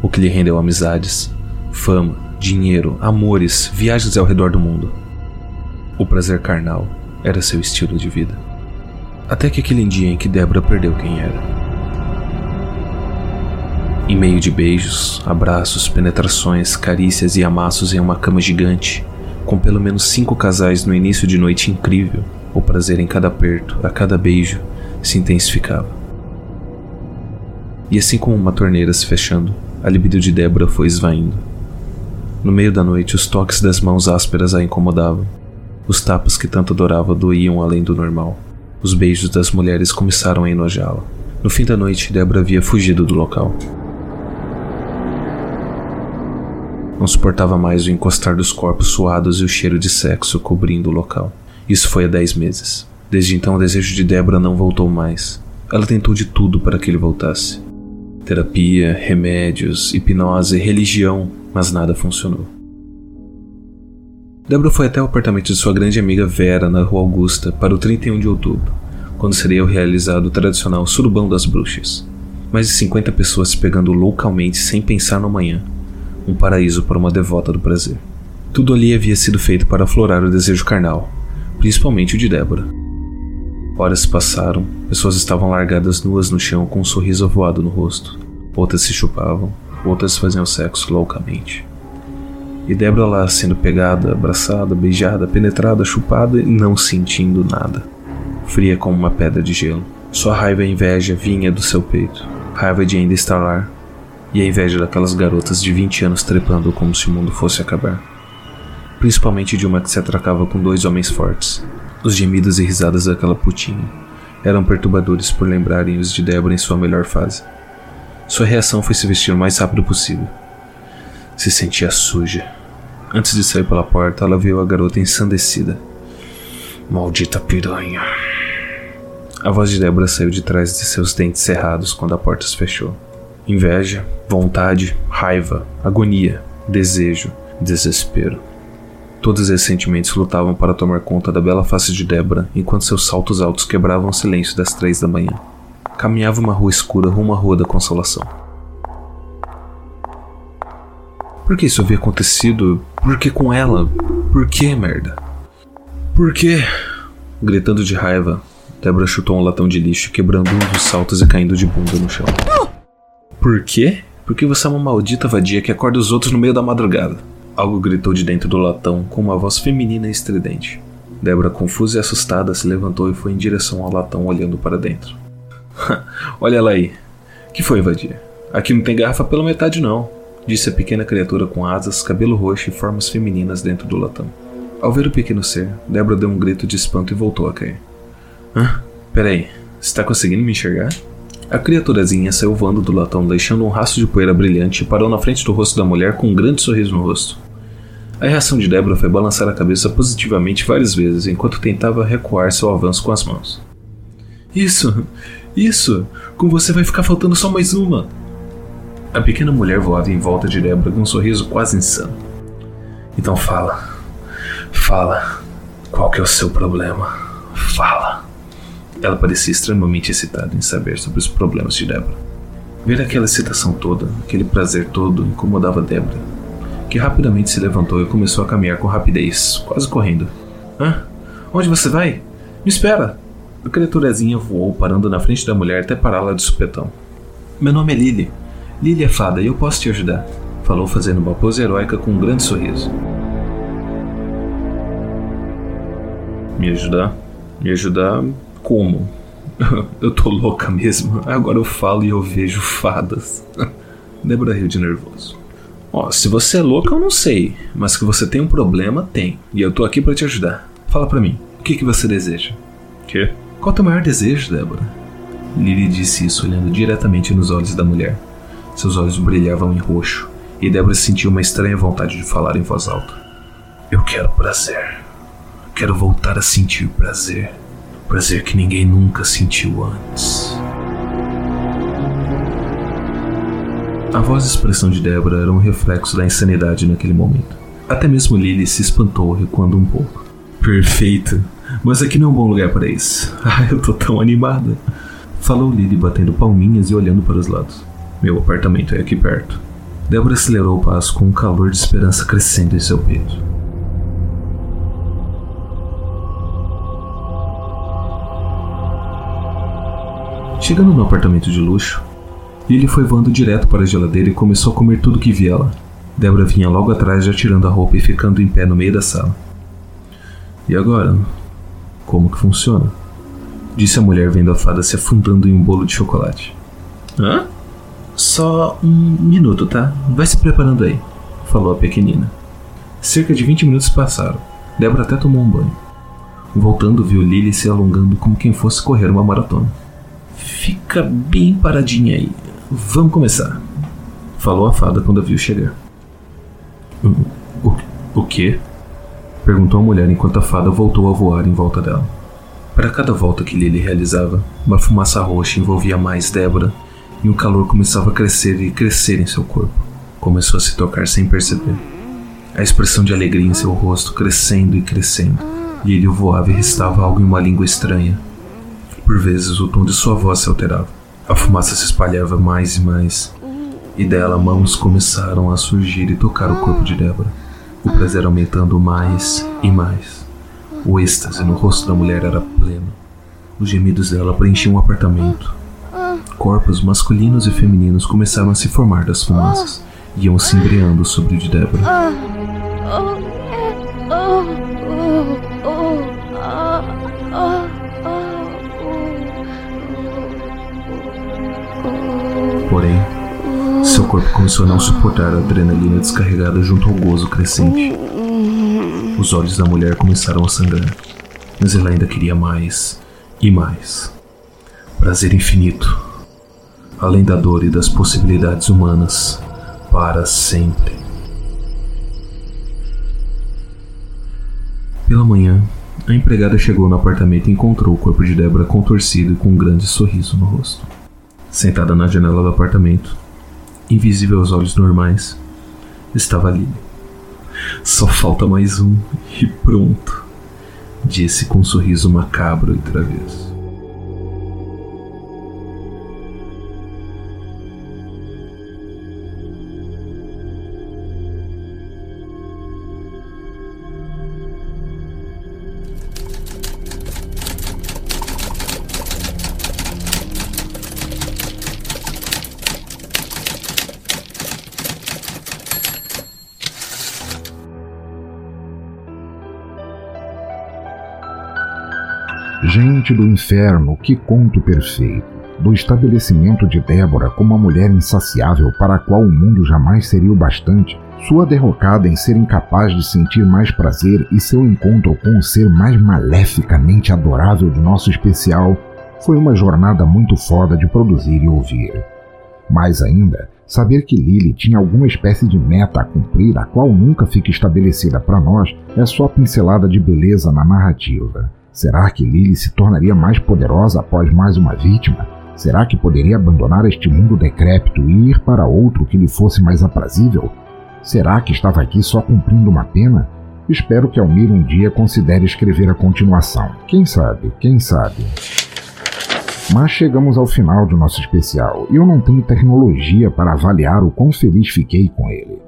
o que lhe rendeu amizades, fama, dinheiro, amores, viagens ao redor do mundo. O prazer carnal era seu estilo de vida. Até que aquele dia em que Débora perdeu quem era. Em meio de beijos, abraços, penetrações, carícias e amassos em uma cama gigante, com pelo menos cinco casais no início de noite incrível, o prazer em cada aperto, a cada beijo, se intensificava. E assim como uma torneira se fechando, a libido de Débora foi esvaindo. No meio da noite, os toques das mãos ásperas a incomodavam. Os tapas que tanto adorava doíam além do normal. Os beijos das mulheres começaram a enojá-la. No fim da noite, Débora havia fugido do local. Não suportava mais o encostar dos corpos suados e o cheiro de sexo cobrindo o local. Isso foi há dez meses. Desde então, o desejo de Débora não voltou mais. Ela tentou de tudo para que ele voltasse: terapia, remédios, hipnose, religião, mas nada funcionou. Débora foi até o apartamento de sua grande amiga Vera, na Rua Augusta, para o 31 de outubro, quando seria realizado o tradicional Surubão das Bruxas. Mais de 50 pessoas se pegando loucamente sem pensar no amanhã, um paraíso para uma devota do prazer. Tudo ali havia sido feito para aflorar o desejo carnal, principalmente o de Débora. Horas passaram, pessoas estavam largadas nuas no chão com um sorriso avoado no rosto. Outras se chupavam, outras faziam sexo loucamente. E Débora lá sendo pegada, abraçada, beijada, penetrada, chupada e não sentindo nada. Fria como uma pedra de gelo. Sua raiva e inveja vinha do seu peito. Raiva de ainda estar lá. E a inveja daquelas garotas de 20 anos trepando como se o mundo fosse acabar. Principalmente de uma que se atracava com dois homens fortes. Os gemidos e risadas daquela putinha eram perturbadores por lembrarem-os de Débora em sua melhor fase. Sua reação foi se vestir o mais rápido possível. Se sentia suja. Antes de sair pela porta, ela viu a garota ensandecida. Maldita piranha. A voz de Débora saiu de trás de seus dentes cerrados quando a porta se fechou. Inveja, vontade, raiva, agonia, desejo, desespero. Todos esses sentimentos lutavam para tomar conta da bela face de Débora enquanto seus saltos altos quebravam o silêncio das três da manhã. Caminhava uma rua escura rumo à Rua da Consolação. Por que isso havia acontecido? Por que com ela? Por que, merda? Por que? Gritando de raiva, Débora chutou um latão de lixo, quebrando um dos saltos e caindo de bunda no chão. Por quê? Porque você é uma maldita vadia que acorda os outros no meio da madrugada. Algo gritou de dentro do latão com uma voz feminina e estridente. Débora, confusa e assustada, se levantou e foi em direção ao latão, olhando para dentro. (laughs) Olha ela aí. Que foi, vadia? Aqui não tem garrafa pela metade, não, disse a pequena criatura com asas, cabelo roxo e formas femininas dentro do latão. Ao ver o pequeno ser, Débora deu um grito de espanto e voltou a cair. Hã? Peraí, você tá conseguindo me enxergar? A criaturazinha saiu voando do latão, deixando um rastro de poeira brilhante e parou na frente do rosto da mulher com um grande sorriso no rosto. A reação de Débora foi balançar a cabeça positivamente várias vezes enquanto tentava recuar seu avanço com as mãos. Isso, isso, com você vai ficar faltando só mais uma. A pequena mulher voava em volta de Débora com um sorriso quase insano. Então fala, fala, qual que é o seu problema? Fala. Ela parecia extremamente excitada em saber sobre os problemas de Débora. Ver aquela excitação toda, aquele prazer todo, incomodava Débora, que rapidamente se levantou e começou a caminhar com rapidez, quase correndo. Hã? Onde você vai? Me espera! A criaturazinha voou, parando na frente da mulher até pará-la de supetão. Meu nome é Lily. Lily é fada e eu posso te ajudar, falou fazendo uma pose heróica com um grande sorriso. Me ajudar? Me ajudar como? (laughs) eu tô louca mesmo. Agora eu falo e eu vejo fadas. (laughs) Débora riu de nervoso. Ó, oh, se você é louca, eu não sei. Mas que você tem um problema, tem. E eu tô aqui para te ajudar. Fala para mim, o que, que você deseja? Que? Qual é o teu maior desejo, Débora? Lily disse isso olhando diretamente nos olhos da mulher. Seus olhos brilhavam em roxo, e Débora sentiu uma estranha vontade de falar em voz alta. Eu quero prazer. Quero voltar a sentir prazer. Prazer que ninguém nunca sentiu antes. A voz e expressão de Débora era um reflexo da insanidade naquele momento. Até mesmo Lily se espantou, recuando um pouco. Perfeito, mas aqui não é um bom lugar para isso. (laughs) Ah, eu tô tão animada. Falou Lily batendo palminhas e olhando para os lados. Meu apartamento é aqui perto. Débora acelerou o passo com um calor de esperança crescendo em seu peito. Chegando no apartamento de luxo, Lily foi voando direto para a geladeira e começou a comer tudo que via lá. Débora vinha logo atrás já tirando a roupa e ficando em pé no meio da sala. E agora? Como que funciona? Disse a mulher vendo a fada se afundando em um bolo de chocolate. Hã? Só um minuto, tá? Vai se preparando aí, falou a pequenina. Cerca de 20 minutos passaram. Débora até tomou um banho. Voltando, viu Lily se alongando como quem fosse correr uma maratona. Fica bem paradinha aí. Vamos começar. Falou a fada quando a viu chegar. O, o, o quê? Perguntou a mulher enquanto a fada voltou a voar em volta dela. Para cada volta que Lily realizava, uma fumaça roxa envolvia mais Débora e o calor começava a crescer e crescer em seu corpo. Começou a se tocar sem perceber. A expressão de alegria em seu rosto crescendo e crescendo. Lily voava e restava algo em uma língua estranha. Por vezes o tom de sua voz se alterava. A fumaça se espalhava mais e mais, e dela mãos começaram a surgir e tocar o corpo de Débora. O prazer aumentando mais e mais. O êxtase no rosto da mulher era pleno. Os gemidos dela preenchiam o apartamento. Corpos masculinos e femininos começaram a se formar das fumaças iam se embreando sobre o de Débora. Corpo começou a não suportar a adrenalina descarregada junto ao gozo crescente. Os olhos da mulher começaram a sangrar, mas ela ainda queria mais e mais. Prazer infinito, além da dor e das possibilidades humanas, para sempre. Pela manhã, a empregada chegou no apartamento e encontrou o corpo de Débora contorcido e com um grande sorriso no rosto. Sentada na janela do apartamento, invisível aos olhos normais, estava Lily. Só falta mais um e pronto, disse com um sorriso macabro e travesso. Do inferno, que conto perfeito! Do estabelecimento de Débora como uma mulher insaciável para a qual o mundo jamais seria o bastante, sua derrocada em ser incapaz de sentir mais prazer e seu encontro com o ser mais maleficamente adorável de nosso especial foi uma jornada muito foda de produzir e ouvir. Mais ainda, saber que Lily tinha alguma espécie de meta a cumprir, a qual nunca fica estabelecida para nós, é só pincelada de beleza na narrativa. Será que Lily se tornaria mais poderosa após mais uma vítima? Será que poderia abandonar este mundo decrépito e ir para outro que lhe fosse mais aprazível? Será que estava aqui só cumprindo uma pena? Espero que Almir um dia considere escrever a continuação. Quem sabe, quem sabe. Mas chegamos ao final do nosso especial e eu não tenho tecnologia para avaliar o quão feliz fiquei com ele.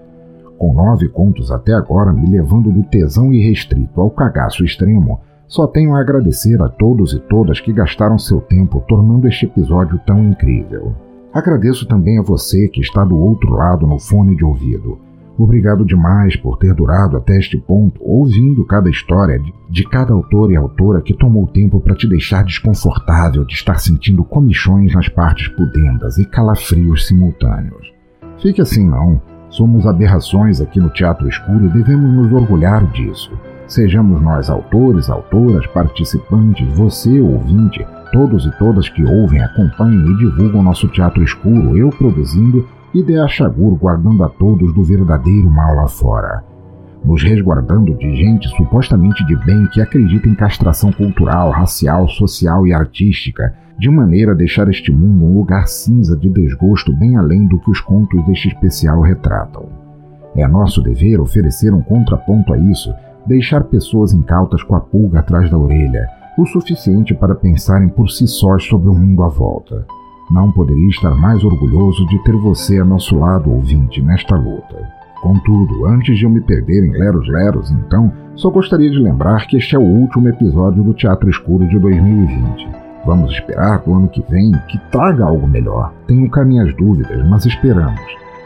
Com nove contos até agora me levando do tesão irrestrito ao cagaço extremo, só tenho a agradecer a todos e todas que gastaram seu tempo tornando este episódio tão incrível. Agradeço também a você que está do outro lado no fone de ouvido. Obrigado demais por ter durado até este ponto, ouvindo cada história de, cada autor e autora que tomou tempo para te deixar desconfortável de estar sentindo comichões nas partes pudendas e calafrios simultâneos. Fique assim não, somos aberrações aqui no Teatro Escuro e devemos nos orgulhar disso. Sejamos nós autores, autoras, participantes, você, ouvinte, todos e todas que ouvem, acompanham e divulgam nosso teatro escuro, eu produzindo e Dea Chagur guardando a todos do verdadeiro mal lá fora. Nos resguardando de gente supostamente de bem que acredita em castração cultural, racial, social e artística, de maneira a deixar este mundo um lugar cinza de desgosto bem além do que os contos deste especial retratam. É nosso dever oferecer um contraponto a isso deixar pessoas incautas com a pulga atrás da orelha, o suficiente para pensarem por si sós sobre o mundo à volta. Não poderia estar mais orgulhoso de ter você a nosso lado, ouvinte, nesta luta. Contudo, antes de eu me perder em leros leros, então, só gostaria de lembrar que este é o último episódio do Teatro Escuro de 2020. Vamos esperar do ano que vem que traga algo melhor. Tenho cá minhas dúvidas, mas esperamos.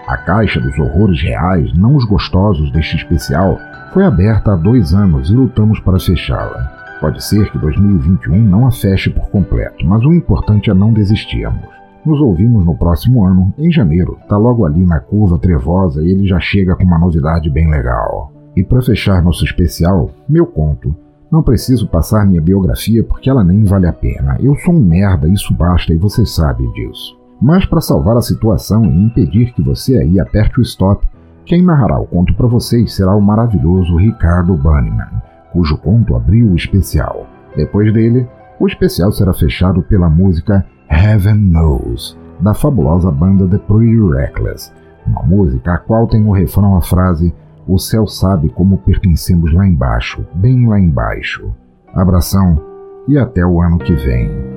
A caixa dos horrores reais, não os gostosos deste especial, foi aberta há dois anos e lutamos para fechá-la. Pode ser que 2021 não a feche por completo, mas o importante é não desistirmos. Nos ouvimos no próximo ano, em janeiro. Tá logo ali na curva trevosa e ele já chega com uma novidade bem legal. E para fechar nosso especial, meu conto. Não preciso passar minha biografia porque ela nem vale a pena. Eu sou um merda, isso basta e você sabe disso. Mas para salvar a situação e impedir que você aí aperte o stop, quem narrará o conto para vocês será o maravilhoso Ricardo Banniman, cujo conto abriu o especial. Depois dele, o especial será fechado pela música Heaven Knows, da fabulosa banda The Pretty Reckless, uma música a qual tem no refrão a frase O céu sabe como pertencemos lá embaixo, bem lá embaixo. Abração e até o ano que vem.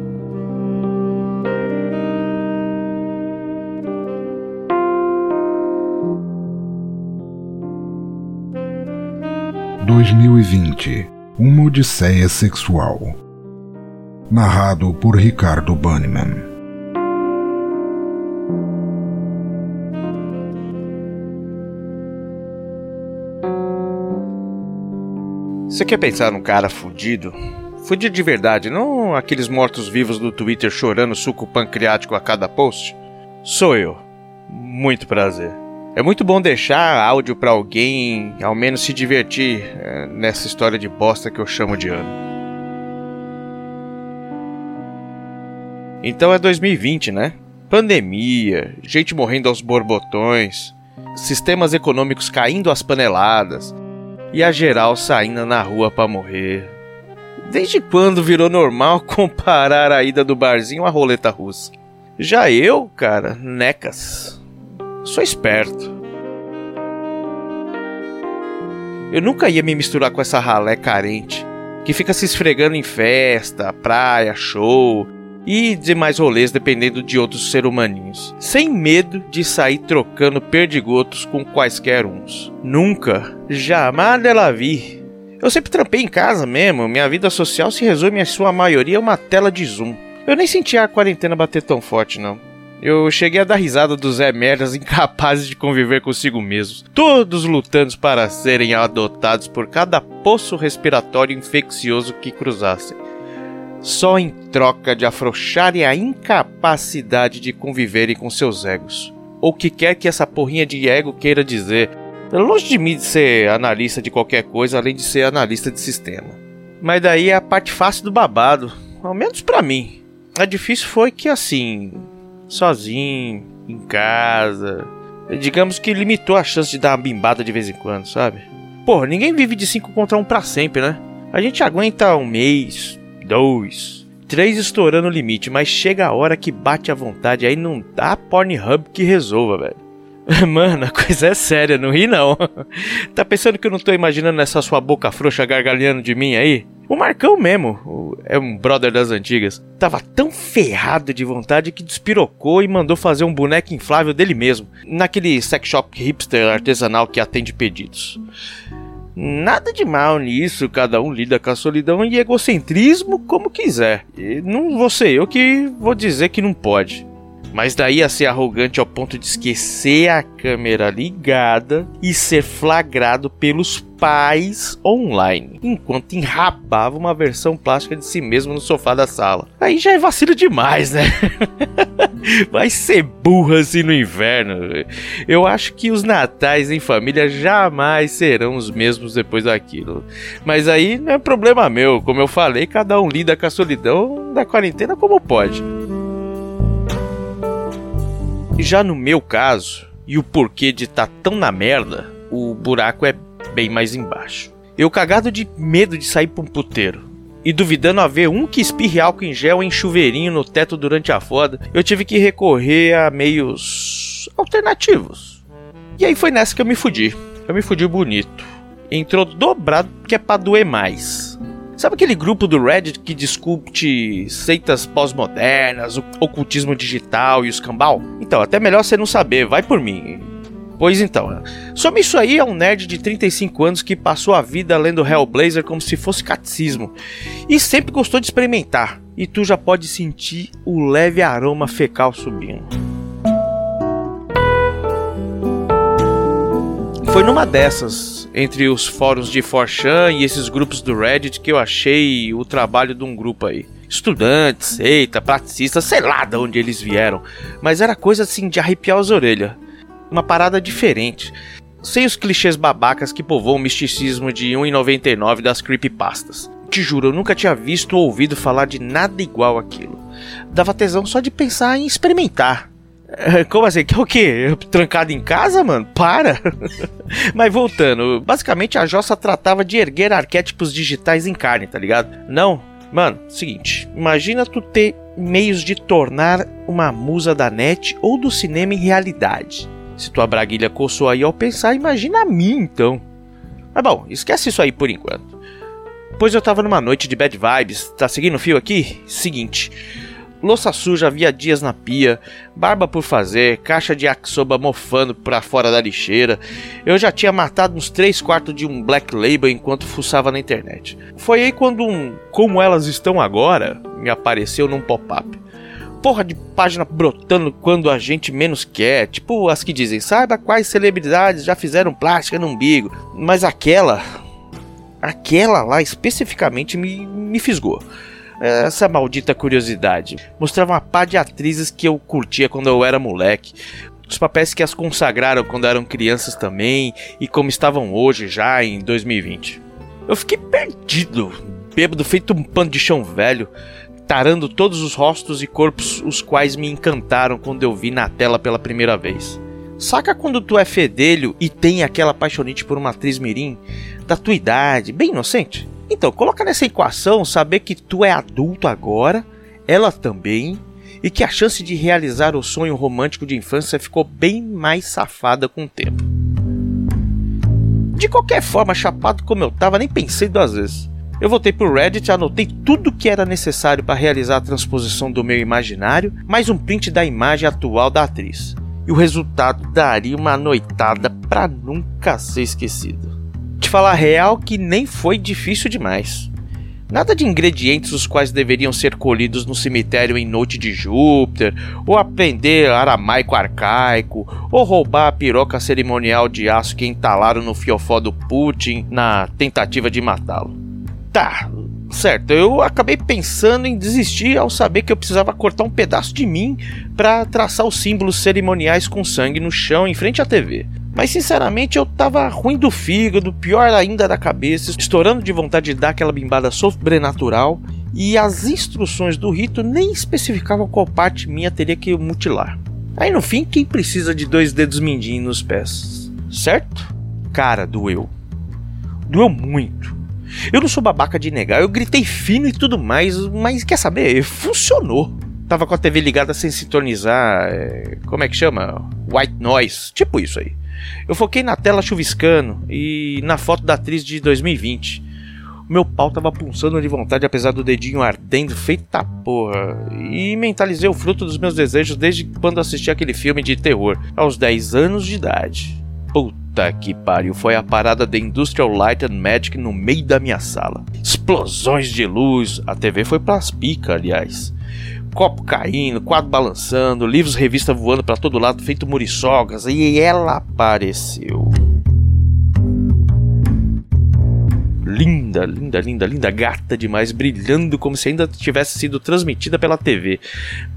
2020 Uma Odisseia Sexual Narrado por Ricardo Banniman. Você quer pensar num cara fudido? Fudido de verdade, não aqueles mortos-vivos do Twitter chorando suco pancreático a cada post? Sou eu. Muito prazer. É muito bom deixar áudio para alguém, ao menos se divertir é, nessa história de bosta que eu chamo de ano. Então é 2020, né? Pandemia, gente morrendo aos borbotões, sistemas econômicos caindo às paneladas e a geral saindo na rua para morrer. Desde quando virou normal (laughs) comparar a ida do barzinho à roleta russa? Já eu, cara, necas. Sou esperto. Eu nunca ia me misturar com essa ralé carente que fica se esfregando em festa, praia, show e demais rolês dependendo de outros ser humaninhos, sem medo de sair trocando perdigotos com quaisquer uns. Nunca, jamais dela vi. Eu sempre trampei em casa mesmo, minha vida social se resume em sua maioria a uma tela de zoom. Eu nem sentia a quarentena bater tão forte não. Eu cheguei a dar risada dos Zé Merdas (laughs) incapazes de conviver consigo mesmos, todos lutando para serem adotados por cada poço respiratório infeccioso que cruzassem só em troca de afrouxarem a incapacidade de conviverem com seus egos. Ou que quer que essa porrinha de ego queira dizer. Longe de mim de ser analista de qualquer coisa, além de ser analista de sistema. Mas daí é a parte fácil do babado, ao menos para mim. A difícil foi que assim, sozinho, em casa, digamos que limitou a chance de dar uma bimbada de vez em quando, sabe? Porra, ninguém vive de 5 contra 1 um pra sempre, né? A gente aguenta um mês, dois, três estourando o limite, mas chega a hora que bate a vontade, aí não dá Pornhub que resolva, velho. (laughs) Mano, a coisa é séria, não ri não. (laughs) tá pensando que eu não tô imaginando essa sua boca frouxa gargalhando de mim aí? O Marcão mesmo, é um brother das antigas, tava tão ferrado de vontade que despirocou e mandou fazer um boneco inflável dele mesmo, naquele sex shop hipster artesanal que atende pedidos. Nada de mal nisso, cada um lida com a solidão e egocentrismo como quiser. E não vou ser eu que vou dizer que não pode. Mas daí a ser arrogante ao ponto de esquecer a câmera ligada e ser flagrado pelos pais online, enquanto enrabava uma versão plástica de si mesmo no sofá da sala. Aí já é vacilo demais, né? (laughs) Vai ser burro assim no inverno. Eu acho que os natais em família jamais serão os mesmos depois daquilo. Mas aí não é problema meu, como eu falei, cada um lida com a solidão da quarentena como pode. Já no meu caso, e o porquê de estar tá tão na merda, o buraco é bem mais embaixo. Eu cagado de medo de sair pra um puteiro. E duvidando haver um que espirre álcool em gel em chuveirinho no teto durante a foda, eu tive que recorrer a meios alternativos. E aí foi nessa que eu me fudi. Eu me fudi bonito. Entrou dobrado que é pra doer mais. Sabe aquele grupo do Reddit que discute seitas pós-modernas, ocultismo digital e os cambal? Então, até melhor você não saber, vai por mim. Pois então, some isso aí é um nerd de 35 anos que passou a vida lendo Hellblazer como se fosse catecismo e sempre gostou de experimentar. E tu já pode sentir o leve aroma fecal subindo. Foi numa dessas entre os fóruns de Forchan e esses grupos do Reddit que eu achei o trabalho de um grupo aí. Estudantes, eita, praticistas, sei lá de onde eles vieram, mas era coisa assim de arrepiar as orelhas. Uma parada diferente. Sem os clichês babacas que povoam o misticismo de 1,99 das creepypastas. Te juro, eu nunca tinha visto ou ouvido falar de nada igual aquilo. Dava tesão só de pensar em experimentar. (laughs) Como assim? Que é o quê? Trancado em casa, mano? Para! (laughs) Mas voltando, basicamente a Jossa tratava de erguer arquétipos digitais em carne, tá ligado? Não. Mano, seguinte, imagina tu ter meios de tornar uma musa da net ou do cinema em realidade. Se tua braguilha coçou aí ao pensar, imagina a mim então. Mas bom, esquece isso aí por enquanto. Pois eu tava numa noite de bad vibes, tá seguindo o fio aqui? Seguinte, Louça suja havia dias na pia, barba por fazer, caixa de yakisoba mofando pra fora da lixeira. Eu já tinha matado uns 3 quartos de um Black Label enquanto fuçava na internet. Foi aí quando um Como Elas Estão Agora me apareceu num pop-up. Porra de página brotando quando a gente menos quer, tipo as que dizem, saiba quais celebridades já fizeram plástica no umbigo. Mas aquela. Aquela lá especificamente me, me fisgou essa maldita curiosidade. Mostrava uma pá de atrizes que eu curtia quando eu era moleque. Os papéis que as consagraram quando eram crianças também e como estavam hoje já em 2020. Eu fiquei perdido, bêbado feito um pano de chão velho, tarando todos os rostos e corpos os quais me encantaram quando eu vi na tela pela primeira vez. Saca quando tu é fedelho e tem aquela paixonite por uma atriz mirim da tua idade, bem inocente? Então, coloca nessa equação saber que tu é adulto agora, ela também, e que a chance de realizar o sonho romântico de infância ficou bem mais safada com o tempo. De qualquer forma, chapado como eu tava, nem pensei duas vezes. Eu voltei pro Reddit, anotei tudo que era necessário para realizar a transposição do meu imaginário, mais um print da imagem atual da atriz. E o resultado daria uma noitada para nunca ser esquecido. Te falar real que nem foi difícil demais. Nada de ingredientes os quais deveriam ser colhidos no cemitério em noite de Júpiter, ou aprender aramaico arcaico, ou roubar a piroca cerimonial de aço que entalaram no fiofó do Putin na tentativa de matá-lo. Tá, certo, eu acabei pensando em desistir ao saber que eu precisava cortar um pedaço de mim para traçar os símbolos cerimoniais com sangue no chão em frente à TV. Mas sinceramente eu tava ruim do fígado, pior ainda da cabeça, estourando de vontade de dar aquela bimbada sobrenatural, e as instruções do rito nem especificavam qual parte minha teria que mutilar. Aí no fim, quem precisa de dois dedos mindinhos nos pés? Certo? Cara, doeu. Doeu muito. Eu não sou babaca de negar, eu gritei fino e tudo mais, mas quer saber? Funcionou. Tava com a TV ligada sem sintonizar. É, como é que chama? White noise. Tipo isso aí. Eu foquei na tela chuviscando e na foto da atriz de 2020. O meu pau tava pulsando de vontade, apesar do dedinho ardendo, feita porra. E mentalizei o fruto dos meus desejos desde quando assisti aquele filme de terror, aos 10 anos de idade. Puta que pariu, foi a parada da Industrial Light and Magic no meio da minha sala. Explosões de luz, a TV foi pras picas, aliás copo caindo, quadro balançando, livros revista voando para todo lado, feito muriçogas, e ela apareceu. Linda, linda, linda, linda, gata demais, brilhando como se ainda tivesse sido transmitida pela TV,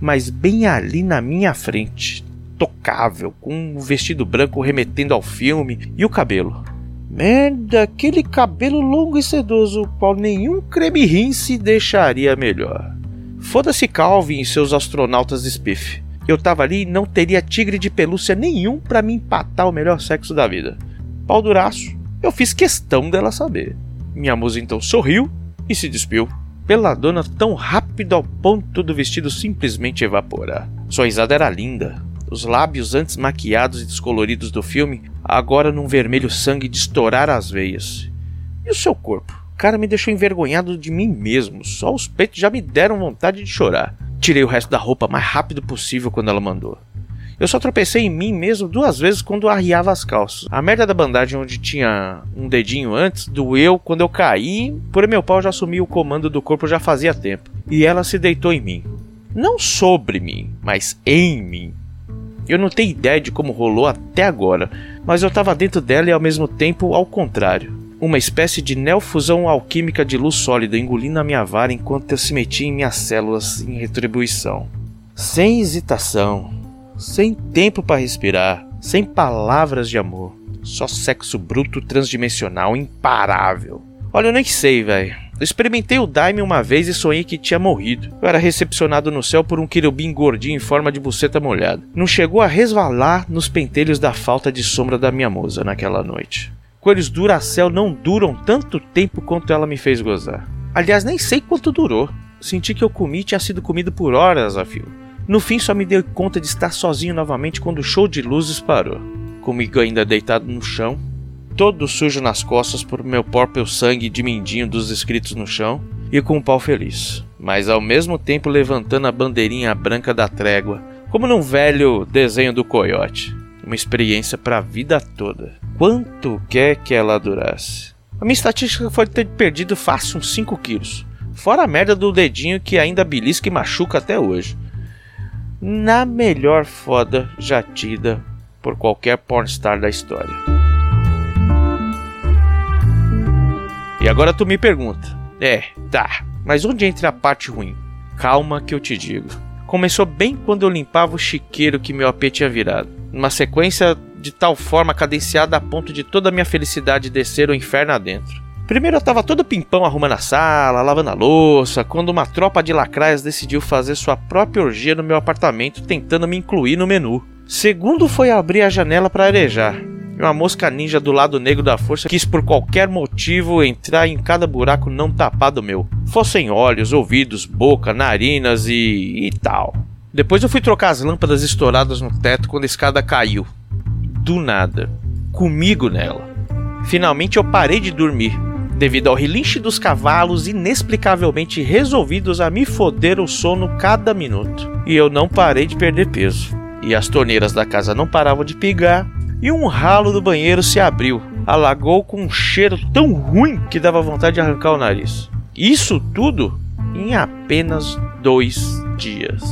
mas bem ali na minha frente, tocável, com um vestido branco remetendo ao filme e o cabelo. Merda, aquele cabelo longo e sedoso, qual nenhum creme rinse deixaria melhor. Foda-se Calvin e seus astronautas de Spiff. Eu tava ali e não teria tigre de pelúcia nenhum para me empatar o melhor sexo da vida. Pau duraço, eu fiz questão dela saber. Minha musa então sorriu e se despiu. Pela dona tão rápido ao ponto do vestido simplesmente evaporar. Sua risada era linda. Os lábios antes maquiados e descoloridos do filme, agora num vermelho sangue de estourar as veias. E o seu corpo? Cara me deixou envergonhado de mim mesmo. Só os peitos já me deram vontade de chorar. Tirei o resto da roupa mais rápido possível quando ela mandou. Eu só tropecei em mim mesmo duas vezes quando arriava as calças. A merda da bandagem onde tinha um dedinho antes doeu quando eu caí, por meu pau já assumiu o comando do corpo já fazia tempo. E ela se deitou em mim. Não sobre mim, mas em mim. Eu não tenho ideia de como rolou até agora, mas eu estava dentro dela e ao mesmo tempo ao contrário uma espécie de neofusão alquímica de luz sólida engolindo a minha vara enquanto eu se metia em minhas células em retribuição. Sem hesitação, sem tempo para respirar, sem palavras de amor, só sexo bruto transdimensional imparável. Olha, eu nem sei, velho. Experimentei o Daime uma vez e sonhei que tinha morrido. Eu era recepcionado no céu por um querubim gordinho em forma de buceta molhada. Não chegou a resvalar nos pentelhos da falta de sombra da minha moça naquela noite. Coelhos Duracell não duram tanto tempo quanto ela me fez gozar. Aliás, nem sei quanto durou. Senti que eu comi tinha sido comido por horas a fio. No fim, só me dei conta de estar sozinho novamente quando o show de luzes parou. Comigo ainda deitado no chão, todo sujo nas costas por meu próprio sangue de mindinho dos escritos no chão, e com um pau feliz. mas ao mesmo tempo levantando a bandeirinha branca da trégua, como num velho desenho do coiote. Uma experiência para a vida toda. Quanto quer que ela durasse? A minha estatística foi ter perdido fácil uns 5 quilos. Fora a merda do dedinho que ainda belisca e machuca até hoje. Na melhor foda já tida por qualquer pornstar da história. E agora tu me pergunta: é, tá, mas onde entra a parte ruim? Calma que eu te digo. Começou bem quando eu limpava o chiqueiro que meu AP tinha virado. Numa sequência de tal forma cadenciada a ponto de toda a minha felicidade descer o inferno adentro. Primeiro eu tava todo pimpão arrumando a sala, lavando a louça, quando uma tropa de lacraias decidiu fazer sua própria orgia no meu apartamento tentando me incluir no menu. Segundo foi abrir a janela para arejar. E uma mosca ninja do lado negro da força quis por qualquer motivo entrar em cada buraco não tapado meu. Fossem olhos, ouvidos, boca, narinas e. e tal. Depois eu fui trocar as lâmpadas estouradas no teto quando a escada caiu. Do nada. Comigo nela. Finalmente eu parei de dormir devido ao relinche dos cavalos inexplicavelmente resolvidos a me foder o sono cada minuto. E eu não parei de perder peso. E as torneiras da casa não paravam de pigar, e um ralo do banheiro se abriu, alagou com um cheiro tão ruim que dava vontade de arrancar o nariz. Isso tudo em apenas dois dias.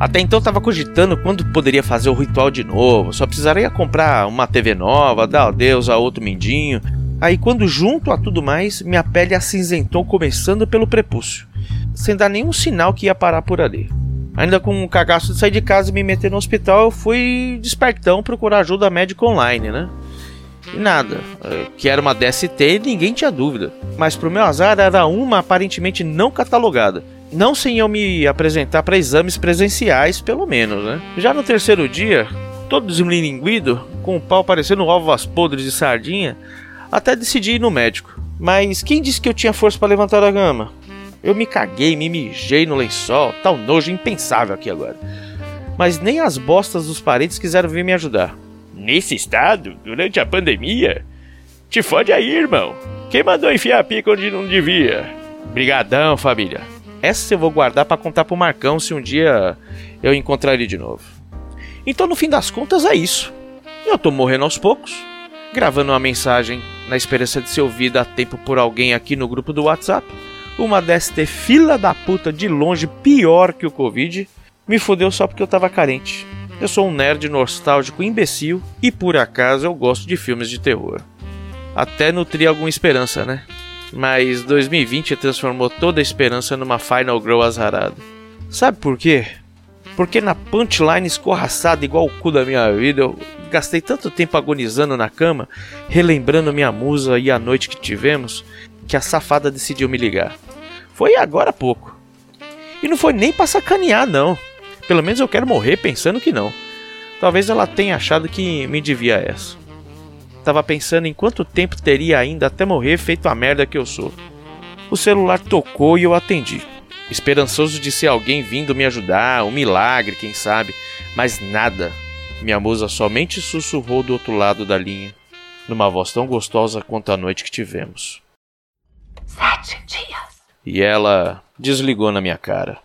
Até então estava cogitando quando poderia fazer o ritual de novo, só precisaria comprar uma TV nova, dar adeus a outro mindinho, Aí, quando junto a tudo mais, minha pele acinzentou começando pelo prepúcio, sem dar nenhum sinal que ia parar por ali. Ainda com um cagaço de sair de casa e me meter no hospital, eu fui despertão procurar ajuda médica online, né? E nada, eh, que era uma DST ninguém tinha dúvida. Mas pro meu azar era uma aparentemente não catalogada. Não sem eu me apresentar para exames presenciais, pelo menos, né? Já no terceiro dia, todo desmilinguido, com o pau parecendo ovos podres de sardinha, até decidi ir no médico. Mas quem disse que eu tinha força para levantar a cama? Eu me caguei, me mijei no lençol, tal nojo impensável aqui agora. Mas nem as bostas dos parentes quiseram vir me ajudar. Nesse estado, durante a pandemia? Te fode aí, irmão. Quem mandou enfiar a pica onde não devia? Brigadão, família. Essa eu vou guardar para contar pro Marcão se um dia eu encontrar ele de novo. Então, no fim das contas, é isso. Eu tô morrendo aos poucos, gravando uma mensagem na esperança de ser ouvida a tempo por alguém aqui no grupo do WhatsApp. Uma DST fila da puta de longe pior que o Covid me fodeu só porque eu tava carente. Eu sou um nerd nostálgico imbecil e por acaso eu gosto de filmes de terror. Até nutri alguma esperança, né? Mas 2020 transformou toda a esperança numa Final Girl azarada. Sabe por quê? Porque na punchline escorraçada igual o cu da minha vida, eu gastei tanto tempo agonizando na cama, relembrando minha musa e a noite que tivemos, que a safada decidiu me ligar. Foi agora há pouco. E não foi nem pra sacanear, não. Pelo menos eu quero morrer pensando que não. Talvez ela tenha achado que me devia essa. Tava pensando em quanto tempo teria ainda até morrer feito a merda que eu sou. O celular tocou e eu atendi. Esperançoso de ser alguém vindo me ajudar, um milagre, quem sabe, mas nada. Minha musa somente sussurrou do outro lado da linha, numa voz tão gostosa quanto a noite que tivemos. Sete dias. E ela desligou na minha cara.